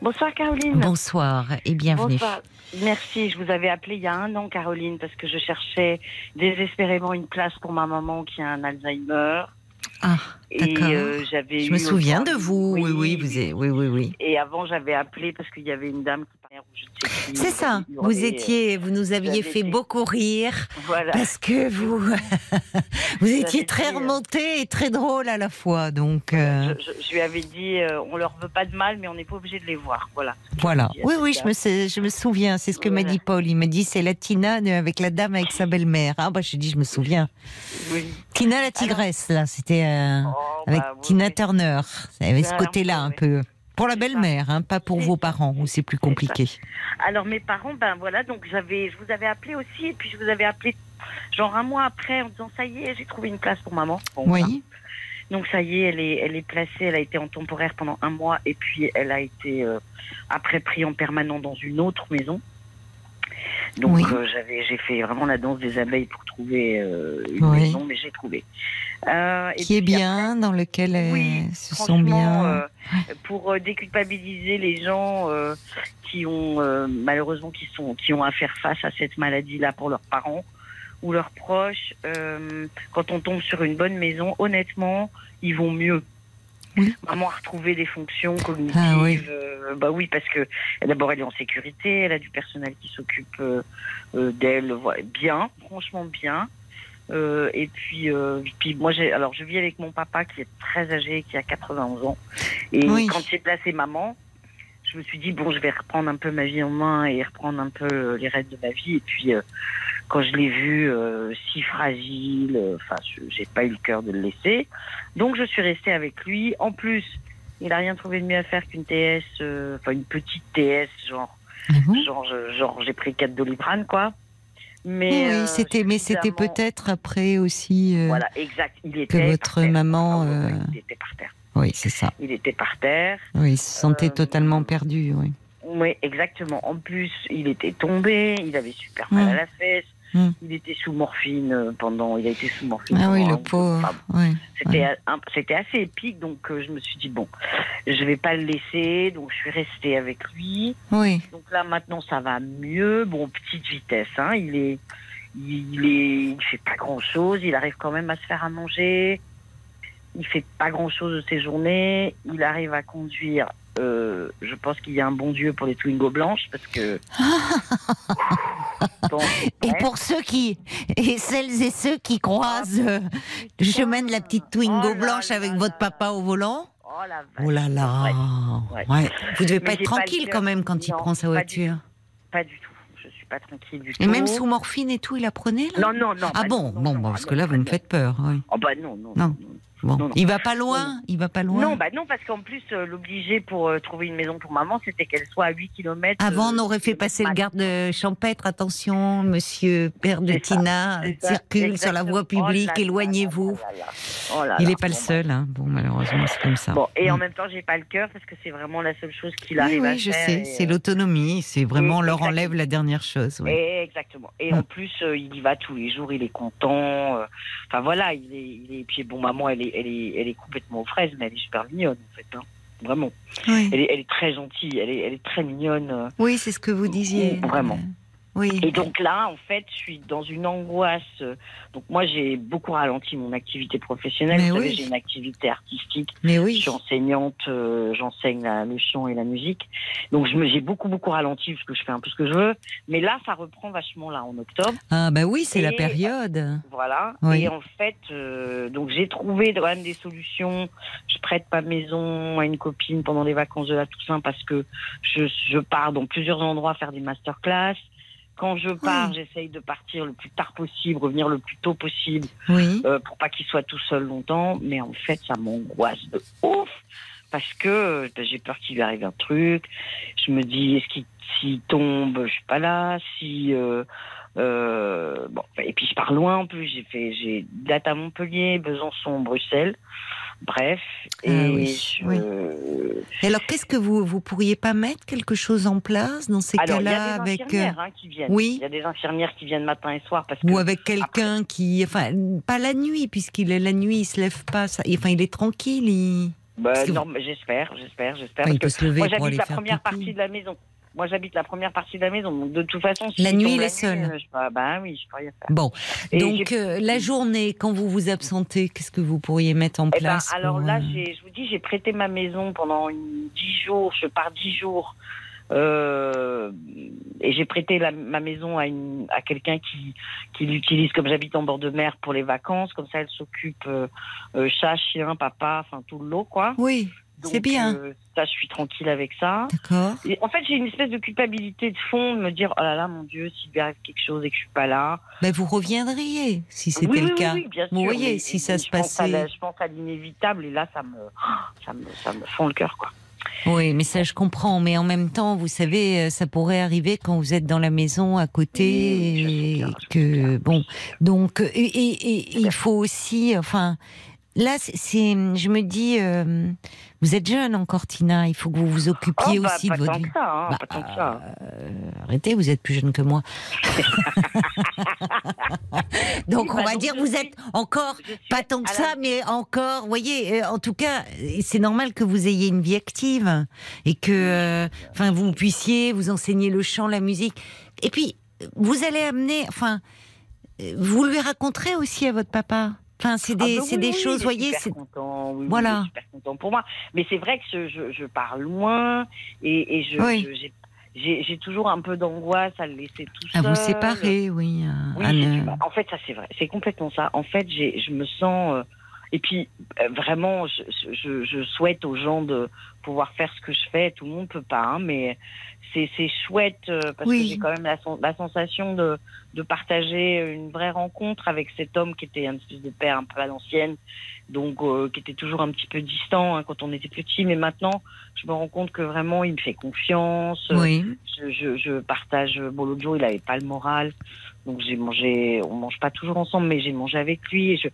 Bonsoir Caroline. Bonsoir et bienvenue. Bonsoir. Merci, je vous avais appelé il y a un an Caroline parce que je cherchais désespérément une place pour ma maman qui a un Alzheimer. Ah, d'accord. euh, j'avais Je me souviens de vous. Oui, oui, vous êtes, oui, oui, oui. Et avant j'avais appelé parce qu'il y avait une dame qui C'est ça. Vous étiez, vous nous aviez fait été- beaucoup rire euh, Voilà. parce que vous, vous étiez très euh, remonté et très drôle à la fois. Donc euh, Je, je- je lui avais dit, euh, on leur veut pas de mal, mais on n'est pas obligé de les voir. Voilà. voilà. Oui, oui, je me, sais- je me souviens. C'est ce que m'a dit Paul. Il m'a dit c'est la Tina de- avec la dame avec sa belle-mère. Ah bah je dis je me souviens. Oui. Tina la tigresse là, c'était euh, Oh, avec bah, oui, Tina oui. Turner. Il y avait ce côté-là un peu. Pour la belle-mère, hein, pas pour vos parents où c'est plus compliqué. Alors mes parents, ben voilà, donc j'avais, je vous avais appelé aussi, et puis je vous avais appelé genre un mois après en disant ça y est, j'ai trouvé une place pour maman. Bon. Oui. Donc ça y est, elle est, elle est placée, elle a été en temporaire pendant un mois, et puis elle a été euh, après prise en permanent dans une autre maison. Donc Oui. euh, j'avais, j'ai fait vraiment la danse des abeilles pour trouver euh, une Oui. maison, mais j'ai trouvé. Euh, et Qui est bien, dans lequel elles Oui, se franchement, bien. euh, pour euh, déculpabiliser les gens euh, qui ont euh, malheureusement qui sont qui ont à faire face à cette maladie-là pour leurs parents ou leurs proches, euh, quand on tombe sur une bonne maison, honnêtement, ils vont mieux. Oui. Maman a retrouvé des fonctions cognitives. Ah oui. euh, bah oui, parce que d'abord elle est en sécurité, elle a du personnel qui s'occupe euh, euh, d'elle, bien, franchement bien. Euh, et puis, euh, puis moi, j'ai, alors je vis avec mon papa qui est très âgé, qui a 91 ans. Et Oui. quand j'ai placé maman, je me suis dit bon, je vais reprendre un peu ma vie en main et reprendre un peu euh, les rênes de ma vie. Et puis, euh, quand je l'ai vu euh, si fragile, euh, enfin, je- j'ai pas eu le cœur de le laisser. Donc, je suis restée avec lui. En plus, il a rien trouvé de mieux à faire qu'une TS, euh, enfin une petite TS, genre, bon genre, je- genre j'ai pris 4 doliprane, quoi. Mais oui, oui, euh, c'était, mais c'était peut-être après aussi. euh, Voilà, exact. Il était votre par terre. maman, Ah ouais, ouais, euh, Il était par terre. Oui, c'est ça. Il était par terre. Oui, il se sentait Euh, totalement perdu. Oui. Oui, exactement. En plus, il était tombé, il avait super mal à la fesse. Mm. Il était sous morphine euh, pendant. Il a été sous morphine. Ah oui, le pauvre. enfin. C'était assez épique, donc euh, je me suis dit bon, je vais pas le laisser, donc je suis restée avec lui. Oui. Donc là maintenant ça va mieux, bon petite vitesse, hein, il est, il est, il fait pas grand chose, il arrive quand même à se faire à manger, il fait pas grand chose de ses journées, il arrive à conduire. euh, je pense qu'il y a un bon Dieu pour les Twingo blanches parce que. Bon, Et ouais. pour ceux qui, et celles et ceux qui croisent euh, le chemin de la petite Twingo Oh là blanche là avec là votre là. papa au volant. Oh la. Oh là là. Ouais. Ouais. Vous devez Mais pas être pas tranquille quand même quand il prend sa pas du voiture. Pas du tout. Je suis pas tranquille du tout. Et même sous morphine et tout, il apprenait là? Non, non, non. Ah bon, non, bon, non, parce que là, vous me faites peur. Oui. Oh bah non, non, Non. Non. Bon, Non, non. il va pas loin, il va pas loin. Non, bah non, parce qu'en plus, euh, l'obliger pour euh, trouver une maison pour maman, c'était qu'elle soit à 8 km. Avant, on aurait fait passer le garde champêtre. Attention, monsieur père de ça, Tina, ça, circule sur la voie publique, Oh là éloignez-vous. Oh Il n'est pas le seul. Hein. Bon, malheureusement, c'est comme ça. Bon, et en Mm. même temps, j'ai pas le cœur parce que c'est vraiment la seule chose qu'il Oui, arrive à oui, je faire. sais. et, C'est euh, l'autonomie. C'est vraiment, on Oui, leur exactement. enlève la dernière chose. oui. et- exactement. Et en plus, euh, il y va tous les jours, il est content. Enfin voilà, il est, il est. Puis bon, maman, elle est, elle est, elle est complètement aux fraises, mais elle est super mignonne en fait. hein. Vraiment. Oui, Elle est, elle est très gentille, elle est, elle est très mignonne. Oui, c'est ce que vous disiez. Vraiment. Oui. Et donc là, en fait, je suis dans une angoisse. Donc moi, j'ai beaucoup ralenti mon activité professionnelle. Mais Vous savez, oui. j'ai une activité artistique. Mais Je oui. suis enseignante, euh, j'enseigne la- le chant et la musique. Donc je j'ai beaucoup beaucoup ralenti parce que je fais un peu ce que je veux. Mais là, ça reprend vachement là en octobre. Ah, bah oui, c'est la période. Voilà. Oui. Et en fait, euh, donc j'ai trouvé quand même des solutions. Je prête ma maison à une copine pendant les vacances de la Toussaint parce que je, je pars dans plusieurs endroits faire des masterclass. Quand je pars, j'essaye de partir le plus tard possible, revenir le plus tôt possible Oui. euh, pour pas qu'il soit tout seul longtemps. Mais en fait, ça m'angoisse de ouf parce que euh, j'ai peur qu'il lui arrive un truc. Je me dis, est-ce qu'il s'il tombe, je suis pas là. Si euh, euh, bon, et puis je pars loin en plus. J'ai fait, j'ai date à Montpellier, Besançon, Bruxelles. Bref, et Ah oui, je- oui. Et alors, qu'est-ce que vous vous pourriez pas mettre quelque chose en place dans ces cas-là avec euh, hein, qui viennent. oui. Il y a des infirmières qui viennent matin et soir parce que ou avec quelqu'un qui, enfin, pas la nuit puisqu'il est la nuit, il se lève pas. ça- enfin, il est tranquille. Il, Bah, que non, mais j'espère, j'espère, j'espère. enfin, il parce peut se lever Moi, j'habite la première pipi. partie de la maison. Moi, j'habite la première partie de la maison. Donc, de toute façon, si La nuit, il est seul. bah oui, je peux rien faire. Bon, Et donc euh, la journée, quand vous vous absentez, qu'est-ce que vous pourriez mettre en Eh ben, place alors pour, là, euh, je vous dis, j'ai prêté ma maison pendant une, dix jours. Je pars dix jours. Euh, et j'ai prêté la- ma maison à, une, à quelqu'un qui, qui l'utilise comme j'habite en bord de mer pour les vacances. Comme ça, elle s'occupe euh, chat, chien, papa, enfin tout le lot, quoi. Oui, c'est bien. euh, ça, je suis tranquille avec ça. D'accord. En fait, j'ai une espèce de culpabilité de fond de me dire oh là là, mon Dieu, s'il lui arrive quelque chose et que je suis pas là. Ben, vous reviendriez si c'était oui, le oui, cas. Oui, oui, bien sûr. Vous voyez, mais- si mais ça se passait. la- je pense à l'inévitable et là, ça me, ça me, ça me fend le cœur, quoi. Oui, mais ça je comprends. Mais en même temps, vous savez, euh, ça pourrait arriver quand vous êtes dans la maison à côté Oui, et bien, que bien. bon. Donc et, et- et il faut aussi, enfin, là, c'est, je me dis, euh, vous êtes jeune encore, Tina. Il faut que vous vous occupiez Oh, bah, aussi pas de votre tant vie. que ça, hein, Bah, pas tant que ça. euh, arrêtez, vous êtes plus jeune que moi. Donc on bah, va dire vous êtes encore pas tant que ça, mais encore, vous voyez, euh, en tout cas, c'est normal que vous ayez une vie active et que, euh, enfin, vous puissiez vous enseigner le chant, la musique. Et puis, vous allez amener, enfin, vous lui raconterez aussi à votre papa? Enfin, c'est Ah, des, bah c'est oui, des oui, choses, voyez, c'est content, oui, Voilà. super content pour moi. Mais c'est vrai que je, je, je pars loin et, et je, j'ai, toujours un peu d'angoisse à le laisser tout à seul. vous séparer, oui. à- à ne- en fait, ça c'est vrai, c'est complètement ça. En fait, j'ai, je me sens euh, et puis euh, vraiment, je, je, je souhaite aux gens de pouvoir faire ce que je fais. Tout le monde peut pas, hein, mais c'est, c'est chouette euh, parce Oui. que j'ai quand même la, la sensation de, de partager une vraie rencontre avec cet homme qui était un espèce de père un peu à l'ancienne, donc euh, qui était toujours un petit peu distant hein, quand on était petit, mais maintenant, je me rends compte que vraiment, il me fait confiance. Oui, je, je, je partage. Bon, l'autre jour, il avait pas le moral, donc j'ai mangé. On mange pas toujours ensemble, mais j'ai mangé avec lui. Et je,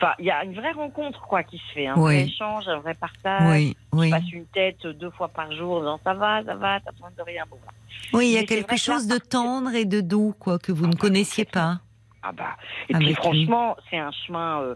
enfin, il y a une vraie rencontre quoi qui se fait, un Oui. vrai échange, un vrai partage. oui, oui. Je passe une tête deux fois par jour, en disant ça va, ça va, t'as besoin de rien. Bon, voilà. Oui, il y a quelque chose de tendre et de doux, quoi, que vous Ah ne bah, connaissiez pas. Ah bah. Et Avec puis franchement, c'est un chemin. euh,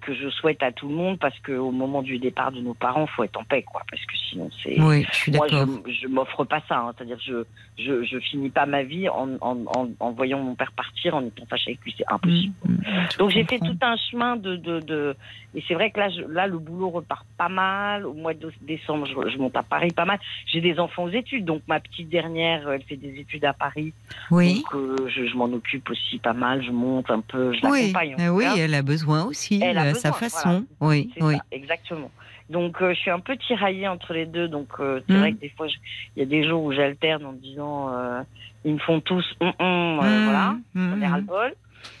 que je souhaite à tout le monde parce qu'au moment du départ de nos parents, faut être en paix, quoi, parce que sinon c'est. Oui, je suis Moi, d'accord. je, je m'offre pas ça. hein. C'est-à-dire, je, je, je finis pas ma vie en, en, en, en voyant mon père partir, en étant fâché avec lui. C'est impossible. Mm, mm, Donc, j'ai fait tout un chemin de, de, de... et c'est vrai que là, je, là, le boulot repart pas mal. Au mois de décembre, je, je monte à Paris pas mal. J'ai des enfants aux études, donc ma petite dernière, elle fait des études à Paris. Oui. Donc, euh, je, je m'en occupe aussi pas mal. Je monte un peu, je Oui, l'accompagne. en euh, tout oui, cas. elle a besoin aussi, Elle a à besoin, sa voilà. façon. Oui, C'est oui. ça, exactement. Donc euh, je suis un peu tiraillée entre les deux. Donc euh, c'est Mm. vrai que des fois, je- il y a des jours où j'alterne en me disant euh, ils me font tous hum, hum, euh, Mm, voilà, mm, on est mm. ras-le-bol.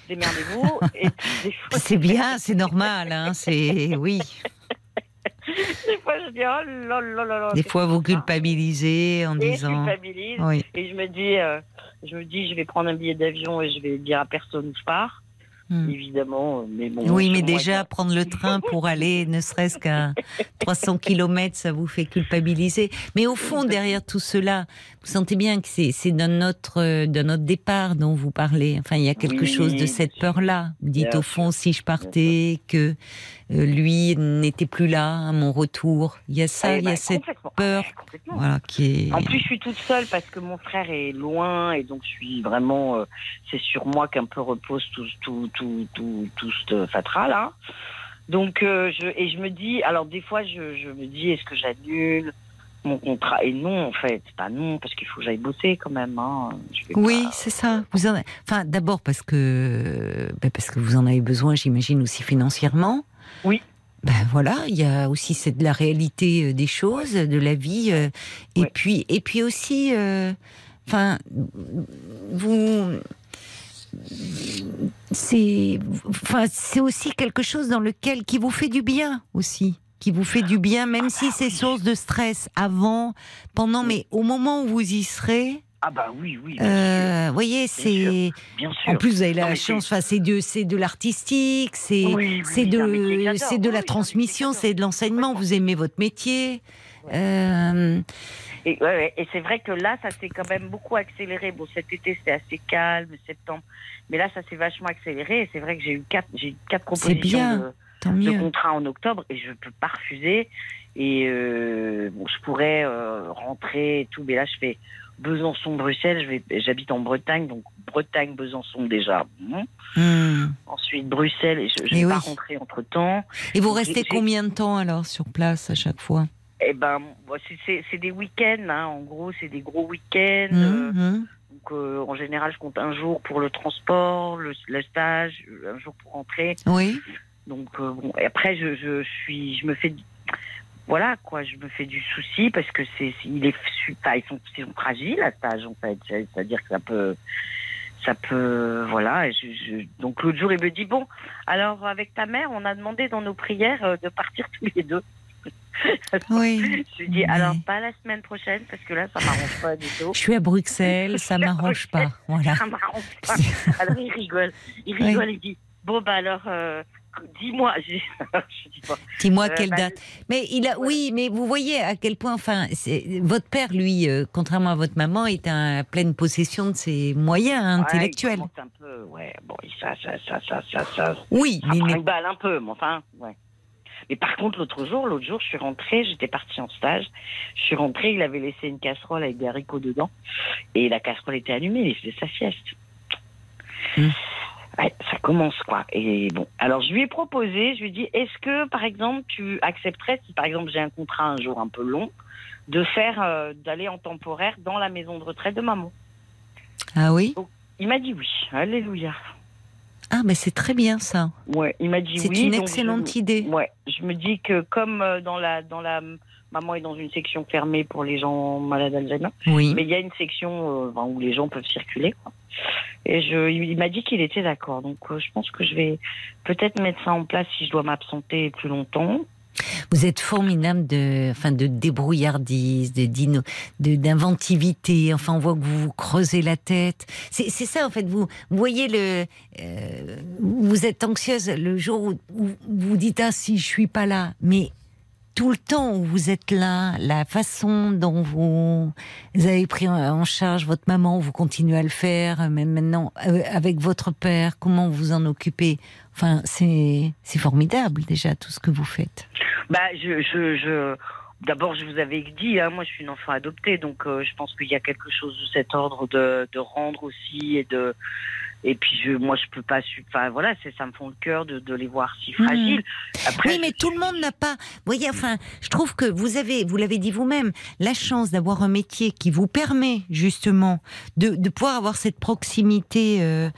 démerdez-vous. C'est bien, c'est normal, hein, c'est oui. des fois, je dis, oh là là là. Des fois, vous culpabilisez en Et je disant. culpabilise. Oui. Et je me dis, euh, je me dis, je vais prendre un billet d'avion et je vais dire à personne où je pars, Hmm. évidemment. Mais bon. Oui, mais déjà, prendre le train pour aller, ne serait-ce qu'à 300 km, ça vous fait culpabiliser. Mais au fond, derrière tout cela, vous sentez bien que c'est c'est de notre, de notre départ dont vous parlez. Enfin, il y a quelque Oui, chose de cette peur-là. Vous dites, au fond, si je partais, que lui n'était plus là à mon retour. Il y a ça, Eh il y a ben, cette peur. Ah, complètement. voilà, qui est... En plus, je suis toute seule parce que mon frère est loin et donc je suis vraiment. euh, c'est sur moi qu'un peu repose tout, tout, tout, tout, tout ce fatras là. Donc, euh, je, et je me dis, alors des fois, je, je me dis, est-ce que j'annule mon contrat? Et non, en fait, pas non, parce qu'il faut que j'aille bosser quand même. Hein. Oui, pas- c'est ça. Vous en... Enfin, d'abord parce que ben, parce que vous en avez besoin, j'imagine aussi financièrement. Oui. Ben voilà, il y a aussi c'est de la réalité euh, des choses, de la vie, euh, et puis et puis aussi, euh, enfin, vous, c'est, enfin, c'est aussi quelque chose dans lequel qui vous fait du bien aussi, qui vous fait du bien, même si c'est source de stress avant, pendant, mais au moment où vous y serez. Ah bah oui, oui, bien Euh, vous voyez, c'est. sûr, bien sûr. En plus, vous avez la chance. Enfin, c'est de, c'est de l'artistique, c'est, Oui, oui, c'est de, c'est de la oui, transmission, c'est de l'enseignement. Vous aimez votre métier. Euh, Et, ouais, ouais. et c'est vrai que là, ça s'est quand même beaucoup accéléré. Bon, cet été, c'était assez calme, septembre. Mais là, ça s'est vachement accéléré. Et c'est vrai que j'ai eu quatre, j'ai eu quatre C'est propositions bien. de, tant de mieux. contrat en octobre et je peux pas refuser. Et euh, bon, je pourrais euh, rentrer et tout. Mais là, je fais Besançon-Bruxelles. Je vais, j'habite en Bretagne, donc Bretagne-Besançon déjà. Bon. Hmm. Ensuite, Bruxelles. Et je, vais oui. pas rentrer entre temps. Et vous restez combien de temps alors sur place à chaque fois? Eh ben, c'est- des week-ends. Hein. En gros, c'est des gros week-ends. euh, Hmm, hmm. Donc, euh, en général, je compte un jour pour le transport, le, le stage, un jour pour rentrer. Oui. Donc, euh, bon, et après, je, je suis, je me fais, voilà, quoi, je me fais du souci parce que c'est, il est, enfin, ils sont, ils sont fragiles à stage, en fait. C'est- C'est-à-dire que ça peut, ça peut, voilà. je- je- donc, l'autre jour, il me dit, bon, alors, avec ta mère, on a demandé dans nos prières euh, de partir tous les deux. Oui. Je lui dis, alors, pas la semaine prochaine, parce que là, ça m'arrange pas du tout. Je suis à Bruxelles, ça m'arrange pas. Voilà. Ça m'arrange pas. Alors il rigole. Il rigole, il dit Bon, bah alors, euh, dis-moi. Je je dis pas. Dis-moi Euh, quelle bah, date. Mais il a, oui, mais vous voyez à quel point, enfin, votre père, lui, euh, contrairement à votre maman, est en pleine possession de ses moyens ouais, intellectuels. il un peu, ouais, bon, ça, ça, ça, ça, ça, ça, Oui, ça mais il n'est- trinque-balle un peu, mais enfin, ouais. Mais par contre, l'autre jour, l'autre jour, je suis rentrée, j'étais partie en stage. Je suis rentrée, il avait laissé une casserole avec des haricots dedans. Et la casserole était allumée, il faisait sa sieste. Hmm. Ouais, ça commence, quoi. Et bon. Alors, je lui ai proposé, je lui ai dit, est-ce que, par exemple, tu accepterais, si par exemple j'ai un contrat un jour un peu long, de faire, euh, d'aller en temporaire dans la maison de retraite de maman? Ah oui? Il m'a dit oui. Alléluia. Ah, mais c'est très bien ça. Ouais, il m'a dit C'est oui. une donc excellente je- idée. Ouais, je me dis que comme euh, dans la dans la maman est dans une section fermée pour les gens malades d'Alzheimer, Oui. mais il y a une section euh, où les gens peuvent circuler. quoi. Et je, il m'a dit qu'il était d'accord. Donc euh, je pense que je vais peut-être mettre ça en place si je dois m'absenter plus longtemps. Vous êtes formidable de, enfin, de débrouillardise, d'inventivité. Enfin, on voit que vous vous creusez la tête. C'est, ça, en fait. Vous, voyez le, euh, vous êtes anxieuse le jour où, où vous dites ah si je suis pas là, mais tout le temps où vous êtes là, la façon dont vous avez pris en charge votre maman, vous continuez à le faire, même maintenant euh, avec votre père, comment vous en occupez? Enfin, c'est formidable déjà tout ce que vous faites. Bah, je, je, je... D'abord, je vous avais dit, hein, moi, je suis une enfant adoptée, donc euh, je pense qu'il y a quelque chose de cet ordre de, de rendre aussi et de. Et puis, je, moi, je peux pas. Enfin, voilà, ça me fond le cœur de, de les voir si Mhm. fragiles. Après, Oui, mais tout le monde n'a pas. Vous voyez, enfin, je trouve que vous avez, vous l'avez dit vous-même, la chance d'avoir un métier qui vous permet justement de, de pouvoir avoir cette proximité euh,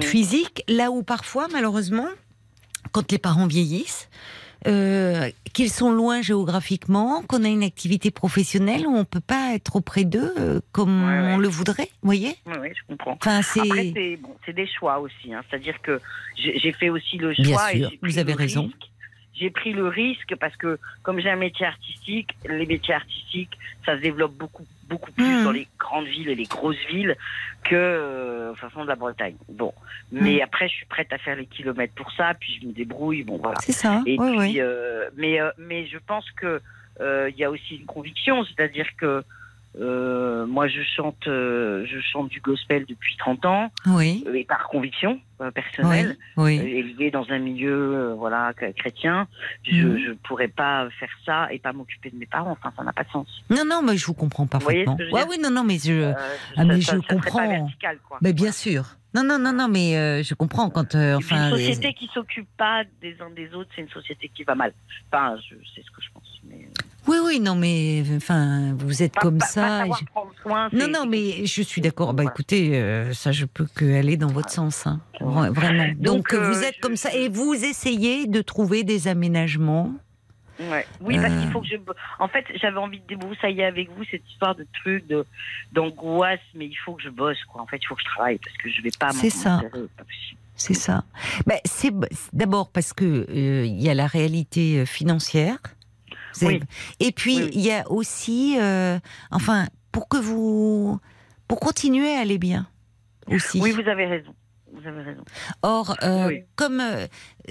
physique, là où parfois, malheureusement, quand les parents vieillissent, euh, qu'ils sont loin géographiquement, qu'on a une activité professionnelle où on peut pas être auprès d'eux euh, comme Ouais, ouais. on le voudrait, vous voyez? Oui, je comprends. Enfin, c'est Après, c'est bon, c'est des choix aussi. hein. C'est-à-dire que j'ai j'ai fait aussi le Bien choix. et sûr, pris vous avez raison. risque. J'ai pris le risque parce que comme j'ai un métier artistique, les métiers artistiques, ça se développe beaucoup beaucoup plus dans les grandes villes et les grosses villes que euh, fond de la Bretagne. Bon, mais Mhm. après je suis prête à faire les kilomètres pour ça, puis je me débrouille. Bon voilà. c'est ça. Et oui, puis, oui. euh, mais, euh, mais je pense que euh, il y a aussi une conviction, c'est-à-dire que euh, moi je chante, euh, je chante du gospel depuis 30 ans, Oui, euh, et par conviction euh, oui, personnelle, oui. euh, élevée dans un milieu euh, voilà ch- chrétien, je Mhm. je pourrais pas faire ça et pas m'occuper de mes parents. Enfin, ça n'a pas de sens. Non, non, mais je vous comprends parfaitement. Ouais, dire oui, non, non, mais je. Euh, ah, mais ça- je ça serait pas comprends. vertical, quoi. mais bien sûr. Non, non, non, non, mais euh, je comprends quand. euh, enfin, une les- société qui s'occupe pas des uns des autres, c'est une société qui va mal. Enfin, je c'est ce que je pense. Mais... euh, Oui, oui, non, mais enfin, vous êtes Pas- comme pas- ça. pas je- soin, Non, non, mais je suis d'accord. Bah écoutez, euh, ça, je peux que aller dans votre sens, hein. Vra- vraiment. Donc, Donc, euh, vous êtes je- comme ça et vous essayez de trouver des aménagements? Ouais. Oui, parce Euh. qu'il faut que je. En fait, j'avais envie de débroussailler avec vous cette histoire de truc, de d'angoisse, mais il faut que je bosse, quoi. En fait, il faut que je travaille parce que je vais pas. C'est ça. C'est ça. Ben, c'est d'abord parce que euh, il y a la réalité euh, financière. Oui. Et puis Oui, il y a aussi, euh, enfin, pour que vous, pour continuer à aller bien aussi. Oui, vous avez raison. Vous avez raison. Or, euh, Oui. comme euh,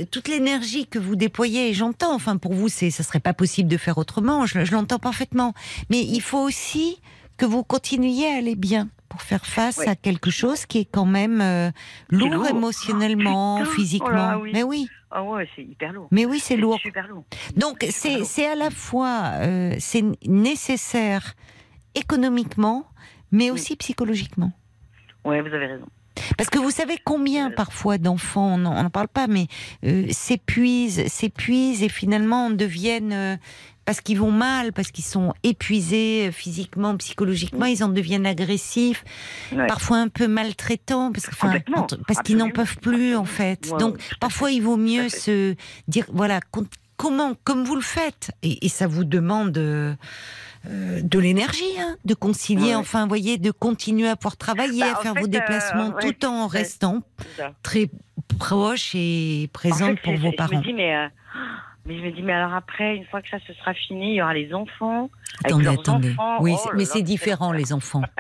toute l'énergie que vous déployez, j'entends, enfin pour vous, c'est, ça serait pas possible de faire autrement, je, je l'entends parfaitement. Mais il faut aussi que vous continuiez à aller bien pour faire face Oui. à quelque chose qui est quand même euh, lourd, lourd. émotionnellement, Oh, putain. physiquement. Oh là, oui. Mais oui, Ah ouais, c'est hyper lourd. mais oui, c'est lourd. Super lourd. Donc c'est à la fois euh, c'est nécessaire économiquement, mais aussi psychologiquement. Ouais, vous avez raison. Parce que vous savez combien parfois d'enfants, on n'en parle pas, mais euh, s'épuisent, s'épuisent et finalement deviennent, parce qu'ils vont mal, parce qu'ils sont épuisés euh, physiquement, psychologiquement, ils en deviennent agressifs, Ouais. parfois un peu maltraitants, parce, enfin, parce qu'ils n'en peuvent plus en fait. Ouais, Donc parfois il vaut mieux se dire, voilà, com- comment, comme vous le faites, et, et ça vous demande... euh, euh, de l'énergie, hein, de concilier, Ouais, enfin, voyez, de continuer à pouvoir travailler, Bah, à faire fait, vos euh, déplacements ouais, tout en restant très proche et En présente fait, pour vos je parents. me dis, mais, euh, mais je me dis, mais alors après, une fois que ça se sera fini, il y aura les enfants. avec Attendez, leurs attendez. enfants. Oui, Oh mais c'est différent, les enfants.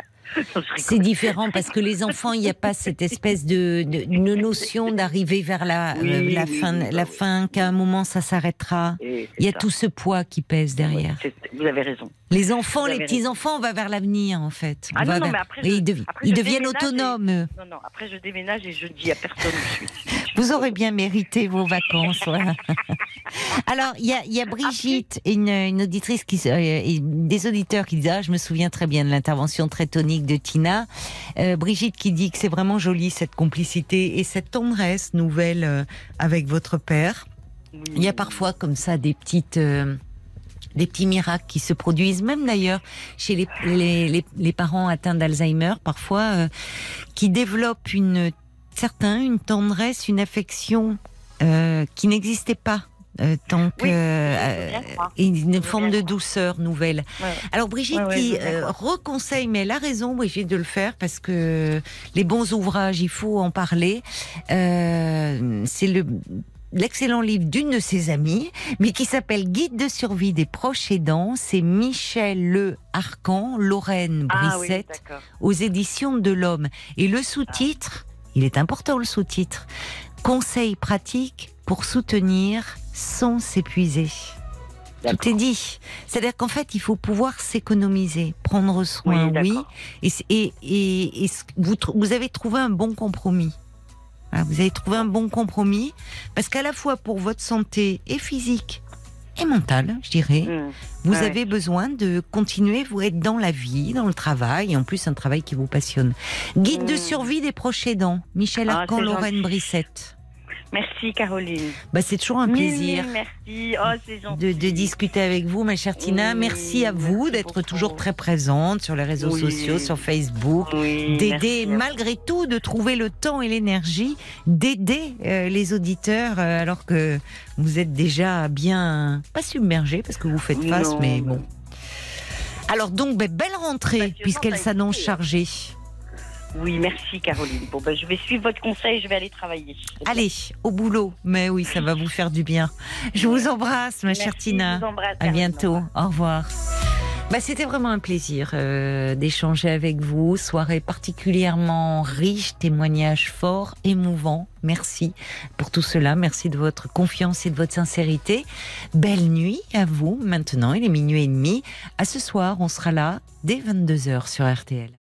C'est différent parce que les enfants, il n'y a pas cette espèce de, de- une notion d'arriver vers la, Oui, la oui, fin, oui, la fin, qu'à un moment ça s'arrêtera. Il y a ça. tout ce poids qui pèse derrière. Vous avez raison. Les enfants, les avez petits enfants, on va vers l'avenir en fait. On va non, non, vers- mais après, et je- ils, après, deviennent et- autonomes. Non, non, après je déménage et je dis à personne où je suis. Vous aurez bien mérité vos vacances. voilà. Alors, il y a, il y a Brigitte, une, une auditrice, qui, euh, et des auditeurs qui disent Ah, je me souviens très bien de l'intervention très tonique de Tina. Euh, Brigitte qui dit que c'est vraiment joli cette complicité et cette tendresse nouvelle euh, avec votre père. Oui. Il y a parfois comme ça des petites. Des petits miracles qui se produisent, même d'ailleurs chez les, les, les, les parents atteints d'Alzheimer, parfois, euh, qui développent une certains une tendresse, une affection euh, qui n'existait pas euh, tant que Oui, et une forme de douceur nouvelle. Ouais. Alors Brigitte Ouais, qui reconseille, mais elle a raison Brigitte de le faire parce que les bons ouvrages, il faut en parler. C'est le l'excellent livre d'une de ses amies, mais qui s'appelle Guide de survie des proches aidants. C'est Michel Le Arcan, Lorraine Ah oui, Brissette, aux éditions de l'Homme. Et le sous-titre, il est important le sous-titre, Conseils pratiques pour soutenir sans s'épuiser. Tout est dit. C'est-à-dire qu'en fait, il faut pouvoir s'économiser, prendre soin, Oui. Et, vous avez trouvé un bon compromis. Voilà, vous avez trouvé un bon compromis parce qu'à la fois pour votre santé et physique et mentale, je dirais, Mmh. vous Ouais. avez besoin de continuer, vous être dans la vie, dans le travail, et en plus un travail qui vous passionne. Guide de Mm. survie des proches aidants, Michel Ah, Arcan, c'est Lorraine. Brissette. Merci Caroline. Bah, c'est toujours un plaisir. mille merci. Oh, c'est gentil. De, de discuter avec vous, ma chère Tina. Oui, merci à vous d'être toujours très présente sur les réseaux Oui. sociaux, sur Facebook. Oui, d'aider malgré tout de trouver le temps et l'énergie d'aider euh, les auditeurs euh, alors que vous êtes déjà bien pas submergés parce que vous faites face Non. mais bon alors donc ben, belle rentrée Passionnant, puisqu'elle s'annonce été, chargée Oui, merci Caroline. Bon, ben, je vais suivre votre conseil, je vais aller travailler. allez au boulot mais oui ça va vous faire du bien je vous embrasse ma chère Merci, Tina je vous embrasse, À bientôt. Au revoir. Bah, C'était vraiment un plaisir euh, d'échanger avec vous. Soirée particulièrement riche, témoignages forts, émouvants. Merci pour tout cela. Merci de votre confiance et de votre sincérité. Belle nuit à vous. Maintenant, il est minuit et demi. À ce soir, on sera là dès 22h sur RTL.